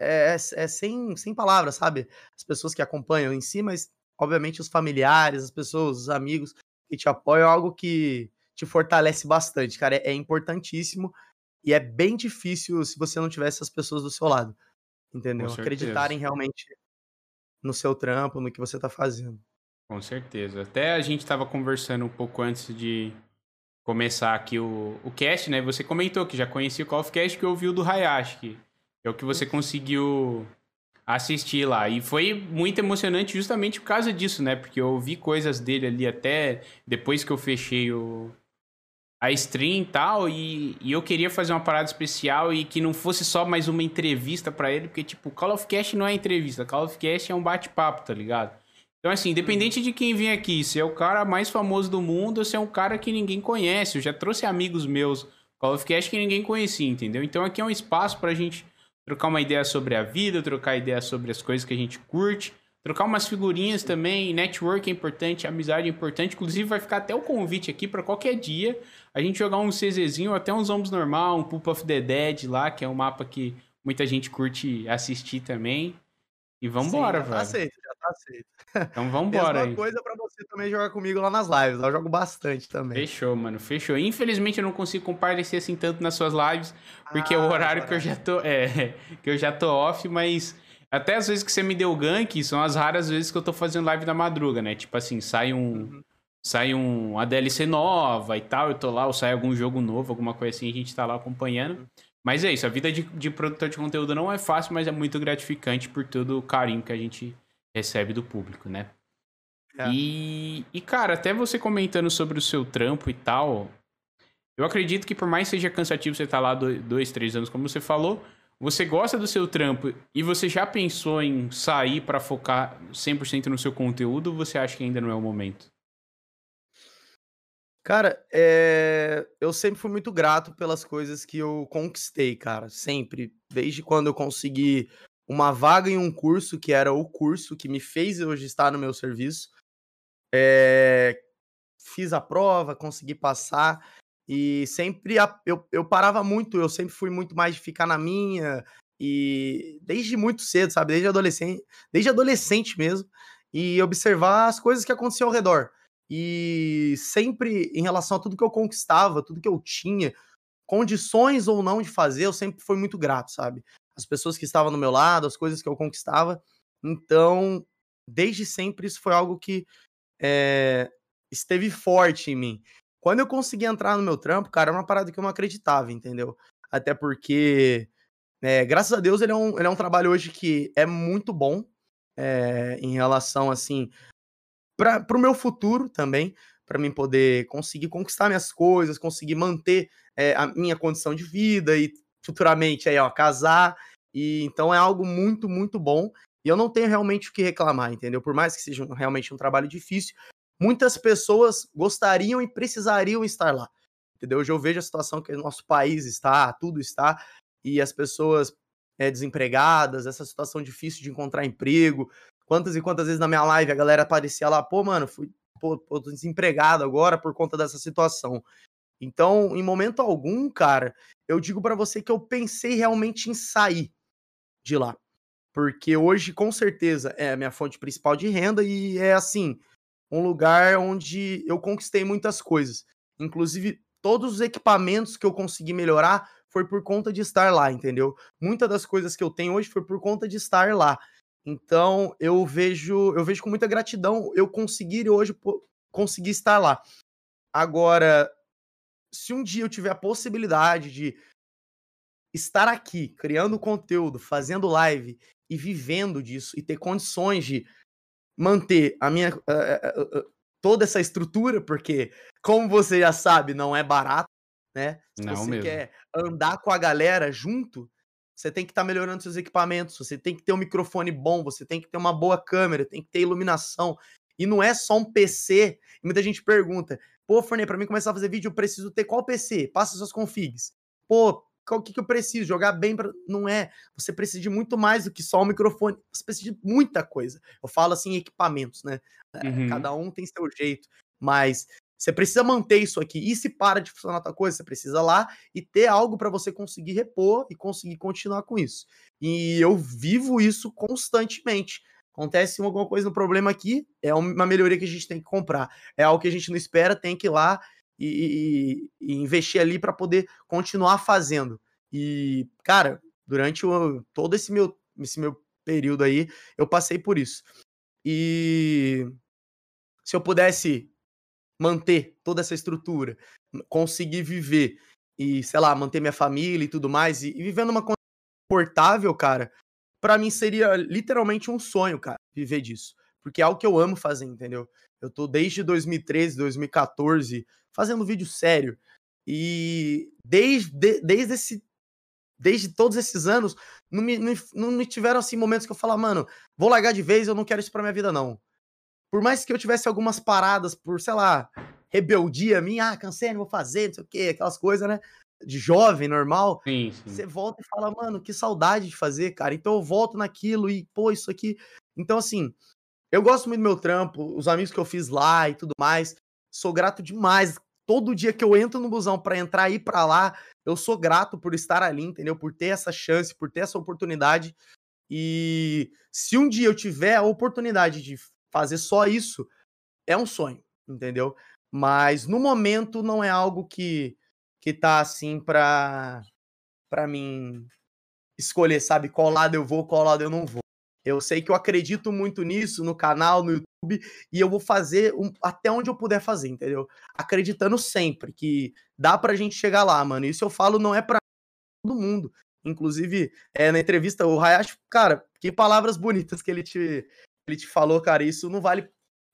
é, é sem, sem palavras, sabe? As pessoas que acompanham em si, mas obviamente, os familiares, as pessoas, os amigos que te apoiam, é algo que te fortalece bastante, cara. É, é importantíssimo e é bem difícil se você não tiver essas pessoas do seu lado, entendeu? Acreditarem realmente no seu trampo, no que você tá fazendo. Com certeza. Até a gente estava conversando um pouco antes de começar aqui o, o cast, né? Você comentou que já conhecia o Call of Cast que ouviu do Hayashi, que é o que você conseguiu assistir lá. E foi muito emocionante justamente por causa disso, né? Porque eu ouvi coisas dele ali até depois que eu fechei o, a stream e tal, e, e, eu queria fazer uma parada especial e que não fosse só mais uma entrevista para ele, porque, tipo, Call of Cast não é entrevista, Call of Cast é um bate-papo, tá ligado? Então, assim, independente de quem vem aqui, se é o cara mais famoso do mundo ou se é um cara que ninguém conhece, eu já trouxe amigos meus Call of Cast que ninguém conhecia, entendeu? Então aqui é um espaço pra gente trocar uma ideia sobre a vida, trocar ideia sobre as coisas que a gente curte, Trocar umas figurinhas também, network é importante, amizade é importante. Inclusive, vai ficar até o convite aqui para qualquer dia a gente jogar um CZzinho, até uns Zombies normal, um Poop of the Dead lá, que é um mapa que muita gente curte assistir também. E vambora, tá velho. aceito, já tá aceito. Então vambora Mesma aí. coisa pra você também jogar comigo lá nas lives. Eu jogo bastante também. Fechou, mano. Fechou. Infelizmente eu não consigo comparecer assim tanto nas suas lives, porque ah, é o horário que eu já tô. É, que eu já tô off, mas até as vezes que você me deu gank, são as raras vezes que eu tô fazendo live da madruga, né? Tipo assim, sai um. Uhum. Sai um, a DLC nova e tal, eu tô lá, ou sai algum jogo novo, alguma coisa assim, a gente tá lá acompanhando. Mas é isso, a vida de, de produtor de conteúdo não é fácil, mas é muito gratificante por todo o carinho que a gente recebe do público, né? É. E, e, cara, até você comentando sobre o seu trampo e tal, eu acredito que por mais seja cansativo você estar tá lá dois, três anos, como você falou, você gosta do seu trampo e você já pensou em sair para focar 100% no seu conteúdo ou você acha que ainda não é o momento? Cara, é... eu sempre fui muito grato pelas coisas que eu conquistei, cara. Sempre. Desde quando eu consegui uma vaga em um curso, que era o curso que me fez hoje estar no meu serviço. É... Fiz a prova, consegui passar. E sempre eu, eu parava muito, eu sempre fui muito mais de ficar na minha, e desde muito cedo, sabe? Desde adolescente, desde adolescente mesmo, e observar as coisas que aconteciam ao redor. E sempre em relação a tudo que eu conquistava, tudo que eu tinha, condições ou não de fazer, eu sempre fui muito grato, sabe? As pessoas que estavam no meu lado, as coisas que eu conquistava. Então, desde sempre, isso foi algo que é, esteve forte em mim. Quando eu consegui entrar no meu trampo, cara, era uma parada que eu não acreditava, entendeu? Até porque, é, graças a Deus, ele é, um, ele é um trabalho hoje que é muito bom é, em relação, assim, para o meu futuro também, para mim poder conseguir conquistar minhas coisas, conseguir manter é, a minha condição de vida e futuramente aí, ó, casar. E então é algo muito, muito bom. E eu não tenho realmente o que reclamar, entendeu? Por mais que seja realmente um trabalho difícil, muitas pessoas gostariam e precisariam estar lá. Entendeu? Hoje eu vejo a situação que o nosso país está, tudo está, e as pessoas é, desempregadas, essa situação difícil de encontrar emprego. Quantas e quantas vezes na minha live a galera aparecia lá, pô, mano, fui pô, pô, tô desempregado agora por conta dessa situação. Então, em momento algum, cara, eu digo para você que eu pensei realmente em sair de lá. Porque hoje, com certeza, é a minha fonte principal de renda e é assim, um lugar onde eu conquistei muitas coisas. Inclusive, todos os equipamentos que eu consegui melhorar foi por conta de estar lá, entendeu? Muitas das coisas que eu tenho hoje foi por conta de estar lá. Então, eu vejo, eu vejo com muita gratidão eu conseguir hoje conseguir estar lá. Agora, se um dia eu tiver a possibilidade de estar aqui, criando conteúdo, fazendo live e vivendo disso e ter condições de manter a minha uh, uh, uh, toda essa estrutura, porque como você já sabe, não é barato, né? Se não você mesmo. quer andar com a galera junto, você tem que estar tá melhorando seus equipamentos, você tem que ter um microfone bom, você tem que ter uma boa câmera, tem que ter iluminação. E não é só um PC. E muita gente pergunta: "Pô, Forney, para mim começar a fazer vídeo, eu preciso ter qual PC? Passa suas configs". Pô, o que, que eu preciso? Jogar bem. Não é. Você precisa de muito mais do que só o microfone. Você precisa de muita coisa. Eu falo assim, equipamentos, né? É, uhum. Cada um tem seu jeito. Mas você precisa manter isso aqui. E se para de funcionar outra coisa, você precisa lá e ter algo para você conseguir repor e conseguir continuar com isso. E eu vivo isso constantemente. Acontece alguma coisa no problema aqui, é uma melhoria que a gente tem que comprar. É algo que a gente não espera, tem que ir lá e, e, e investir ali para poder continuar fazendo. E, cara, durante o, todo esse meu, esse meu período aí, eu passei por isso. E se eu pudesse manter toda essa estrutura, conseguir viver e, sei lá, manter minha família e tudo mais, e, e vivendo uma confortável, cara, para mim seria literalmente um sonho, cara, viver disso. Porque é algo que eu amo fazer, entendeu? Eu tô desde 2013, 2014 fazendo vídeo sério. E desde, desde esse desde todos esses anos, não me, não me tiveram assim momentos que eu falo, mano, vou largar de vez, eu não quero isso pra minha vida, não. Por mais que eu tivesse algumas paradas por, sei lá, rebeldia minha, ah, cansei, não vou fazer, não sei o quê, aquelas coisas, né? de jovem, normal, sim, sim. você volta e fala, mano, que saudade de fazer, cara. Então eu volto naquilo e, pô, isso aqui. Então, assim, eu gosto muito do meu trampo, os amigos que eu fiz lá e tudo mais. Sou grato demais. Todo dia que eu entro no busão para entrar e ir pra lá, eu sou grato por estar ali, entendeu? Por ter essa chance, por ter essa oportunidade. E se um dia eu tiver a oportunidade de fazer só isso, é um sonho, entendeu? Mas no momento não é algo que que tá assim pra, pra mim escolher, sabe, qual lado eu vou, qual lado eu não vou. Eu sei que eu acredito muito nisso no canal, no YouTube, e eu vou fazer um, até onde eu puder fazer, entendeu? Acreditando sempre que dá pra gente chegar lá, mano. Isso eu falo não é pra todo mundo. Inclusive, é, na entrevista, o Hayashi, cara, que palavras bonitas que ele te, ele te falou, cara. Isso não vale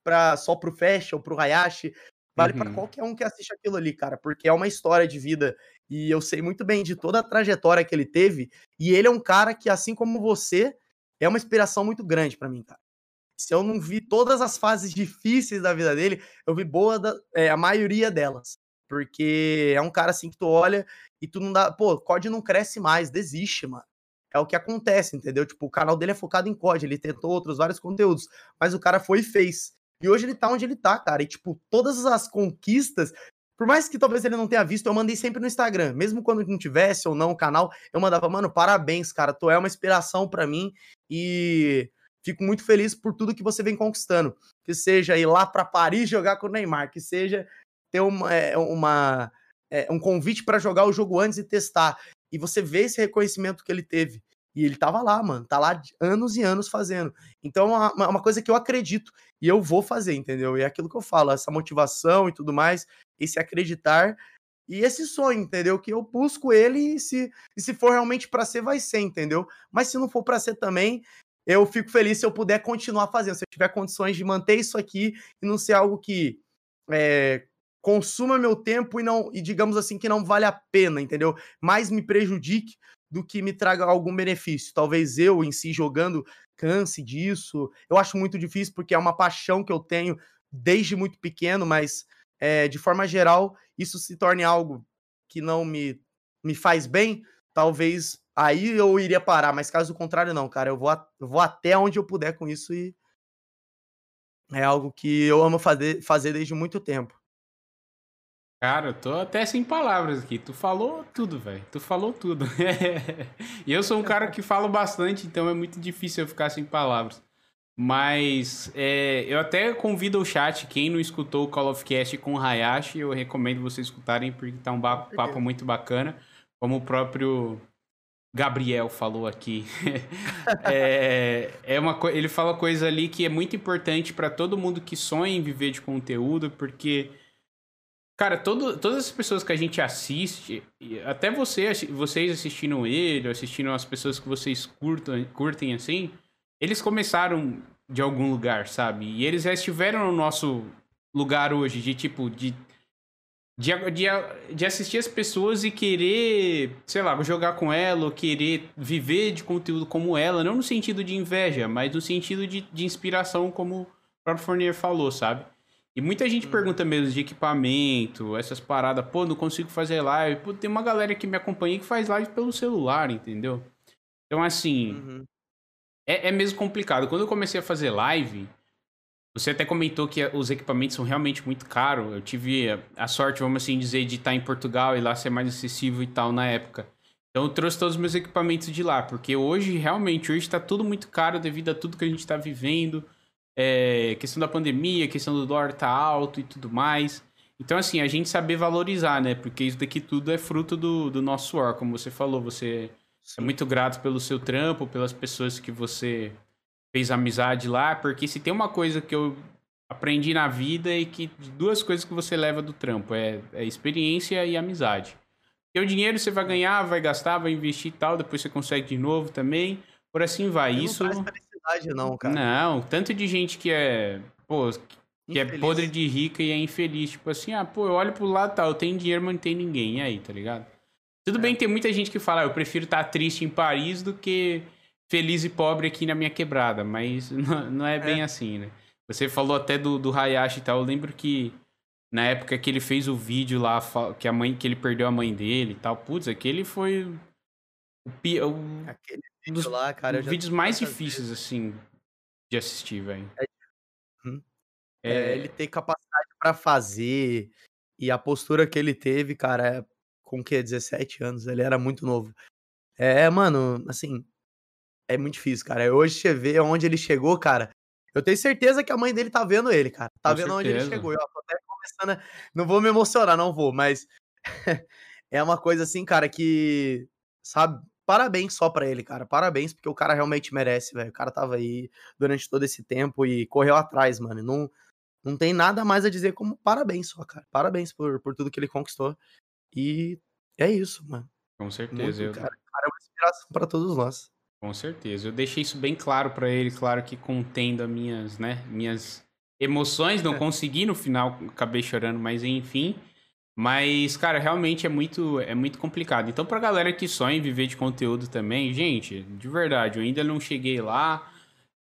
pra, só pro Fashion, pro Hayashi, Vale uhum. para qualquer um que assiste aquilo ali, cara, porque é uma história de vida e eu sei muito bem de toda a trajetória que ele teve. E ele é um cara que, assim como você, é uma inspiração muito grande para mim, cara. Se eu não vi todas as fases difíceis da vida dele, eu vi boa da, é, a maioria delas. Porque é um cara assim que tu olha e tu não dá. Pô, COD não cresce mais, desiste, mano. É o que acontece, entendeu? Tipo, o canal dele é focado em COD, ele tentou outros vários conteúdos, mas o cara foi e fez. E hoje ele tá onde ele tá, cara. E, tipo, todas as conquistas, por mais que talvez ele não tenha visto, eu mandei sempre no Instagram. Mesmo quando não tivesse ou não o canal, eu mandava, mano, parabéns, cara. Tu é uma inspiração para mim e fico muito feliz por tudo que você vem conquistando. Que seja ir lá para Paris jogar com o Neymar, que seja ter uma, é, uma é, um convite para jogar o jogo antes e testar. E você vê esse reconhecimento que ele teve. E ele tava lá, mano. Tá lá anos e anos fazendo. Então é uma, coisa que eu acredito e eu vou fazer, entendeu? E é aquilo que eu falo, essa motivação e tudo mais, esse acreditar e esse sonho, entendeu? Que eu busco ele e se, e se for realmente para ser, vai ser, entendeu? Mas se não for para ser também, eu fico feliz se eu puder continuar fazendo, se eu tiver condições de manter isso aqui e não ser algo que é, consuma meu tempo e não e digamos assim que não vale a pena, entendeu? Mais me prejudique do que me traga algum benefício. Talvez eu em si jogando canse disso. Eu acho muito difícil porque é uma paixão que eu tenho desde muito pequeno, mas é, de forma geral isso se torne algo que não me, me faz bem. Talvez aí eu iria parar, mas caso contrário, não, cara. Eu vou, eu vou até onde eu puder com isso e é algo que eu amo fazer, fazer desde muito tempo. Cara, eu tô até sem palavras aqui. Tu falou tudo, velho. Tu falou tudo. e eu sou um cara que falo bastante, então é muito difícil eu ficar sem palavras. Mas é, eu até convido o chat, quem não escutou o Call of Cast com o Hayashi, eu recomendo vocês escutarem, porque tá um papo muito bacana. Como o próprio Gabriel falou aqui. é, é uma ele fala coisa ali que é muito importante para todo mundo que sonha em viver de conteúdo, porque Cara, todo, todas as pessoas que a gente assiste, até você, vocês assistindo ele, assistindo as pessoas que vocês curtam, curtem assim, eles começaram de algum lugar, sabe? E eles já estiveram no nosso lugar hoje, de tipo, de, de, de, de assistir as pessoas e querer, sei lá, jogar com ela, ou querer viver de conteúdo como ela, não no sentido de inveja, mas no sentido de, de inspiração, como o próprio Fournier falou, sabe? E muita gente uhum. pergunta mesmo de equipamento, essas paradas, pô, não consigo fazer live. Pô, tem uma galera que me acompanha que faz live pelo celular, entendeu? Então, assim, uhum. é, é mesmo complicado. Quando eu comecei a fazer live, você até comentou que os equipamentos são realmente muito caros. Eu tive a sorte, vamos assim dizer, de estar em Portugal e lá ser mais acessível e tal na época. Então eu trouxe todos os meus equipamentos de lá, porque hoje, realmente, hoje está tudo muito caro devido a tudo que a gente está vivendo. É, questão da pandemia, questão do dólar tá alto e tudo mais. Então, assim, a gente saber valorizar, né? Porque isso daqui tudo é fruto do, do nosso suor, como você falou. Você Sim. é muito grato pelo seu trampo, pelas pessoas que você fez amizade lá, porque se tem uma coisa que eu aprendi na vida e que duas coisas que você leva do trampo é, é experiência e amizade. Porque o dinheiro você vai ganhar, vai gastar, vai investir e tal, depois você consegue de novo também, por assim vai. Eu Isso não felicidade não, cara. Não, tanto de gente que é, pô, que é infeliz. é podre de rica e é infeliz, tipo assim, ah, pô, eu olho pro lado, tá, eu tenho dinheiro, mas não tem ninguém, e aí, tá ligado? Tudo é. bem que tem muita gente que fala, ah, eu prefiro estar tá triste em Paris do que feliz e pobre aqui na minha quebrada, mas não, não é bem é. assim, né? Você falou até do, do Hayashi e tal. Eu lembro que na época que ele fez o vídeo lá, que a mãe que ele perdeu a mãe dele e tal. Putz, aquele foi o, o aquele dos, lá, cara, vídeos mais difíceis vezes. assim de assistir, velho. É, hum. é, é, ele ter capacidade para fazer e a postura que ele teve, cara, é, com que 17 anos, ele era muito novo. É, mano, assim, é muito difícil, cara. Hoje você vê onde ele chegou, cara. Eu tenho certeza que a mãe dele tá vendo ele, cara. Tá Com vendo certeza. onde ele chegou. Eu tô até começando a... Não vou me emocionar, não vou, mas é uma coisa assim, cara, que. Sabe? Parabéns só pra ele, cara. Parabéns, porque o cara realmente merece, velho. O cara tava aí durante todo esse tempo e correu atrás, mano. Não, não tem nada mais a dizer como parabéns só, cara. Parabéns por, por tudo que ele conquistou. E é isso, mano. Com certeza. Muito, eu... cara, cara, é uma inspiração pra todos nós. Com certeza. Eu deixei isso bem claro para ele, claro que contendo as minhas, né, minhas emoções, não é. consegui no final, acabei chorando, mas enfim. Mas, cara, realmente é muito, é muito complicado. Então, pra galera que sonha em viver de conteúdo também, gente, de verdade, eu ainda não cheguei lá,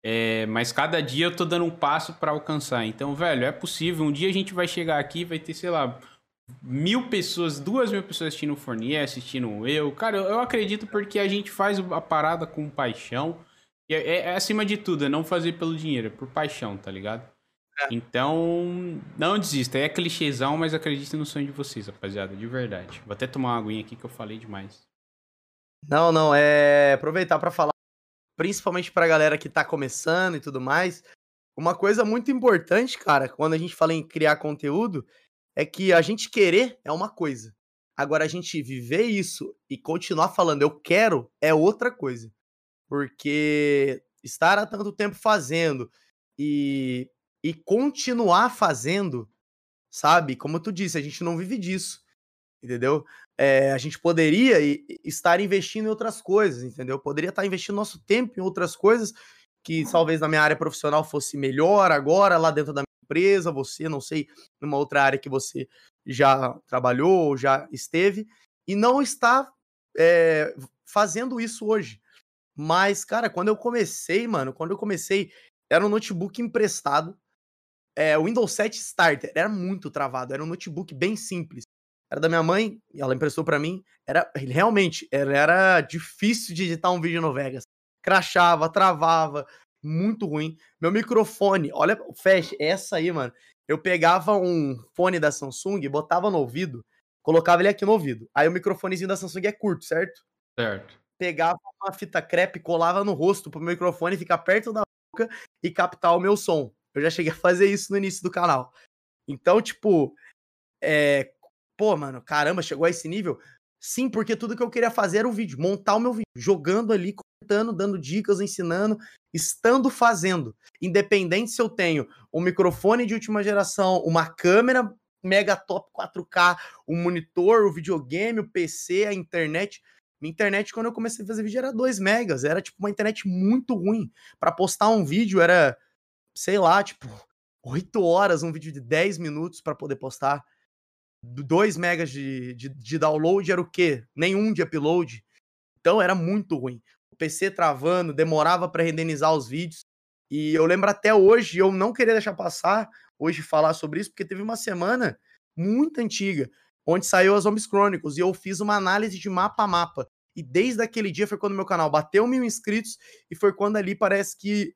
é, mas cada dia eu tô dando um passo para alcançar. Então, velho, é possível. Um dia a gente vai chegar aqui, vai ter, sei lá, mil pessoas, duas mil pessoas assistindo o Fournier, assistindo eu. Cara, eu, eu acredito porque a gente faz a parada com paixão. É, é, é, acima de tudo, é não fazer pelo dinheiro, é por paixão, tá ligado? É. Então, não desista. É clichêzão, mas acredite no sonho de vocês, rapaziada, de verdade. Vou até tomar uma aguinha aqui que eu falei demais. Não, não, é aproveitar para falar, principalmente pra galera que tá começando e tudo mais. Uma coisa muito importante, cara, quando a gente fala em criar conteúdo, é que a gente querer é uma coisa. Agora, a gente viver isso e continuar falando eu quero é outra coisa. Porque estar há tanto tempo fazendo e, e continuar fazendo, sabe? Como tu disse, a gente não vive disso, entendeu? É, a gente poderia estar investindo em outras coisas, entendeu? Poderia estar investindo nosso tempo em outras coisas que talvez na minha área profissional fosse melhor agora, lá dentro da empresa, você, não sei, numa outra área que você já trabalhou ou já esteve, e não está é, fazendo isso hoje. Mas, cara, quando eu comecei, mano, quando eu comecei, era um notebook emprestado, é, o Windows 7 Starter, era muito travado, era um notebook bem simples. Era da minha mãe, e ela emprestou para mim, era realmente, era, era difícil de editar um vídeo no Vegas. Crachava, travava, muito ruim. Meu microfone, olha, fecha, essa aí, mano. Eu pegava um fone da Samsung, botava no ouvido, colocava ele aqui no ouvido. Aí o microfonezinho da Samsung é curto, certo? Certo. Pegava uma fita crepe, colava no rosto pro microfone ficar perto da boca e captar o meu som. Eu já cheguei a fazer isso no início do canal. Então, tipo, é... pô, mano, caramba, chegou a esse nível. Sim, porque tudo que eu queria fazer era o vídeo, montar o meu vídeo, jogando ali, comentando, dando dicas, ensinando, estando fazendo. Independente se eu tenho um microfone de última geração, uma câmera mega top 4K, o um monitor, o videogame, o PC, a internet. Minha internet, quando eu comecei a fazer vídeo, era 2 megas. Era, tipo, uma internet muito ruim. Para postar um vídeo era, sei lá, tipo, 8 horas, um vídeo de 10 minutos para poder postar. 2 megas de, de, de, download era o quê? Nenhum de upload. Então era muito ruim. O PC travando, demorava para renderizar os vídeos. E eu lembro até hoje, eu não queria deixar passar hoje falar sobre isso, porque teve uma semana muito antiga, onde saiu as Zombies Chronicles, e eu fiz uma análise de mapa a mapa. E desde aquele dia foi quando meu canal bateu mil inscritos, e foi quando ali parece que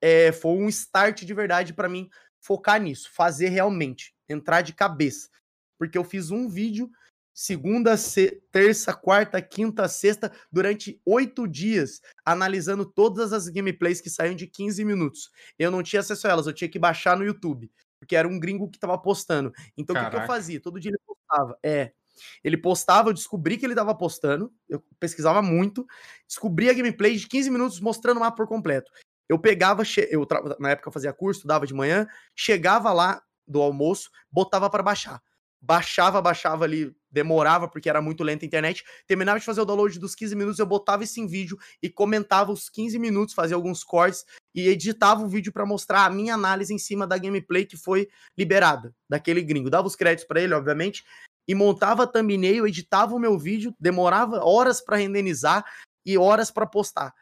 é, foi um start de verdade para mim focar nisso, fazer realmente, entrar de cabeça porque eu fiz um vídeo segunda, se, terça, quarta, quinta, sexta, durante oito dias, analisando todas as gameplays que saíam de 15 minutos. Eu não tinha acesso a elas, eu tinha que baixar no YouTube, porque era um gringo que tava postando. Então o que, que, eu fazia? Todo dia ele postava. É. Ele postava, eu descobri que ele tava postando, eu pesquisava muito, descobri a gameplay de 15 minutos mostrando o mapa por completo. Eu pegava, eu na época eu fazia curso, dava de manhã, chegava lá do almoço, botava para baixar baixava, baixava ali, demorava porque era muito lenta a internet. Terminava de fazer o download dos 15 minutos, eu botava isso em vídeo e comentava os 15 minutos, fazia alguns cortes e editava o vídeo para mostrar a minha análise em cima da gameplay que foi liberada daquele gringo. Dava os créditos para ele, obviamente, e montava thumbnail, editava o meu vídeo, demorava horas para renderizar e horas para postar.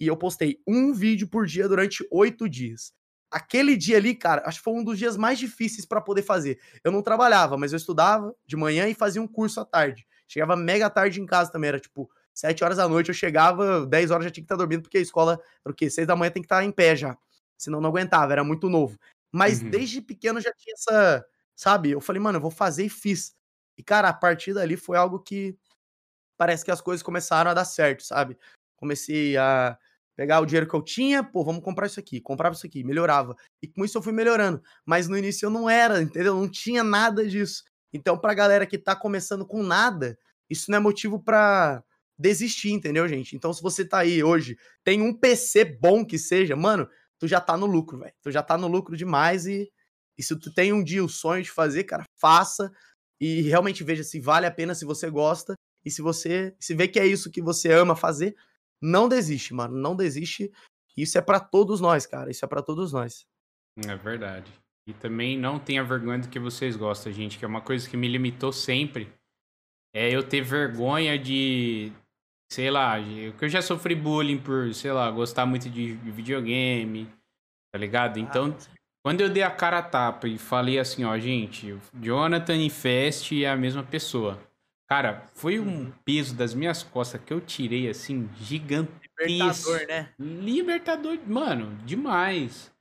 E eu postei um vídeo por dia durante oito dias aquele dia ali, cara, acho que foi um dos dias mais difíceis para poder fazer. Eu não trabalhava, mas eu estudava de manhã e fazia um curso à tarde. Chegava mega tarde em casa também, era tipo 7 horas da noite, eu chegava, 10 horas já tinha que estar dormindo, porque a escola era o quê? 6 da manhã tem que estar em pé já. Senão não aguentava, era muito novo. Mas uhum. desde pequeno já tinha essa, sabe? Eu falei, mano, eu vou fazer e fiz. E, cara, a partir dali foi algo que parece que as coisas começaram a dar certo, sabe? Comecei a Pegar o dinheiro que eu tinha, pô, vamos comprar isso aqui, comprava isso aqui, melhorava. E com isso eu fui melhorando. Mas no início eu não era, entendeu? Não tinha nada disso. Então, pra galera que tá começando com nada, isso não é motivo para desistir, entendeu, gente? Então, se você tá aí hoje, tem um PC bom que seja, mano, tu já tá no lucro, velho. Tu já tá no lucro demais e, e se tu tem um dia o sonho de fazer, cara, faça e realmente veja se vale a pena, se você gosta e se você se vê que é isso que você ama fazer, não desiste, mano. Não desiste. Isso é para todos nós, cara. Isso é para todos nós. É verdade. E também não tenha vergonha do que vocês gostam, gente, que é uma coisa que me limitou sempre. É eu ter vergonha de, sei lá, que eu já sofri bullying por, sei lá, gostar muito de videogame, tá ligado? Ah, então, ah, quando eu dei a cara a tapa e falei assim, ó, gente, Jonathan e Fest é a mesma pessoa. Cara, foi um uhum. peso das minhas costas que eu tirei, assim, gigantesco. Libertador, né? Libertador, mano, demais.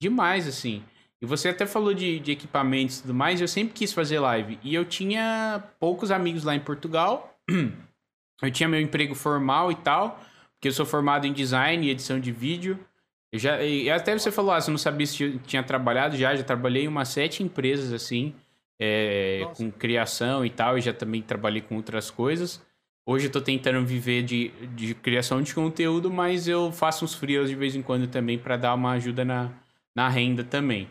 Demais, assim. E você até falou de, de equipamentos e tudo mais, eu sempre quis fazer live. E eu tinha poucos amigos lá em Portugal. Eu tinha meu emprego formal e tal, porque eu sou formado em design e edição de vídeo. Eu já, e até você falou, ah, você não sabia se tinha trabalhado já, já trabalhei em umas sete empresas, assim é, com criação e tal, e já também trabalhei com outras coisas. Hoje eu tô tentando viver de, de criação de conteúdo, mas eu faço uns frios de vez em quando também para dar uma ajuda na, na renda também.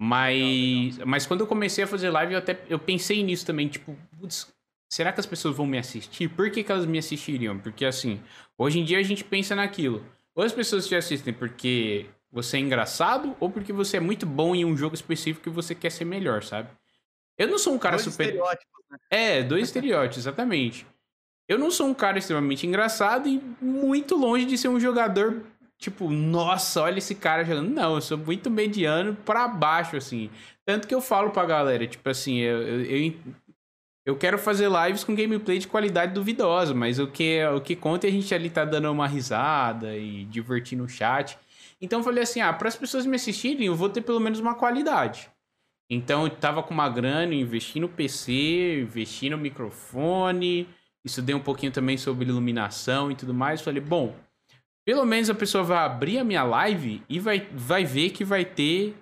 Mas, legal, legal. mas quando eu comecei a fazer live, eu até eu pensei nisso também, tipo, putz, será que as pessoas vão me assistir? Por que, que elas me assistiriam? Porque assim, hoje em dia a gente pensa naquilo. Ou as pessoas te assistem porque você é engraçado, ou porque você é muito bom em um jogo específico e você quer ser melhor, sabe? Eu não sou um cara dois super. Estereótipos, né? É, dois estereótipos, exatamente. Eu não sou um cara extremamente engraçado e muito longe de ser um jogador, tipo, nossa, olha esse cara jogando. Não, eu sou muito mediano para baixo, assim. Tanto que eu falo pra galera, tipo assim, eu, eu, eu, quero fazer lives com gameplay de qualidade duvidosa, mas o que, o que conta é a gente ali tá dando uma risada e divertindo o chat. Então eu falei assim, ah, para as pessoas me assistirem, eu vou ter pelo menos uma qualidade. Então eu tava com uma grana, investi no PC, investi no microfone, estudei um pouquinho também sobre iluminação e tudo mais. Falei, bom, pelo menos a pessoa vai abrir a minha live e vai, vai ver que vai ter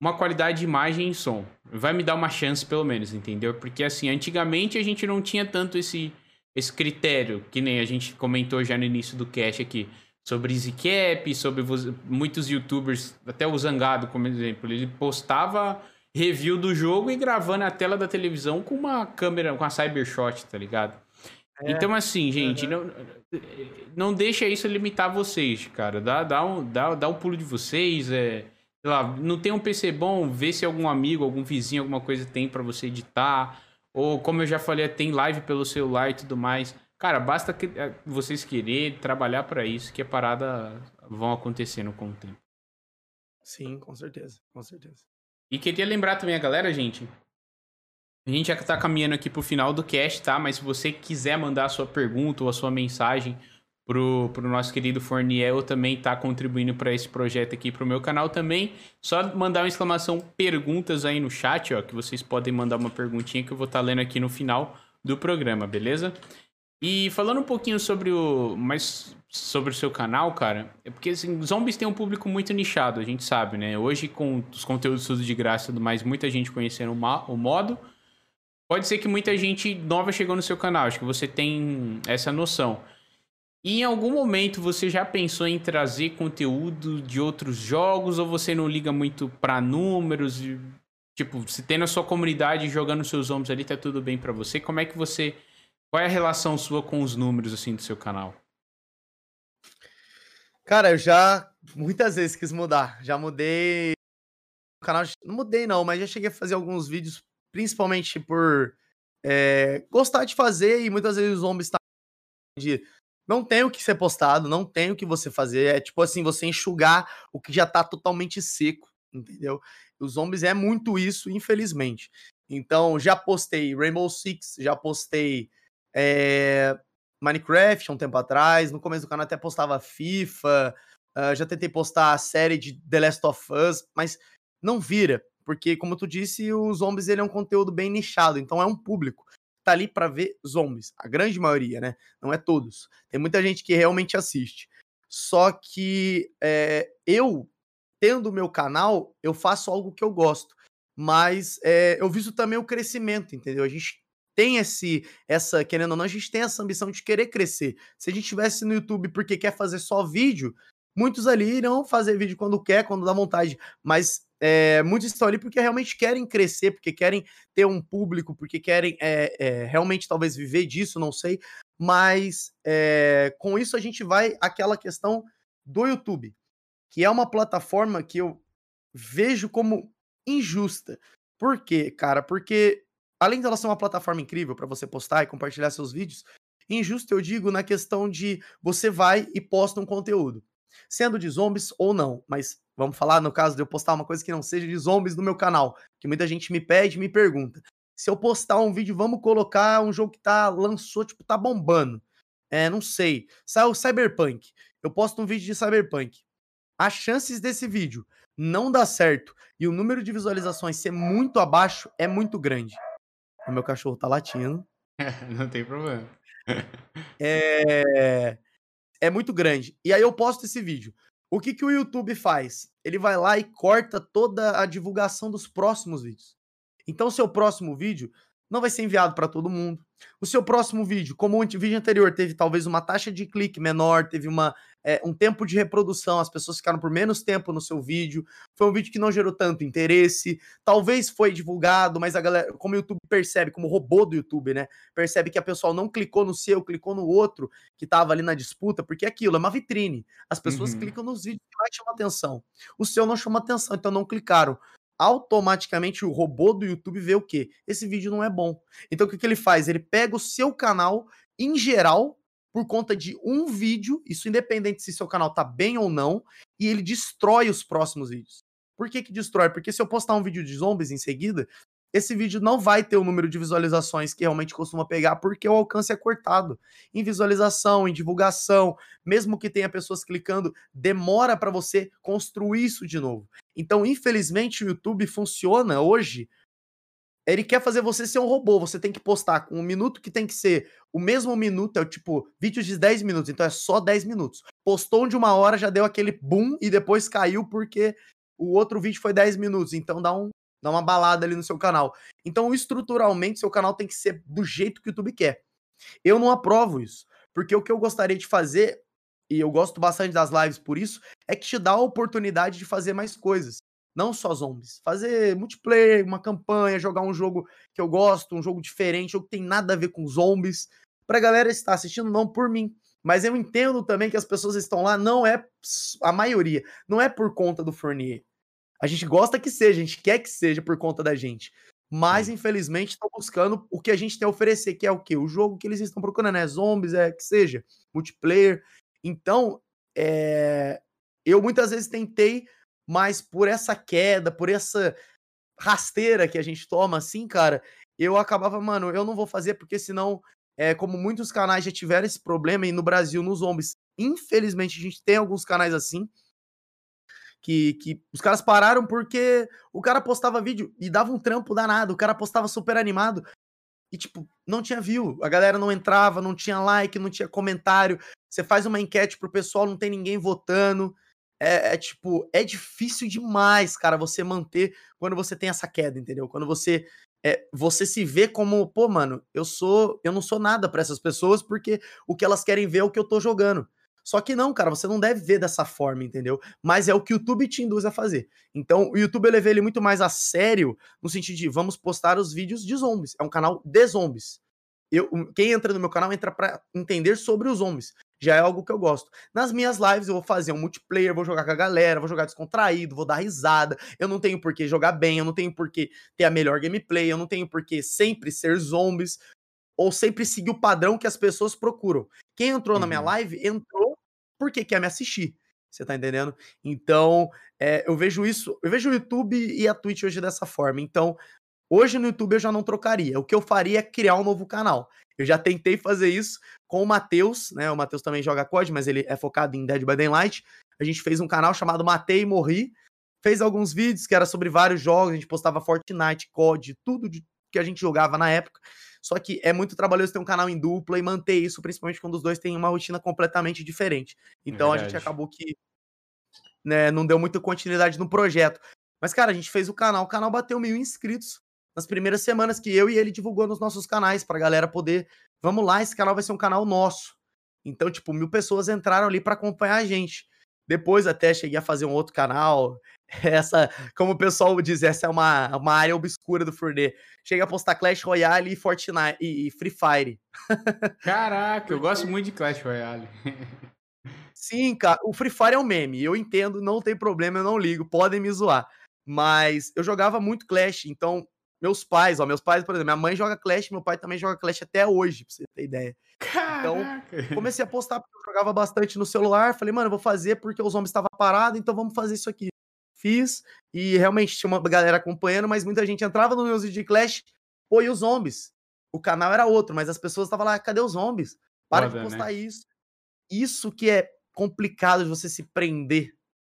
uma qualidade de imagem e som. Vai me dar uma chance, pelo menos, entendeu? Porque assim, antigamente a gente não tinha tanto esse, esse critério, que nem a gente comentou já no início do cast aqui, sobre EasyCap, sobre muitos youtubers, até o Zangado, como exemplo, ele postava review do jogo e gravando a tela da televisão com uma câmera, com a Cybershot, tá ligado? É. Então, assim, gente, uhum. não, não deixa isso limitar vocês, cara. Dá, dá, um, dá, dá um pulo de vocês. É, sei lá, não tem um PC bom, vê se algum amigo, algum vizinho, alguma coisa tem para você editar. Ou, como eu já falei, tem live pelo celular e tudo mais. Cara, basta que, é, vocês querer trabalhar para isso, que a parada vão acontecendo com o tempo. Sim, com certeza, com certeza. E queria lembrar também a galera, gente. A gente já tá caminhando aqui pro final do cast, tá? Mas se você quiser mandar a sua pergunta ou a sua mensagem pro, pro nosso querido Forniel também tá contribuindo para esse projeto aqui pro meu canal também. Só mandar uma exclamação perguntas aí no chat, ó, que vocês podem mandar uma perguntinha que eu vou estar tá lendo aqui no final do programa, beleza? E falando um pouquinho sobre o. Mais sobre o seu canal, cara, é porque assim, zombies tem um público muito nichado, a gente sabe, né? Hoje, com os conteúdos tudo de graça e tudo mais, muita gente conhecendo o modo. Pode ser que muita gente nova chegou no seu canal, acho que você tem essa noção. E em algum momento você já pensou em trazer conteúdo de outros jogos ou você não liga muito para números? Tipo, se tem na sua comunidade jogando seus zombies ali, tá tudo bem para você? Como é que você qual é a relação sua com os números assim do seu canal? Cara, eu já muitas vezes quis mudar. Já mudei o canal, não mudei não, mas já cheguei a fazer alguns vídeos, principalmente por é, gostar de fazer e muitas vezes os zombies tá de não tem o que ser postado, não tem o que você fazer. É tipo assim, você enxugar o que já tá totalmente seco, entendeu? Os zombies é muito isso, infelizmente. Então, já postei Rainbow Six, já postei é, Minecraft há um tempo atrás. No começo do canal até postava FIFA. Uh, já tentei postar a série de The Last of Us, mas não vira, porque, como tu disse, os zombies ele é um conteúdo bem nichado, então é um público. Tá ali para ver zombies, a grande maioria, né? Não é todos. Tem muita gente que realmente assiste. Só que é, eu, tendo o meu canal, eu faço algo que eu gosto. Mas é, eu viso também o crescimento, entendeu? A gente tem esse, essa, querendo ou não, a gente tem essa ambição de querer crescer. Se a gente estivesse no YouTube porque quer fazer só vídeo, muitos ali irão fazer vídeo quando quer, quando dá vontade. Mas é, muitos estão ali porque realmente querem crescer, porque querem ter um público, porque querem é, é, realmente talvez viver disso, não sei. Mas com isso a gente vai àquela questão do YouTube, que é uma plataforma que eu vejo como injusta. Por quê, cara? Porque além dela ser uma plataforma incrível para você postar e compartilhar seus vídeos, injusto eu digo na questão de você vai e posta um conteúdo, sendo de zombies ou não, mas vamos falar no caso de eu postar uma coisa que não seja de zombies no meu canal, que muita gente me pede, me pergunta. Se eu postar um vídeo, vamos colocar um jogo que tá lançou, tipo, tá bombando. É, não sei. Saiu Cyberpunk. Eu posto um vídeo de Cyberpunk. As chances desse vídeo não dar certo e o número de visualizações ser muito abaixo é muito grande. O meu cachorro tá latindo. Não tem problema. É... é muito grande. E aí eu posto esse vídeo. O que, que o YouTube faz? Ele vai lá e corta toda a divulgação dos próximos vídeos. Então, o seu próximo vídeo não vai ser enviado para todo mundo. O seu próximo vídeo, como o vídeo anterior, teve talvez uma taxa de clique menor, teve uma, é, um tempo de reprodução, as pessoas ficaram por menos tempo no seu vídeo. Foi um vídeo que não gerou tanto interesse. Talvez foi divulgado, mas a galera, como o YouTube percebe, como robô do YouTube, né? Percebe que a pessoa não clicou no seu, clicou no outro que estava ali na disputa, porque é aquilo é uma vitrine. As pessoas uhum. clicam nos vídeos que mais chamam atenção. O seu não chama atenção, então não clicaram automaticamente o robô do YouTube vê o quê? Esse vídeo não é bom. Então o que, que ele faz? Ele pega o seu canal em geral por conta de um vídeo, isso independente se seu canal tá bem ou não, e ele destrói os próximos vídeos. Por que que destrói? Porque se eu postar um vídeo de zombies em seguida, esse vídeo não vai ter o número de visualizações que realmente costuma pegar, porque o alcance é cortado. Em visualização, em divulgação, mesmo que tenha pessoas clicando, demora para você construir isso de novo. Então, infelizmente, o YouTube funciona hoje. Ele quer fazer você ser um robô. Você tem que postar com um minuto que tem que ser o mesmo minuto, é o tipo, vídeo de 10 minutos, então é só 10 minutos. Postou um de uma hora, já deu aquele boom e depois caiu porque o outro vídeo foi 10 minutos. Então dá um, dá uma balada ali no seu canal. Então, estruturalmente, seu canal tem que ser do jeito que o YouTube quer. Eu não aprovo isso, porque o que eu gostaria de fazer, e eu gosto bastante das lives por isso, é que te dá a oportunidade de fazer mais coisas. Não só zombies. Fazer multiplayer, uma campanha, jogar um jogo que eu gosto, um jogo diferente, jogo que tem nada a ver com zombies. Pra galera estar assistindo, não por mim. Mas eu entendo também que as pessoas estão lá, não é a maioria, não é por conta do Fournier. A gente gosta que seja, a gente quer que seja por conta da gente. Mas, Sim. infelizmente, estão buscando o que a gente tem a oferecer, que é o quê? O jogo que eles estão procurando, é zombies, é que seja, multiplayer. Então, é... eu muitas vezes tentei, mas por essa queda, por essa rasteira que a gente toma, assim, cara, eu acabava, mano, eu não vou fazer porque senão, é, como muitos canais já tiveram esse problema, e no Brasil, nos zombies, infelizmente, a gente tem alguns canais assim, que, que os caras pararam porque o cara postava vídeo e dava um trampo danado, o cara postava super animado. e, tipo, não tinha view. A galera não entrava, não tinha like, não tinha comentário. Você faz uma enquete pro pessoal, não tem ninguém votando. É, é, tipo, é difícil demais, cara, você manter quando você tem essa queda, entendeu? Quando você é, você se vê como, pô, mano, eu sou, eu não sou nada para essas pessoas porque o que elas querem ver é o que eu tô jogando. Só que não, cara, você não deve ver dessa forma, entendeu? Mas é o que o YouTube te induz a fazer. Então, o YouTube eu levei ele muito mais a sério, no sentido de vamos postar os vídeos de zombies. É um canal de zombies. Eu, quem entra no meu canal entra para entender sobre os zombies. Já é algo que eu gosto. Nas minhas lives eu vou fazer um multiplayer, vou jogar com a galera, vou jogar descontraído, vou dar risada. Eu não tenho por que jogar bem, eu não tenho por que ter a melhor gameplay, eu não tenho por que sempre ser zombies ou sempre seguir o padrão que as pessoas procuram. Quem entrou uhum. na minha uhum. live entrou porque quer me assistir. Você tá entendendo? Então, é, eu vejo isso, eu vejo o YouTube e a Twitch hoje dessa forma. Então, hoje no YouTube eu já não trocaria. O que eu faria é criar um novo canal. Eu já tentei fazer isso com o Matheus, né? O Matheus também joga COD, mas ele é focado em Dead by Daylight. A gente fez um canal chamado Matei e Morri. Fez alguns vídeos que era sobre vários jogos, a gente postava Fortnite, COD, tudo de, que a gente jogava na época. Só que é muito trabalhoso ter um canal em dupla e manter isso, principalmente quando os dois têm uma rotina completamente diferente. Então Verdade. a gente acabou que né, não deu muita continuidade no projeto. Mas, cara, a gente fez o canal, o canal bateu mil inscritos nas primeiras semanas que eu e ele divulgou nos nossos canais, pra galera poder. Vamos lá, esse canal vai ser um canal nosso. Então, tipo, mil pessoas entraram ali para acompanhar a gente. Depois até cheguei a fazer um outro canal. Essa, como o pessoal diz, essa é uma, uma área obscura do Furnê. Cheguei a postar Clash Royale e Fortnite e Free Fire. Caraca, eu gosto muito de Clash Royale. Sim, cara, o Free Fire é um meme. Eu entendo, não tem problema, eu não ligo, podem me zoar. Mas eu jogava muito Clash, então meus pais, ó, meus pais, por exemplo, minha mãe joga Clash, meu pai também joga Clash até hoje, pra você ter ideia. Então, Caraca. Então, comecei a postar porque eu jogava bastante no celular, falei, mano, eu vou fazer porque os homens estavam parados, então vamos fazer isso aqui. Fiz, e realmente tinha uma galera acompanhando, mas muita gente entrava no meus vídeos de Clash, pô, e os zombies? O canal era outro, mas as pessoas estavam lá, cadê os zombies? Para Foda, de postar né? isso. Isso que é complicado de você se prender,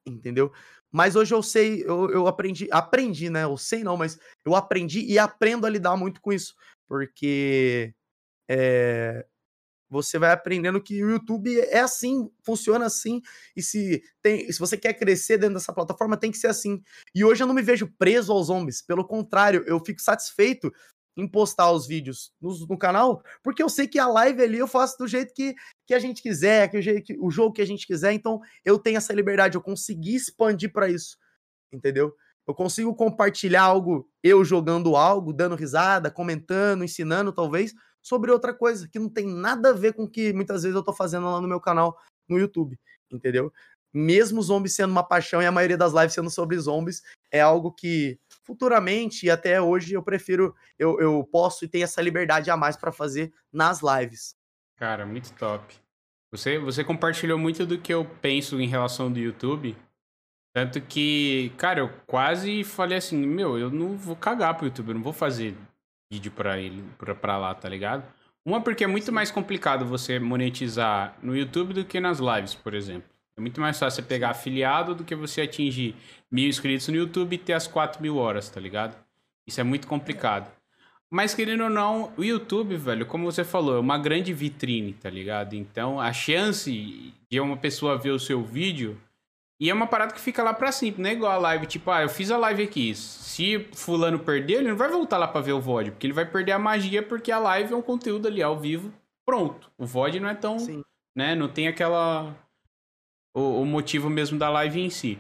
entendeu? Mas hoje eu sei, eu, eu aprendi, aprendi, né? Eu sei não, mas eu aprendi e aprendo a lidar muito com isso. Porque é, você vai aprendendo que o YouTube é assim, funciona assim. E se, tem, se você quer crescer dentro dessa plataforma, tem que ser assim. E hoje eu não me vejo preso aos zombies. Pelo contrário, eu fico satisfeito em postar os vídeos no, no, canal, porque eu sei que a live ali eu faço do jeito que, que a gente quiser, que o, jeito, que, o jogo que a gente quiser, então eu tenho essa liberdade, eu consegui expandir para isso, entendeu? Eu consigo compartilhar algo, eu jogando algo, dando risada, comentando, ensinando talvez, sobre outra coisa que não tem nada a ver com o que muitas vezes eu tô fazendo lá no meu canal no YouTube, entendeu? Mesmo zombies sendo uma paixão e a maioria das lives sendo sobre zombies, é algo que futuramente e até hoje eu prefiro, eu, eu posso e tenho essa liberdade a mais para fazer nas lives. Cara, muito top. Você, você compartilhou muito do que eu penso em relação do YouTube. Tanto que, cara, eu quase falei assim, meu, eu não vou cagar pro YouTube, eu não vou fazer vídeo pra ele, pra, pra lá, tá ligado? Uma porque é muito mais complicado você monetizar no YouTube do que nas lives, por exemplo. Muito mais fácil você pegar afiliado do que você atingir mil inscritos no YouTube e ter as 4 mil horas, tá ligado? Isso é muito complicado. Mas querendo ou não, o YouTube, velho, como você falou, é uma grande vitrine, tá ligado? Então a chance de uma pessoa ver o seu vídeo. E é uma parada que fica lá pra sempre, não é igual a live, tipo, ah, eu fiz a live aqui. Se fulano perder, ele não vai voltar lá pra ver o VOD, porque ele vai perder a magia, porque a live é um conteúdo ali ao vivo, pronto. O VOD não é tão. Sim. né? Não tem aquela o, o motivo mesmo da live em si.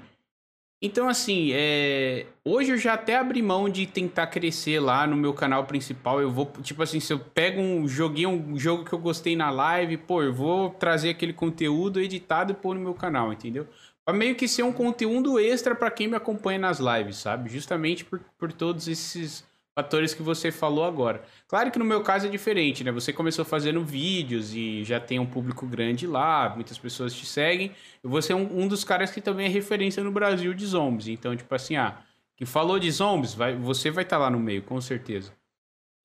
Então, assim, é... hoje eu já até abri mão de tentar crescer lá no meu canal principal. Eu vou, tipo assim, se eu pego um joguinho, um jogo que eu gostei na live, pô, eu vou trazer aquele conteúdo editado e pôr no meu canal, entendeu? Pra meio que ser um conteúdo extra para quem me acompanha nas lives, sabe? Justamente por, por todos esses fatores que você falou agora. Claro que no meu caso é diferente, né? Você começou fazendo vídeos e já tem um público grande lá, muitas pessoas te seguem. E você é um, um dos caras que também é referência no Brasil de zombies. Então, tipo assim, ah, quem falou de zombies, vai, você vai estar tá lá no meio, com certeza.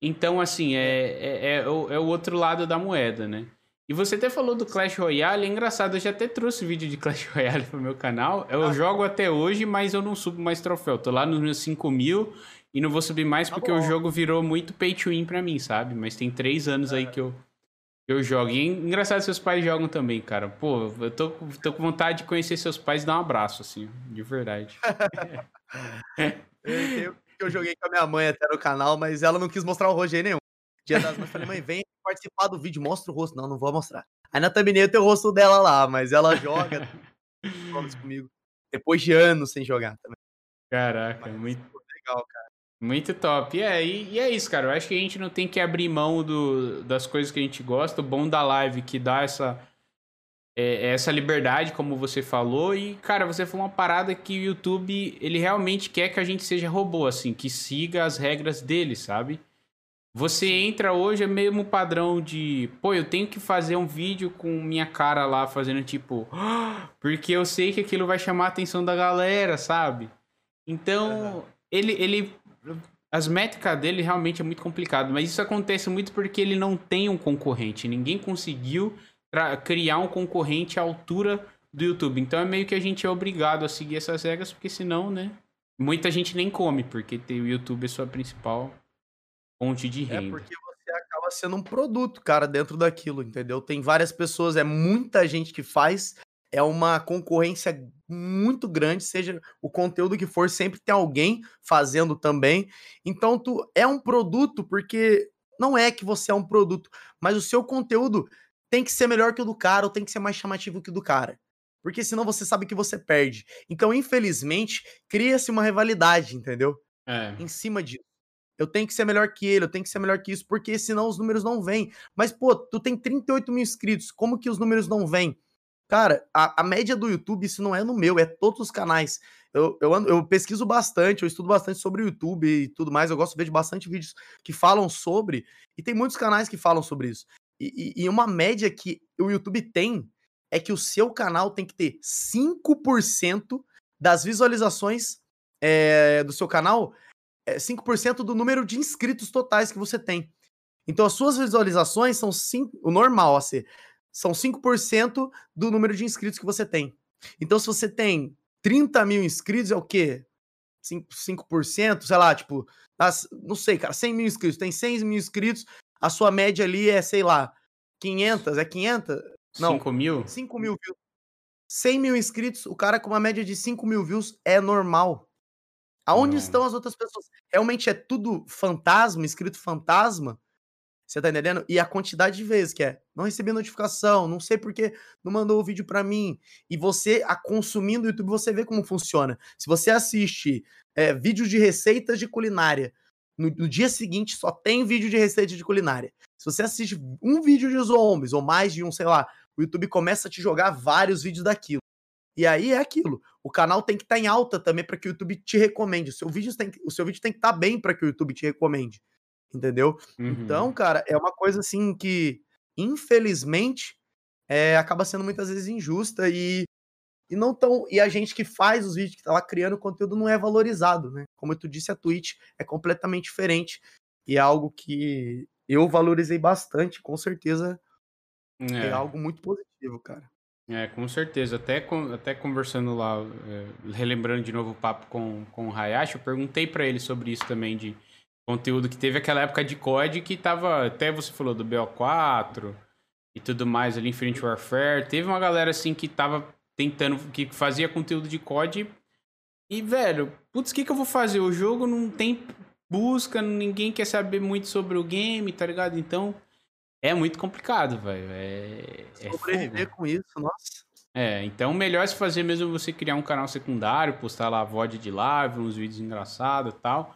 Então, assim, é, é, é, o, é o outro lado da moeda, né? E você até falou do Clash Royale, é engraçado, eu já até trouxe vídeo de Clash Royale pro meu canal. Eu ah. jogo até hoje, mas eu não subo mais troféu. Tô lá nos meus 5 mil e não vou subir mais tá porque bom. o jogo virou muito pay to win pra mim, sabe? Mas tem três anos é. aí que eu, eu jogo. E é engraçado, seus pais jogam também, cara. Pô, eu tô, tô com vontade de conhecer seus pais e dar um abraço, assim, de verdade. eu, eu joguei com a minha mãe até no canal, mas ela não quis mostrar o Roger nenhum. Dia das mães, falei, mãe, vem participar do vídeo, mostra o rosto. Não, não vou mostrar. Aí na thumbnail tem o rosto dela lá, mas ela joga comigo. Depois de anos sem jogar também. Caraca, mas, muito legal, cara. Muito top. É, e, e, é isso, cara. Eu acho que a gente não tem que abrir mão do, das coisas que a gente gosta. O bom da live que dá essa, é, essa liberdade, como você falou. E, cara, você falou uma parada que o YouTube, ele realmente quer que a gente seja robô, assim, que siga as regras dele, sabe? Você entra hoje, é mesmo padrão de, pô, eu tenho que fazer um vídeo com minha cara lá fazendo tipo, porque eu sei que aquilo vai chamar a atenção da galera, sabe? Então, uhum. ele, ele, as métricas dele realmente é muito complicado, mas isso acontece muito porque ele não tem um concorrente. Ninguém conseguiu criar um concorrente à altura do YouTube. Então é meio que a gente é obrigado a seguir essas regras, porque senão, né? Muita gente nem come, porque o YouTube é sua principal fonte de renda. É porque você acaba sendo um produto, cara, dentro daquilo, entendeu? Tem várias pessoas, é muita gente que faz, é uma concorrência muito grande, seja o conteúdo que for, sempre tem alguém fazendo também. Então, tu é um produto porque não é que você é um produto, mas o seu conteúdo tem que ser melhor que o do cara ou tem que ser mais chamativo que o do cara. Porque senão você sabe que você perde. Então, infelizmente, cria-se uma rivalidade, entendeu? É. Em cima disso eu tenho que ser melhor que ele, eu tenho que ser melhor que isso, porque senão os números não vêm. Mas, pô, tu tem 38 mil inscritos, como que os números não vêm? Cara, a, a média do YouTube, isso não é no meu, é todos os canais. Eu, eu, eu pesquiso bastante, eu estudo bastante sobre o YouTube e tudo mais, eu gosto de ver bastante vídeos que falam sobre, e tem muitos canais que falam sobre isso. E, e, e uma média que o YouTube tem é que o seu canal tem que ter 5% das visualizações é, do seu canal é 5% do número de inscritos totais que você tem. Então as suas visualizações são 5, o normal a ser, são 5% do número de inscritos que você tem. Então se você tem 30 mil inscritos, é o quê? 5%, 5% sei lá, tipo, as, não sei, cara, 100 mil inscritos, tem 100 mil inscritos, a sua média ali é, sei lá, 500, é 500? Não. 5 mil? 5 mil views. 100 mil inscritos, o cara com uma média de 5 mil views é normal. Aonde hum. estão as outras pessoas? Realmente é tudo fantasma, escrito fantasma? Você tá entendendo? E a quantidade de vezes que é, não recebi notificação, não sei porque não mandou o vídeo para mim. E você, a consumindo o YouTube, você vê como funciona. Se você assiste é, vídeos de receitas de culinária, no, no, dia seguinte só tem vídeo de receita de culinária. Se você assiste um vídeo de zombies, ou mais de um, sei lá, o YouTube começa a te jogar vários vídeos daquilo. E aí é aquilo. O canal tem que estar tá em alta também para que o YouTube te recomende. O seu vídeo tem, o seu vídeo tem que estar tá bem para que o YouTube te recomende. Entendeu? Uhum. Então, cara, é uma coisa assim que, infelizmente, é, acaba sendo muitas vezes injusta e, e não tão. E a gente que faz os vídeos, que tá lá criando conteúdo, não é valorizado, né? Como tu disse, a Twitch é completamente diferente. E é algo que eu valorizei bastante, com certeza é, é algo muito positivo, cara. É, com certeza. Até, até conversando lá, é, relembrando de novo o papo com, com o Hayashi, eu perguntei para ele sobre isso também, de conteúdo que teve aquela época de COD que tava, até você falou do BO4 e tudo mais ali, Infinite Warfare. Teve uma galera assim que tava tentando, que fazia conteúdo de COD e, velho, putz, o que que eu vou fazer? O jogo não tem busca, ninguém quer saber muito sobre o game, tá ligado? Então... É muito complicado, velho. É, é Sobreviver com isso, nossa. É, então melhor se fazer mesmo você criar um canal secundário, postar lá VOD de live, uns vídeos engraçados e tal.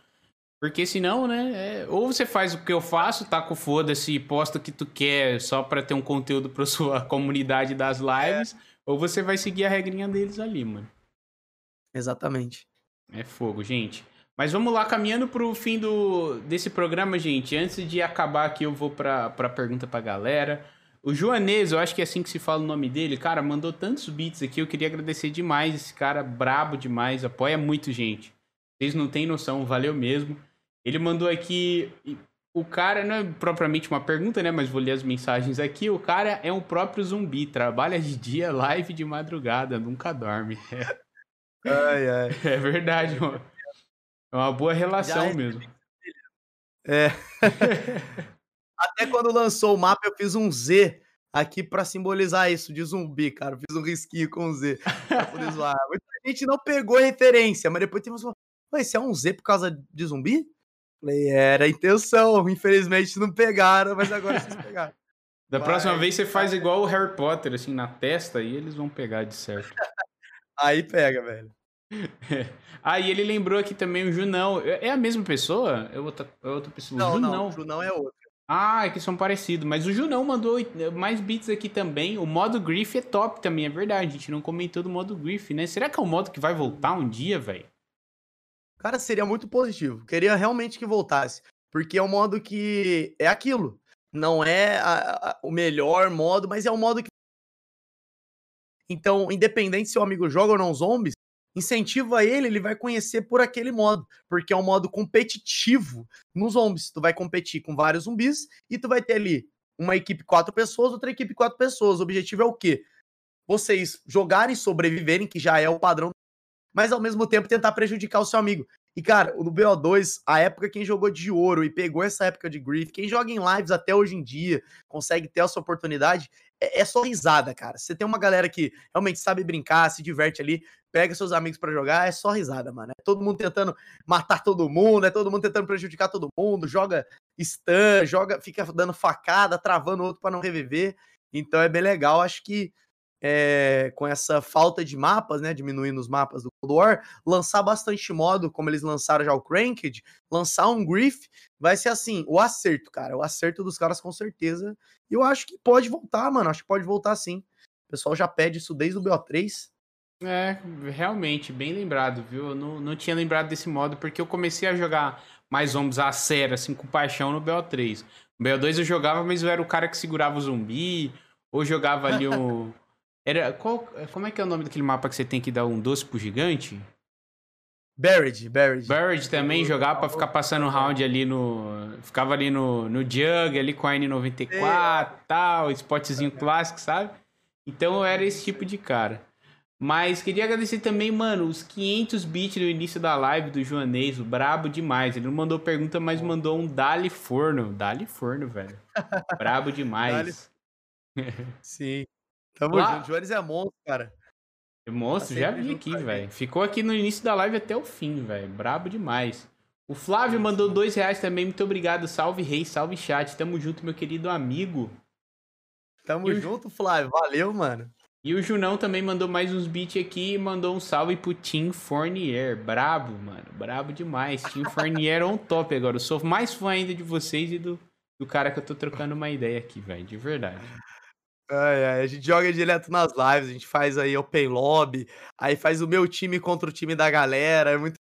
Porque senão, né? É, ou você faz o que eu faço, tá com foda-se e posta o que tu quer só pra ter um conteúdo pra sua comunidade das lives, é. ou você vai seguir a regrinha deles ali, mano. Exatamente. É fogo, gente. Mas vamos lá, caminhando pro fim do, desse programa, gente. Antes de acabar aqui, eu vou pra, pra pergunta pra galera. O Joanês, eu acho que é assim que se fala o nome dele, cara, mandou tantos beats aqui. Eu queria agradecer demais esse cara, brabo demais, apoia muito gente. Vocês não têm noção, valeu mesmo. Ele mandou aqui o cara, não é propriamente uma pergunta, né? Mas vou ler as mensagens aqui. O cara é um próprio zumbi, trabalha de dia, live de madrugada, nunca dorme. É, ai, ai. é verdade, mano. É uma boa relação é, mesmo. É. Até quando lançou o mapa, eu fiz um Z aqui para simbolizar isso de zumbi, cara. Eu fiz um risquinho com Z pra poder zoar. Muita gente não pegou referência, mas depois tem uma. Esse é um Z por causa de zumbi? Falei, era a intenção. Infelizmente não pegaram, mas agora vocês pegaram. Da Vai, próxima vez você faz igual o Harry Potter, assim, na testa, e eles vão pegar de certo. Aí pega, velho. ah, e ele lembrou aqui também o Junão. É, é a mesma pessoa? É outra, é outra pessoa? Não, Junão. não, o Junão é outra. Ah, é que são parecidos. Mas o Junão mandou mais bits aqui também. O modo Griff é top também, é verdade. A gente não comentou do modo Griff, né? Será que é o modo que vai voltar um dia, velho? Cara, seria muito positivo. Queria realmente que voltasse. Porque é um modo que é aquilo. Não é a, a, o melhor modo, mas é um modo que. Então, independente se o amigo joga ou não zombies, incentiva ele, ele vai conhecer por aquele modo, porque é um modo competitivo nos zombies. Tu vai competir com vários zumbis e tu vai ter ali uma equipe quatro pessoas, outra equipe quatro pessoas. O objetivo é o quê? Vocês jogarem, sobreviverem, que já é o padrão mas ao mesmo tempo tentar prejudicar o seu amigo. E, cara, no BO2, a época quem jogou de ouro e pegou essa época de grief, quem joga em lives até hoje em dia, consegue ter essa oportunidade, é, é só risada, cara. Você tem uma galera que realmente sabe brincar, se diverte ali, pega seus amigos para jogar, é só risada, mano. É todo mundo tentando matar todo mundo, é todo mundo tentando prejudicar todo mundo, joga stun, joga, fica dando facada, travando outro para não reviver. Então é bem legal, acho que é, com essa falta de mapas, né, diminuindo os mapas do Cold War, lançar bastante modo, como eles lançaram já o Cranked, lançar um Griff, vai ser assim, o acerto, cara, o acerto dos caras com certeza. E eu acho que pode voltar, mano, acho que pode voltar sim. O pessoal já pede isso desde o BO3. É, realmente, bem lembrado, viu? Eu não, não tinha lembrado desse modo, porque eu comecei a jogar mais zombies a sério, assim, com paixão no BO3. No BO2 eu jogava, mas eu era o cara que segurava o zumbi, ou jogava ali o... Era, qual, como é que é o nome daquele mapa que você tem que dar um doce pro gigante? Buried, Buried. Buried também jogava pra ficar passando round ali no. Ficava ali no, no Jug, ali com a N94 e tal, spotzinho clássico, sabe? Então eu era esse tipo de cara. Mas queria agradecer também, mano, os 500 bits no início da live do Joanês, o brabo demais. Ele não mandou pergunta, mas mandou um Dali Forno. Dali Forno, velho. brabo demais. Sim. Tamo Lá... junto. Joanes é monstro, cara. É monstro, tá já vi aqui, velho. Ficou aqui no início da live até o fim, velho. Brabo demais. O Flávio mandou dois reais também. Muito obrigado. Salve, rei. Salve, chat. Tamo junto, meu querido amigo. Tamo e junto, o... Flávio. Valeu, mano. E o Junão também mandou mais uns beats aqui e mandou um salve pro Tim Fournier. Brabo, mano. Brabo demais. Tim Fournier on top agora. Eu sou mais fã ainda de vocês e do, do cara que eu tô trocando uma ideia aqui, velho. De verdade. Ai, ai, a gente joga direto nas lives, a gente faz aí open lobby, aí faz o meu time contra o time da galera, é muito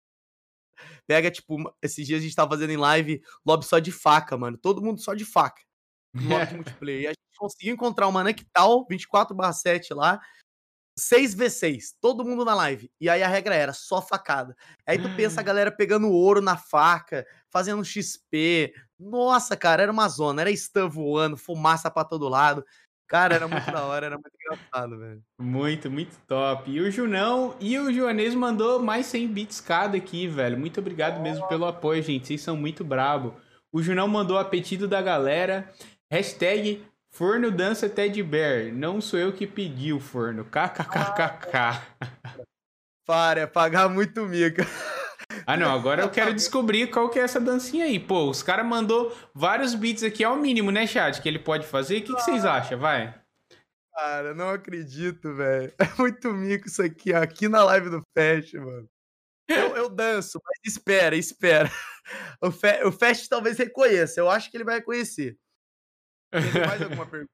pega, tipo, esses dias a gente tava fazendo em live lobby só de faca, mano. Todo mundo só de faca. Lobby de multiplayer. E a gente conseguiu encontrar uma Nectal 24/7 lá, 6v6, todo mundo na live. E aí a regra era só facada. Aí tu pensa a galera pegando ouro na faca, fazendo XP. Nossa, cara, era uma zona, era stun voando, fumaça para todo lado. Cara, era muito da hora, era muito engraçado, velho. Muito, muito top. E o Junão e o Joanês mandou mais 100 bits cada aqui, velho. Muito obrigado mesmo pelo apoio, gente. Vocês são muito brabo. O Junão mandou apetite da galera. Hashtag Forno dança Ted Bear. Não sou eu que pedi o forno. KKKKK. Para, é pagar muito mica. Ah, não, agora eu quero descobrir qual que é essa dancinha aí. Pô, os caras mandou vários beats aqui, é o mínimo, né, chat, que ele pode fazer. O que, que vocês acham? Vai. Cara, não acredito, velho. É muito mico isso aqui, aqui na live do Fast, mano. Eu, eu danço, mas espera, espera. O, Fe, o Fast talvez reconheça, eu acho que ele vai reconhecer. Teve mais alguma pergunta?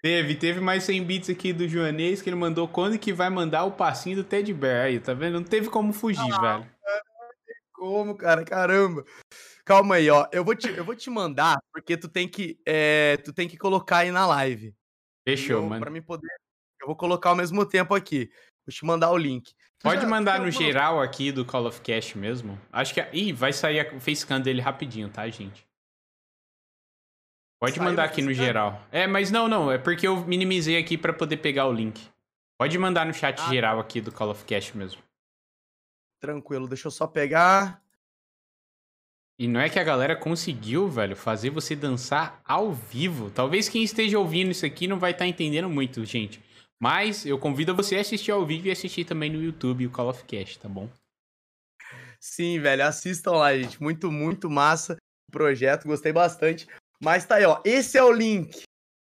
Teve, teve mais 100 bits aqui do Joanês que ele mandou quando que vai mandar o passinho do Ted Bear aí, tá vendo? Não teve como fugir, ah, velho como, cara, caramba. Calma aí, ó. Eu vou te, eu vou te mandar, porque tu tem que, é, tu tem que colocar aí na live. Fechou, eu, mano. Pra mim poder. Eu vou colocar ao mesmo tempo aqui. Vou te mandar o link. Pode já, mandar no geral aqui do Call of Cast mesmo. Acho que. Ih, vai sair o facecam dele rapidinho, tá, gente? Pode Saiu mandar aqui no geral. É, mas não, não. É porque eu minimizei aqui pra poder pegar o link. Pode mandar no chat Ah. geral aqui do Call of Cast mesmo. Tranquilo, deixa eu só pegar. E não é que a galera conseguiu, velho, fazer você dançar ao vivo. Talvez quem esteja ouvindo isso aqui não vai estar entendendo muito, gente. Mas eu convido você a assistir ao vivo e assistir também no YouTube o Call of Cast, tá bom? Sim, velho, assistam lá, gente. Muito, muito massa o projeto, gostei bastante. Mas tá aí, ó. Esse é o link.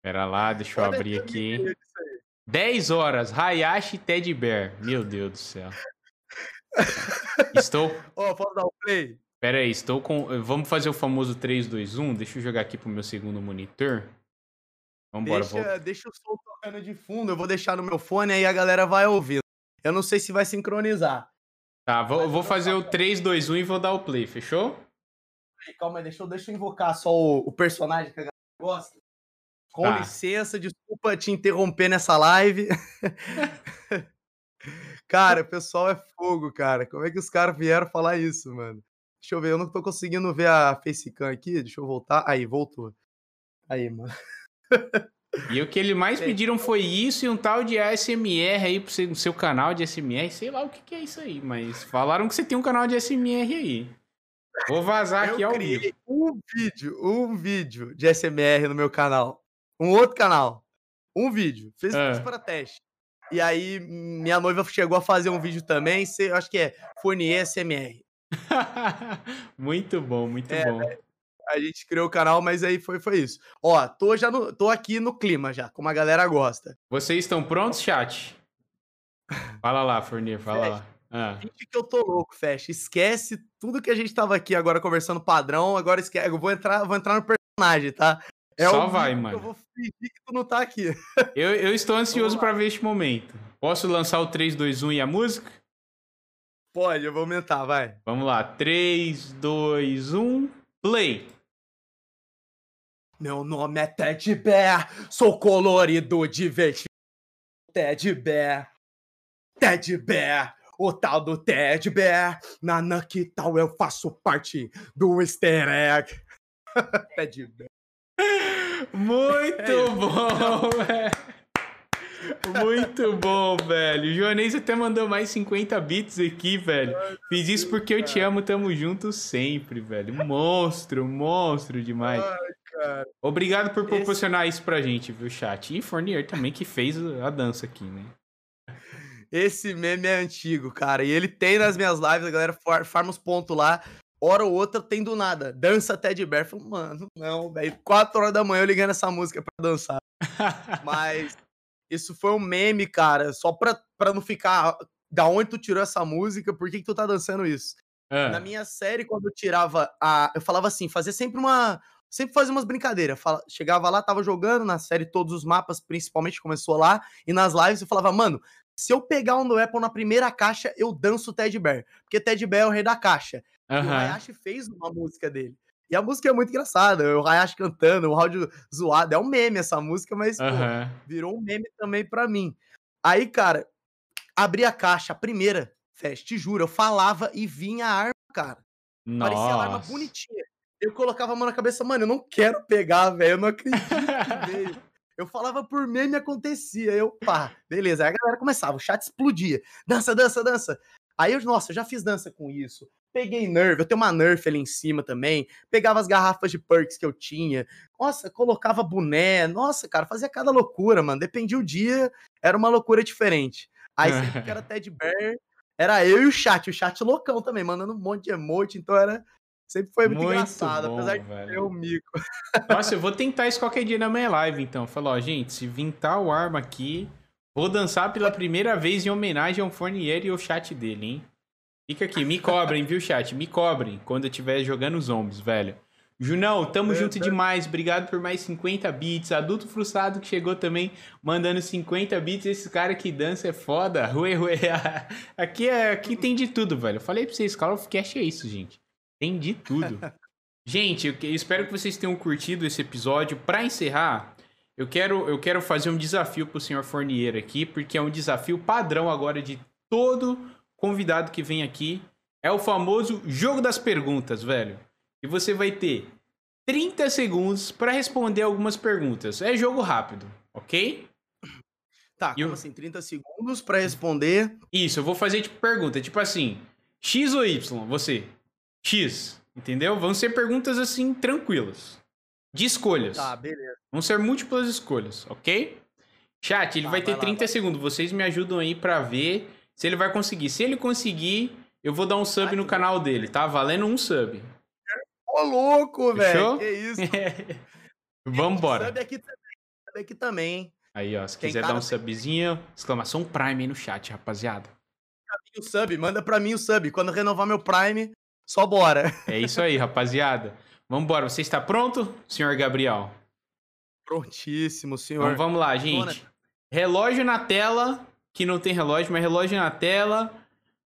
Pera lá, deixa eu abrir aqui. bonito isso aí. 10 horas, Hayashi Teddy Bear. Meu Deus do céu. Estou. Ó, posso dar o play? Pera aí, estou com. Vamos fazer o famoso 3, 2, 1. Deixa eu jogar aqui pro meu segundo monitor. Vambora, Deixa, vou. deixa o som tocando de fundo, eu vou deixar no meu fone aí a galera vai ouvindo. Eu não sei se vai sincronizar. Tá, vou, vou eu fazer o faço. 3, 2, 1 e vou dar o play, fechou? Calma aí, deixa eu, deixa eu invocar só o, o personagem que a galera gosta. Com Tá. licença, desculpa te interromper nessa live. cara, o pessoal é fogo, cara. Como é que os caras vieram falar isso, mano? Deixa eu ver, eu não tô conseguindo ver a facecam aqui. Deixa eu voltar. Aí, voltou. Aí, mano. E o que eles mais pediram foi isso e um tal de ASMR aí pro seu, seu canal de ASMR. Sei lá o que, que é isso aí, mas falaram que você tem um canal de ASMR aí. Vou vazar aqui eu ao criei vivo. um vídeo, um vídeo de SMR no meu canal. Um outro canal. Um vídeo. Fez Ah. para teste. E aí, minha noiva chegou a fazer um vídeo também. eu acho que é Fournier SMR. muito bom, muito É, bom. A gente criou o canal, mas aí foi, foi isso. Ó, tô, já no- tô aqui no clima já, como a galera gosta. Vocês estão prontos, chat? Fala lá, Fornier, fala lá. Ah, Finge que eu tô louco, Fecha. Esquece tudo que a gente tava aqui agora conversando padrão. Agora esquece. Eu vou entrar, vou entrar no personagem, tá? Só ao vai, que mano. Eu vou fingir que tu não tá aqui. eu, eu estou ansioso pra ver este momento. Posso lançar o 3, 2, 1 e a música? Pode, eu vou aumentar, vai. Vamos lá. 3, 2, 1, play. Meu nome é Ted Bear, sou colorido divertido. Ted Bear, Ted Bear, o tal do Ted Bear. Na Nucky tal eu faço parte do easter egg. Ted Bear. Muito É bom, velho. Muito bom, velho. O Joanês até mandou mais 50 bits aqui, velho. Fiz isso porque eu te amo, tamo junto sempre, velho. Monstro, monstro demais. Obrigado por Esse- proporcionar isso pra gente, viu, chat? E Fornier também, que fez a dança aqui, né? Esse meme é antigo, cara. E ele tem nas minhas lives, a galera far- farma os pontos lá. Hora ou outra tem do nada. Dança Ted Bear. Falo, mano, não, velho. Quatro horas da manhã eu ligando essa música pra dançar. Mas isso foi um meme, cara. Só pra, pra não ficar. Da onde tu tirou essa música? Por que, que tu tá dançando isso? Ah, Na minha série, quando eu tirava a. Eu falava assim, fazia sempre uma. Sempre fazia umas brincadeiras. Fala- Chegava lá, tava jogando na série todos os mapas, principalmente começou lá. E nas lives eu falava, mano, se eu pegar um do Apple na primeira caixa, eu danço Ted Bear. Porque Ted Bear é o rei da caixa. E o. Hayashi fez uma música dele. E a música é muito engraçada. O Hayashi cantando, o áudio zoado. É um meme essa música, mas pô, Aham. virou um meme também pra mim. Aí, cara, abri a caixa, a primeira, Fest, te juro, eu falava e vinha a arma, cara. Parecia a arma Nossa. bonitinha. Eu colocava a mão na cabeça, mano, eu não quero pegar, velho, eu não acredito que veio. Eu falava por meme e acontecia. Eu, pá, beleza. Aí a galera começava, o chat explodia. Dança, dança, dança. Aí eu, nossa, eu já fiz dança com isso. Peguei Nerf, eu tenho uma Nerf ali em cima também. Pegava as garrafas de perks que eu tinha. Nossa, colocava boné. Nossa, cara, fazia cada loucura, mano. Dependia o dia, era uma loucura diferente. Aí sempre que era Ted Bear, era eu e o chat. O chat loucão também, mandando um monte de emote. Então era. Sempre foi muito, Muito engraçado, bom, apesar de velho. ser um mico. Nossa, eu vou tentar isso qualquer dia na minha live, então. Falar, ó, gente, se vintar o arma aqui, vou dançar pela primeira vez em homenagem ao Fornier e ao chat dele, hein? Fica aqui, me cobrem, viu, chat? Me cobrem quando eu estiver jogando zombies, velho. Junão, tamo É, junto tá. demais. Obrigado por mais 50 bits. Adulto frustrado que chegou também mandando 50 bits. Esse cara que dança é foda. Rue, rue. Aqui, é, aqui tem de tudo, velho. Eu falei pra vocês, Call of Cast é isso, gente. Tem de tudo. Gente, eu espero que vocês tenham curtido esse episódio. Pra encerrar, eu quero, eu quero fazer um desafio pro senhor Fornier aqui, porque é um desafio padrão agora de todo convidado que vem aqui. É o famoso jogo das perguntas, velho. E você vai ter 30 segundos para responder algumas perguntas. É jogo rápido, ok? Tá, como assim? 30 segundos para responder. Isso, eu vou fazer tipo pergunta, tipo assim, X ou Y, você? X, entendeu? Vão ser perguntas assim tranquilas. De escolhas. Tá, beleza. Vão ser múltiplas escolhas, ok? Chat, ele tá, vai ter vai 30 lá, segundos. Vocês me ajudam aí para ver se ele vai conseguir. Se ele conseguir, eu vou dar um sub Ai, no canal dele, tá? Valendo um sub. Ô, louco, velho. Que isso? Vambora. Sub aqui também. Sub aqui também, hein? Aí, ó, se Tem quiser dar um subzinho, exclamação Prime aí no chat, rapaziada. O sub, manda pra mim o sub. Quando renovar meu Prime, só bora. É isso aí, rapaziada. Vambora, você está pronto, senhor Gabriel? Prontíssimo, senhor. Então vamos lá, gente. Relógio na tela, que não tem relógio, mas relógio na tela.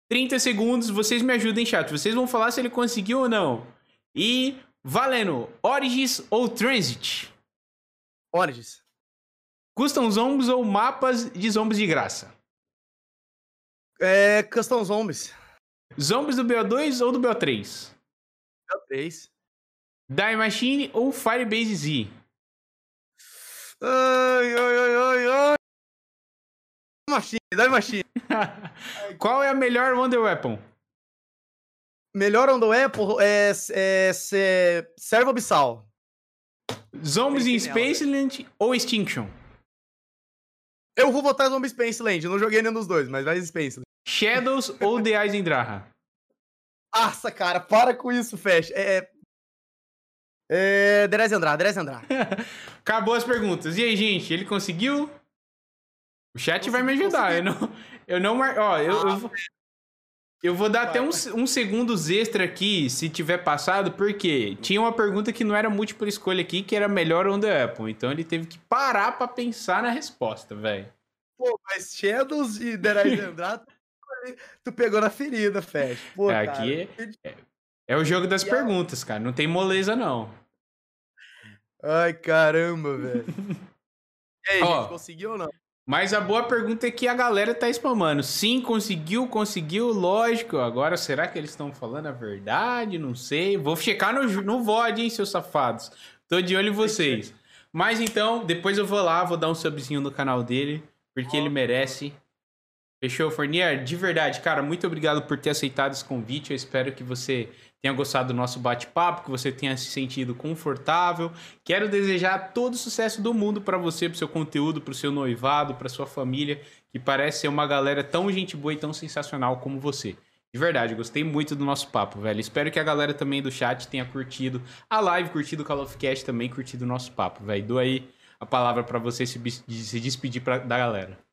30 segundos, vocês me ajudem, chat. Vocês vão falar se ele conseguiu ou não. E valendo, Origins ou Transit? Origins. Custam zombies ou mapas de zombies de graça? É, custom zombies. Zombies do BO2 ou do BO3? BO3. Die Machine ou Firebase Z? Ai, ai, ai, ai, ai. Machine, Die Machine. Qual é a melhor Wonder Weapon? Melhor Wonder Weapon é, é, é Servo Abissal. Zombies in Spaceland ou Extinction? Eu vou votar Zombie Spaceland. Eu não joguei nenhum dos dois, mas vai Spaceland. Shadows ou The Eisendraha? Nossa, cara, para com isso, Fesh. É. É. Derez Andrade, Derez Andrade. Acabou as perguntas. E aí, gente, ele conseguiu? O chat consegui, vai me ajudar. Eu não. Eu não mar... Ó, eu, ah, eu, vou, eu vou dar vai, até uns, uns segundos extra aqui, se tiver passado, porque tinha uma pergunta que não era múltipla escolha aqui, que era melhor on the Apple. Então ele teve que parar pra pensar na resposta, velho. Pô, mas Shadows e Derais Andrade, tu pegou na ferida, Fesh. Pô, é, aqui é, é, o jogo das perguntas, cara. Não tem moleza, não. Ai, caramba, velho. E aí, Ó, gente, conseguiu ou não? Mas a boa pergunta é que a galera tá spamando. Sim, conseguiu, conseguiu, lógico. Agora, será que eles estão falando a verdade? Não sei. Vou checar no, no VOD, hein, seus safados. Tô de olho em vocês. Mas então, depois eu vou lá, vou dar um subzinho no canal dele, porque ele merece. Fechou, Fornier? De verdade, cara, muito obrigado por ter aceitado esse convite. Eu espero que você tenha gostado do nosso bate-papo, que você tenha se sentido confortável. Quero desejar todo o sucesso do mundo para você, para seu conteúdo, para o seu noivado, para sua família, que parece ser uma galera tão gente boa e tão sensacional como você. De verdade, gostei muito do nosso papo, velho. Espero que a galera também do chat tenha curtido a live, curtido o Call of Cast também, curtido o nosso papo, velho. Dou aí a palavra para você se, se despedir pra, da galera.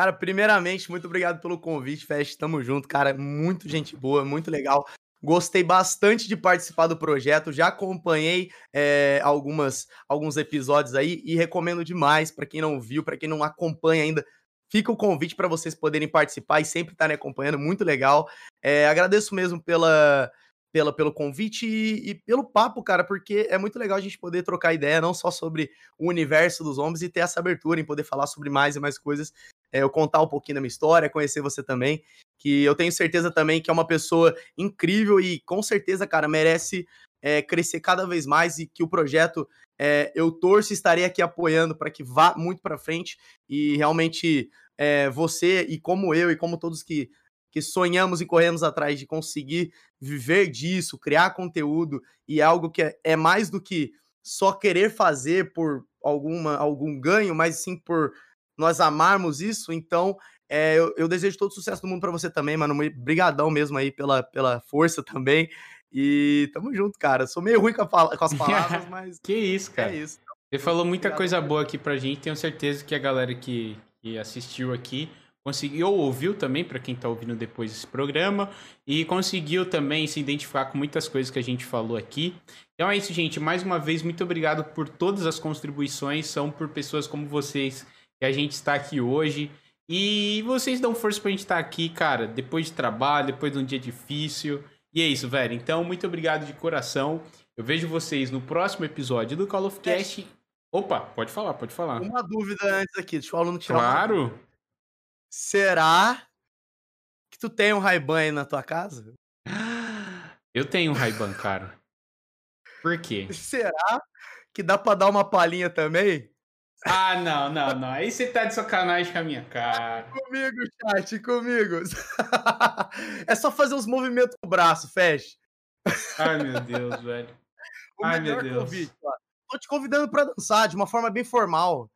Cara, primeiramente, muito obrigado pelo convite, Fest. Tamo junto, cara. Muito gente boa, muito legal. Gostei bastante de participar do projeto, já acompanhei é, algumas, alguns episódios aí e recomendo demais para quem não viu, para quem não acompanha ainda. Fica o convite para vocês poderem participar e sempre estarem acompanhando, muito legal. É, agradeço mesmo pela, pela, pelo convite e, e, pelo papo, cara, porque é muito legal a gente poder trocar ideia, não só sobre o universo dos homens e ter essa abertura em poder falar sobre mais e mais coisas é, eu contar um pouquinho da minha história, conhecer você também, que eu tenho certeza também que é uma pessoa incrível e com certeza, cara, merece é, crescer cada vez mais e que o projeto é, eu torço e estarei aqui apoiando para que vá muito para frente. E realmente é, você e como eu e como todos que que sonhamos e corremos atrás de conseguir viver disso, criar conteúdo e algo que é, é mais do que só querer fazer por alguma algum ganho, mas sim por nós amarmos isso, então é, eu, eu, desejo todo o sucesso do mundo para você também, mano. Brigadão mesmo aí pela, pela força também. E tamo junto, cara. Sou meio ruim com, a, com as palavras, mas. que isso, cara. É isso. Você falou muita Obrigado, coisa boa aqui pra gente. Tenho certeza que a galera que, que assistiu aqui conseguiu ou ouviu também, para quem tá ouvindo depois desse programa, e conseguiu também se identificar com muitas coisas que a gente falou aqui. Então é isso, gente. Mais uma vez, muito obrigado por todas as contribuições. São por pessoas como vocês que a gente está aqui hoje. E vocês dão força pra gente estar tá aqui, cara, depois de trabalho, depois de um dia difícil. E é isso, velho. Então, muito obrigado de coração. Eu vejo vocês no próximo episódio do Call of Cast. Opa, pode falar, pode falar. Uma dúvida antes aqui, deixa o aluno tirar Claro. Será que tu tem um Ray-Ban aí na tua casa? Eu tenho um Ray-Ban, cara. Por quê? Será que dá pra dar uma palhinha também? Ah, não, não, não. Aí você tá de sacanagem com a minha cara. Comigo, chat, comigo. é só fazer os movimentos com o braço, fecha. Ai, meu Deus, velho. O Ai, meu Deus. convite. Tô te convidando pra dançar de uma forma bem formal.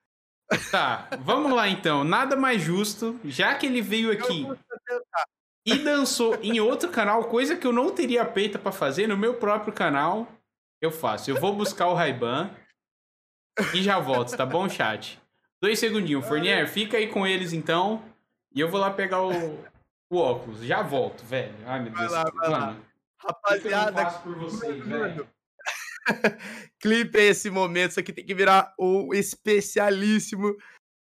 Tá, vamos lá então. Nada mais justo, já que ele veio aqui e dançou em outro canal, coisa que eu não teria peita pra fazer no meu próprio canal, eu faço. Eu vou buscar o Raiban e já volto, tá bom, chat? Dois segundinhos. Fournier, fica aí com eles então. E eu vou lá pegar o, o óculos. Já volto, velho. Ai, meu Vai Deus. lá, vai lá. Eu não Rapaziada, por vocês, velho? clipe é esse momento. Isso aqui tem que virar o especialíssimo,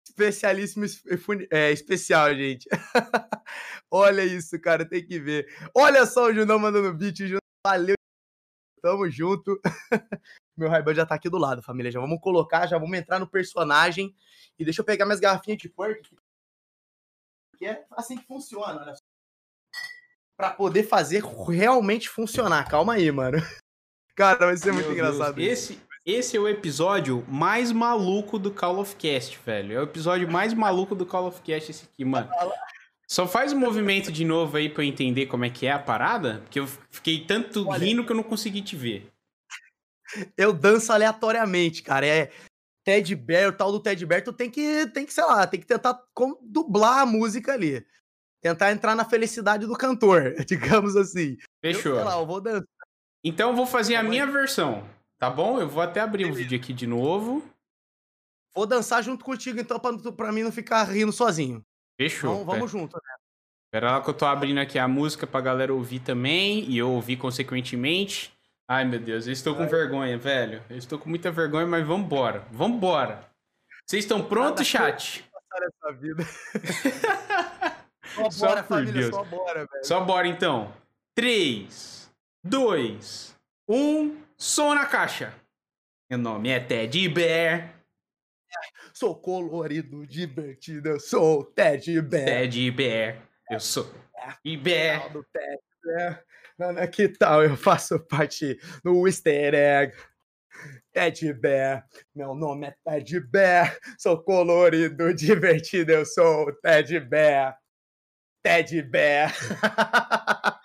especialíssimo es- funi- é, especial, gente. Olha isso, cara, tem que ver. Olha só o Junão mandando beat, Junão, valeu. Tamo junto. Meu Raiban já tá aqui do lado, família. Já vamos colocar, já vamos entrar no personagem. E deixa eu pegar minhas garrafinhas de porco. Que é assim que funciona, olha só. Pra poder fazer realmente funcionar. Calma aí, mano. Cara, vai ser muito Meu Deus, engraçado. Esse, esse é o episódio mais maluco do Call of Cast, velho. É o episódio mais maluco do Call of Cast esse aqui, mano. Só faz o movimento de novo aí pra eu entender como é que é a parada, porque eu fiquei tanto Olha. rindo que eu não consegui te ver. Eu danço aleatoriamente, cara. É Ted Bear, o tal do Ted Bear, tu tem que, tem que, sei lá, tem que tentar com- dublar a música ali. Tentar entrar na felicidade do cantor, digamos assim. Eu, Fechou. sei lá, eu vou dançar. Então eu vou fazer a minha versão, tá bom? Eu vou até abrir o vídeo aqui de novo. Vou dançar junto contigo, então, pra, pra mim não ficar rindo sozinho. Fechou. Então, vamos junto, né? Pera lá que eu tô abrindo aqui a música pra galera ouvir também e eu ouvir consequentemente. Ai, meu Deus, eu estou com vergonha, velho. Eu estou com muita vergonha, mas vambora. Vambora. Vocês estão prontos, chat? Passar essa vida. só Só bora, por família, Deus. só bora, velho. Só bora então. 3, 2, 1, som na caixa. Meu nome é Teddy Bear. Sou colorido, divertido, eu sou o Ted Bear. Teddy Bear. Eu sou do Ted Bear. Ana, que tal? Eu faço parte do Easter Egg. Ted Bear, meu nome é Ted Bear, sou colorido, divertido, eu sou o Ted Bear. Ted Bear.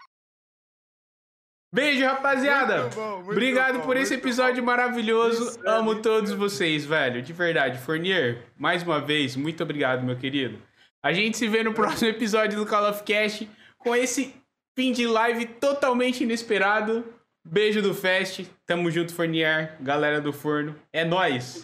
Beijo, rapaziada. Muito bom, muito Obrigado bom, por esse episódio maravilhoso. Isso é Amo todos bom. vocês, velho. De verdade. Fournier, mais uma vez, muito obrigado, meu querido. A gente se vê no próximo episódio do Call of Cast com esse fim de live totalmente inesperado. Beijo do Fest. Tamo junto, Fournier. Galera do Forno. É nóis.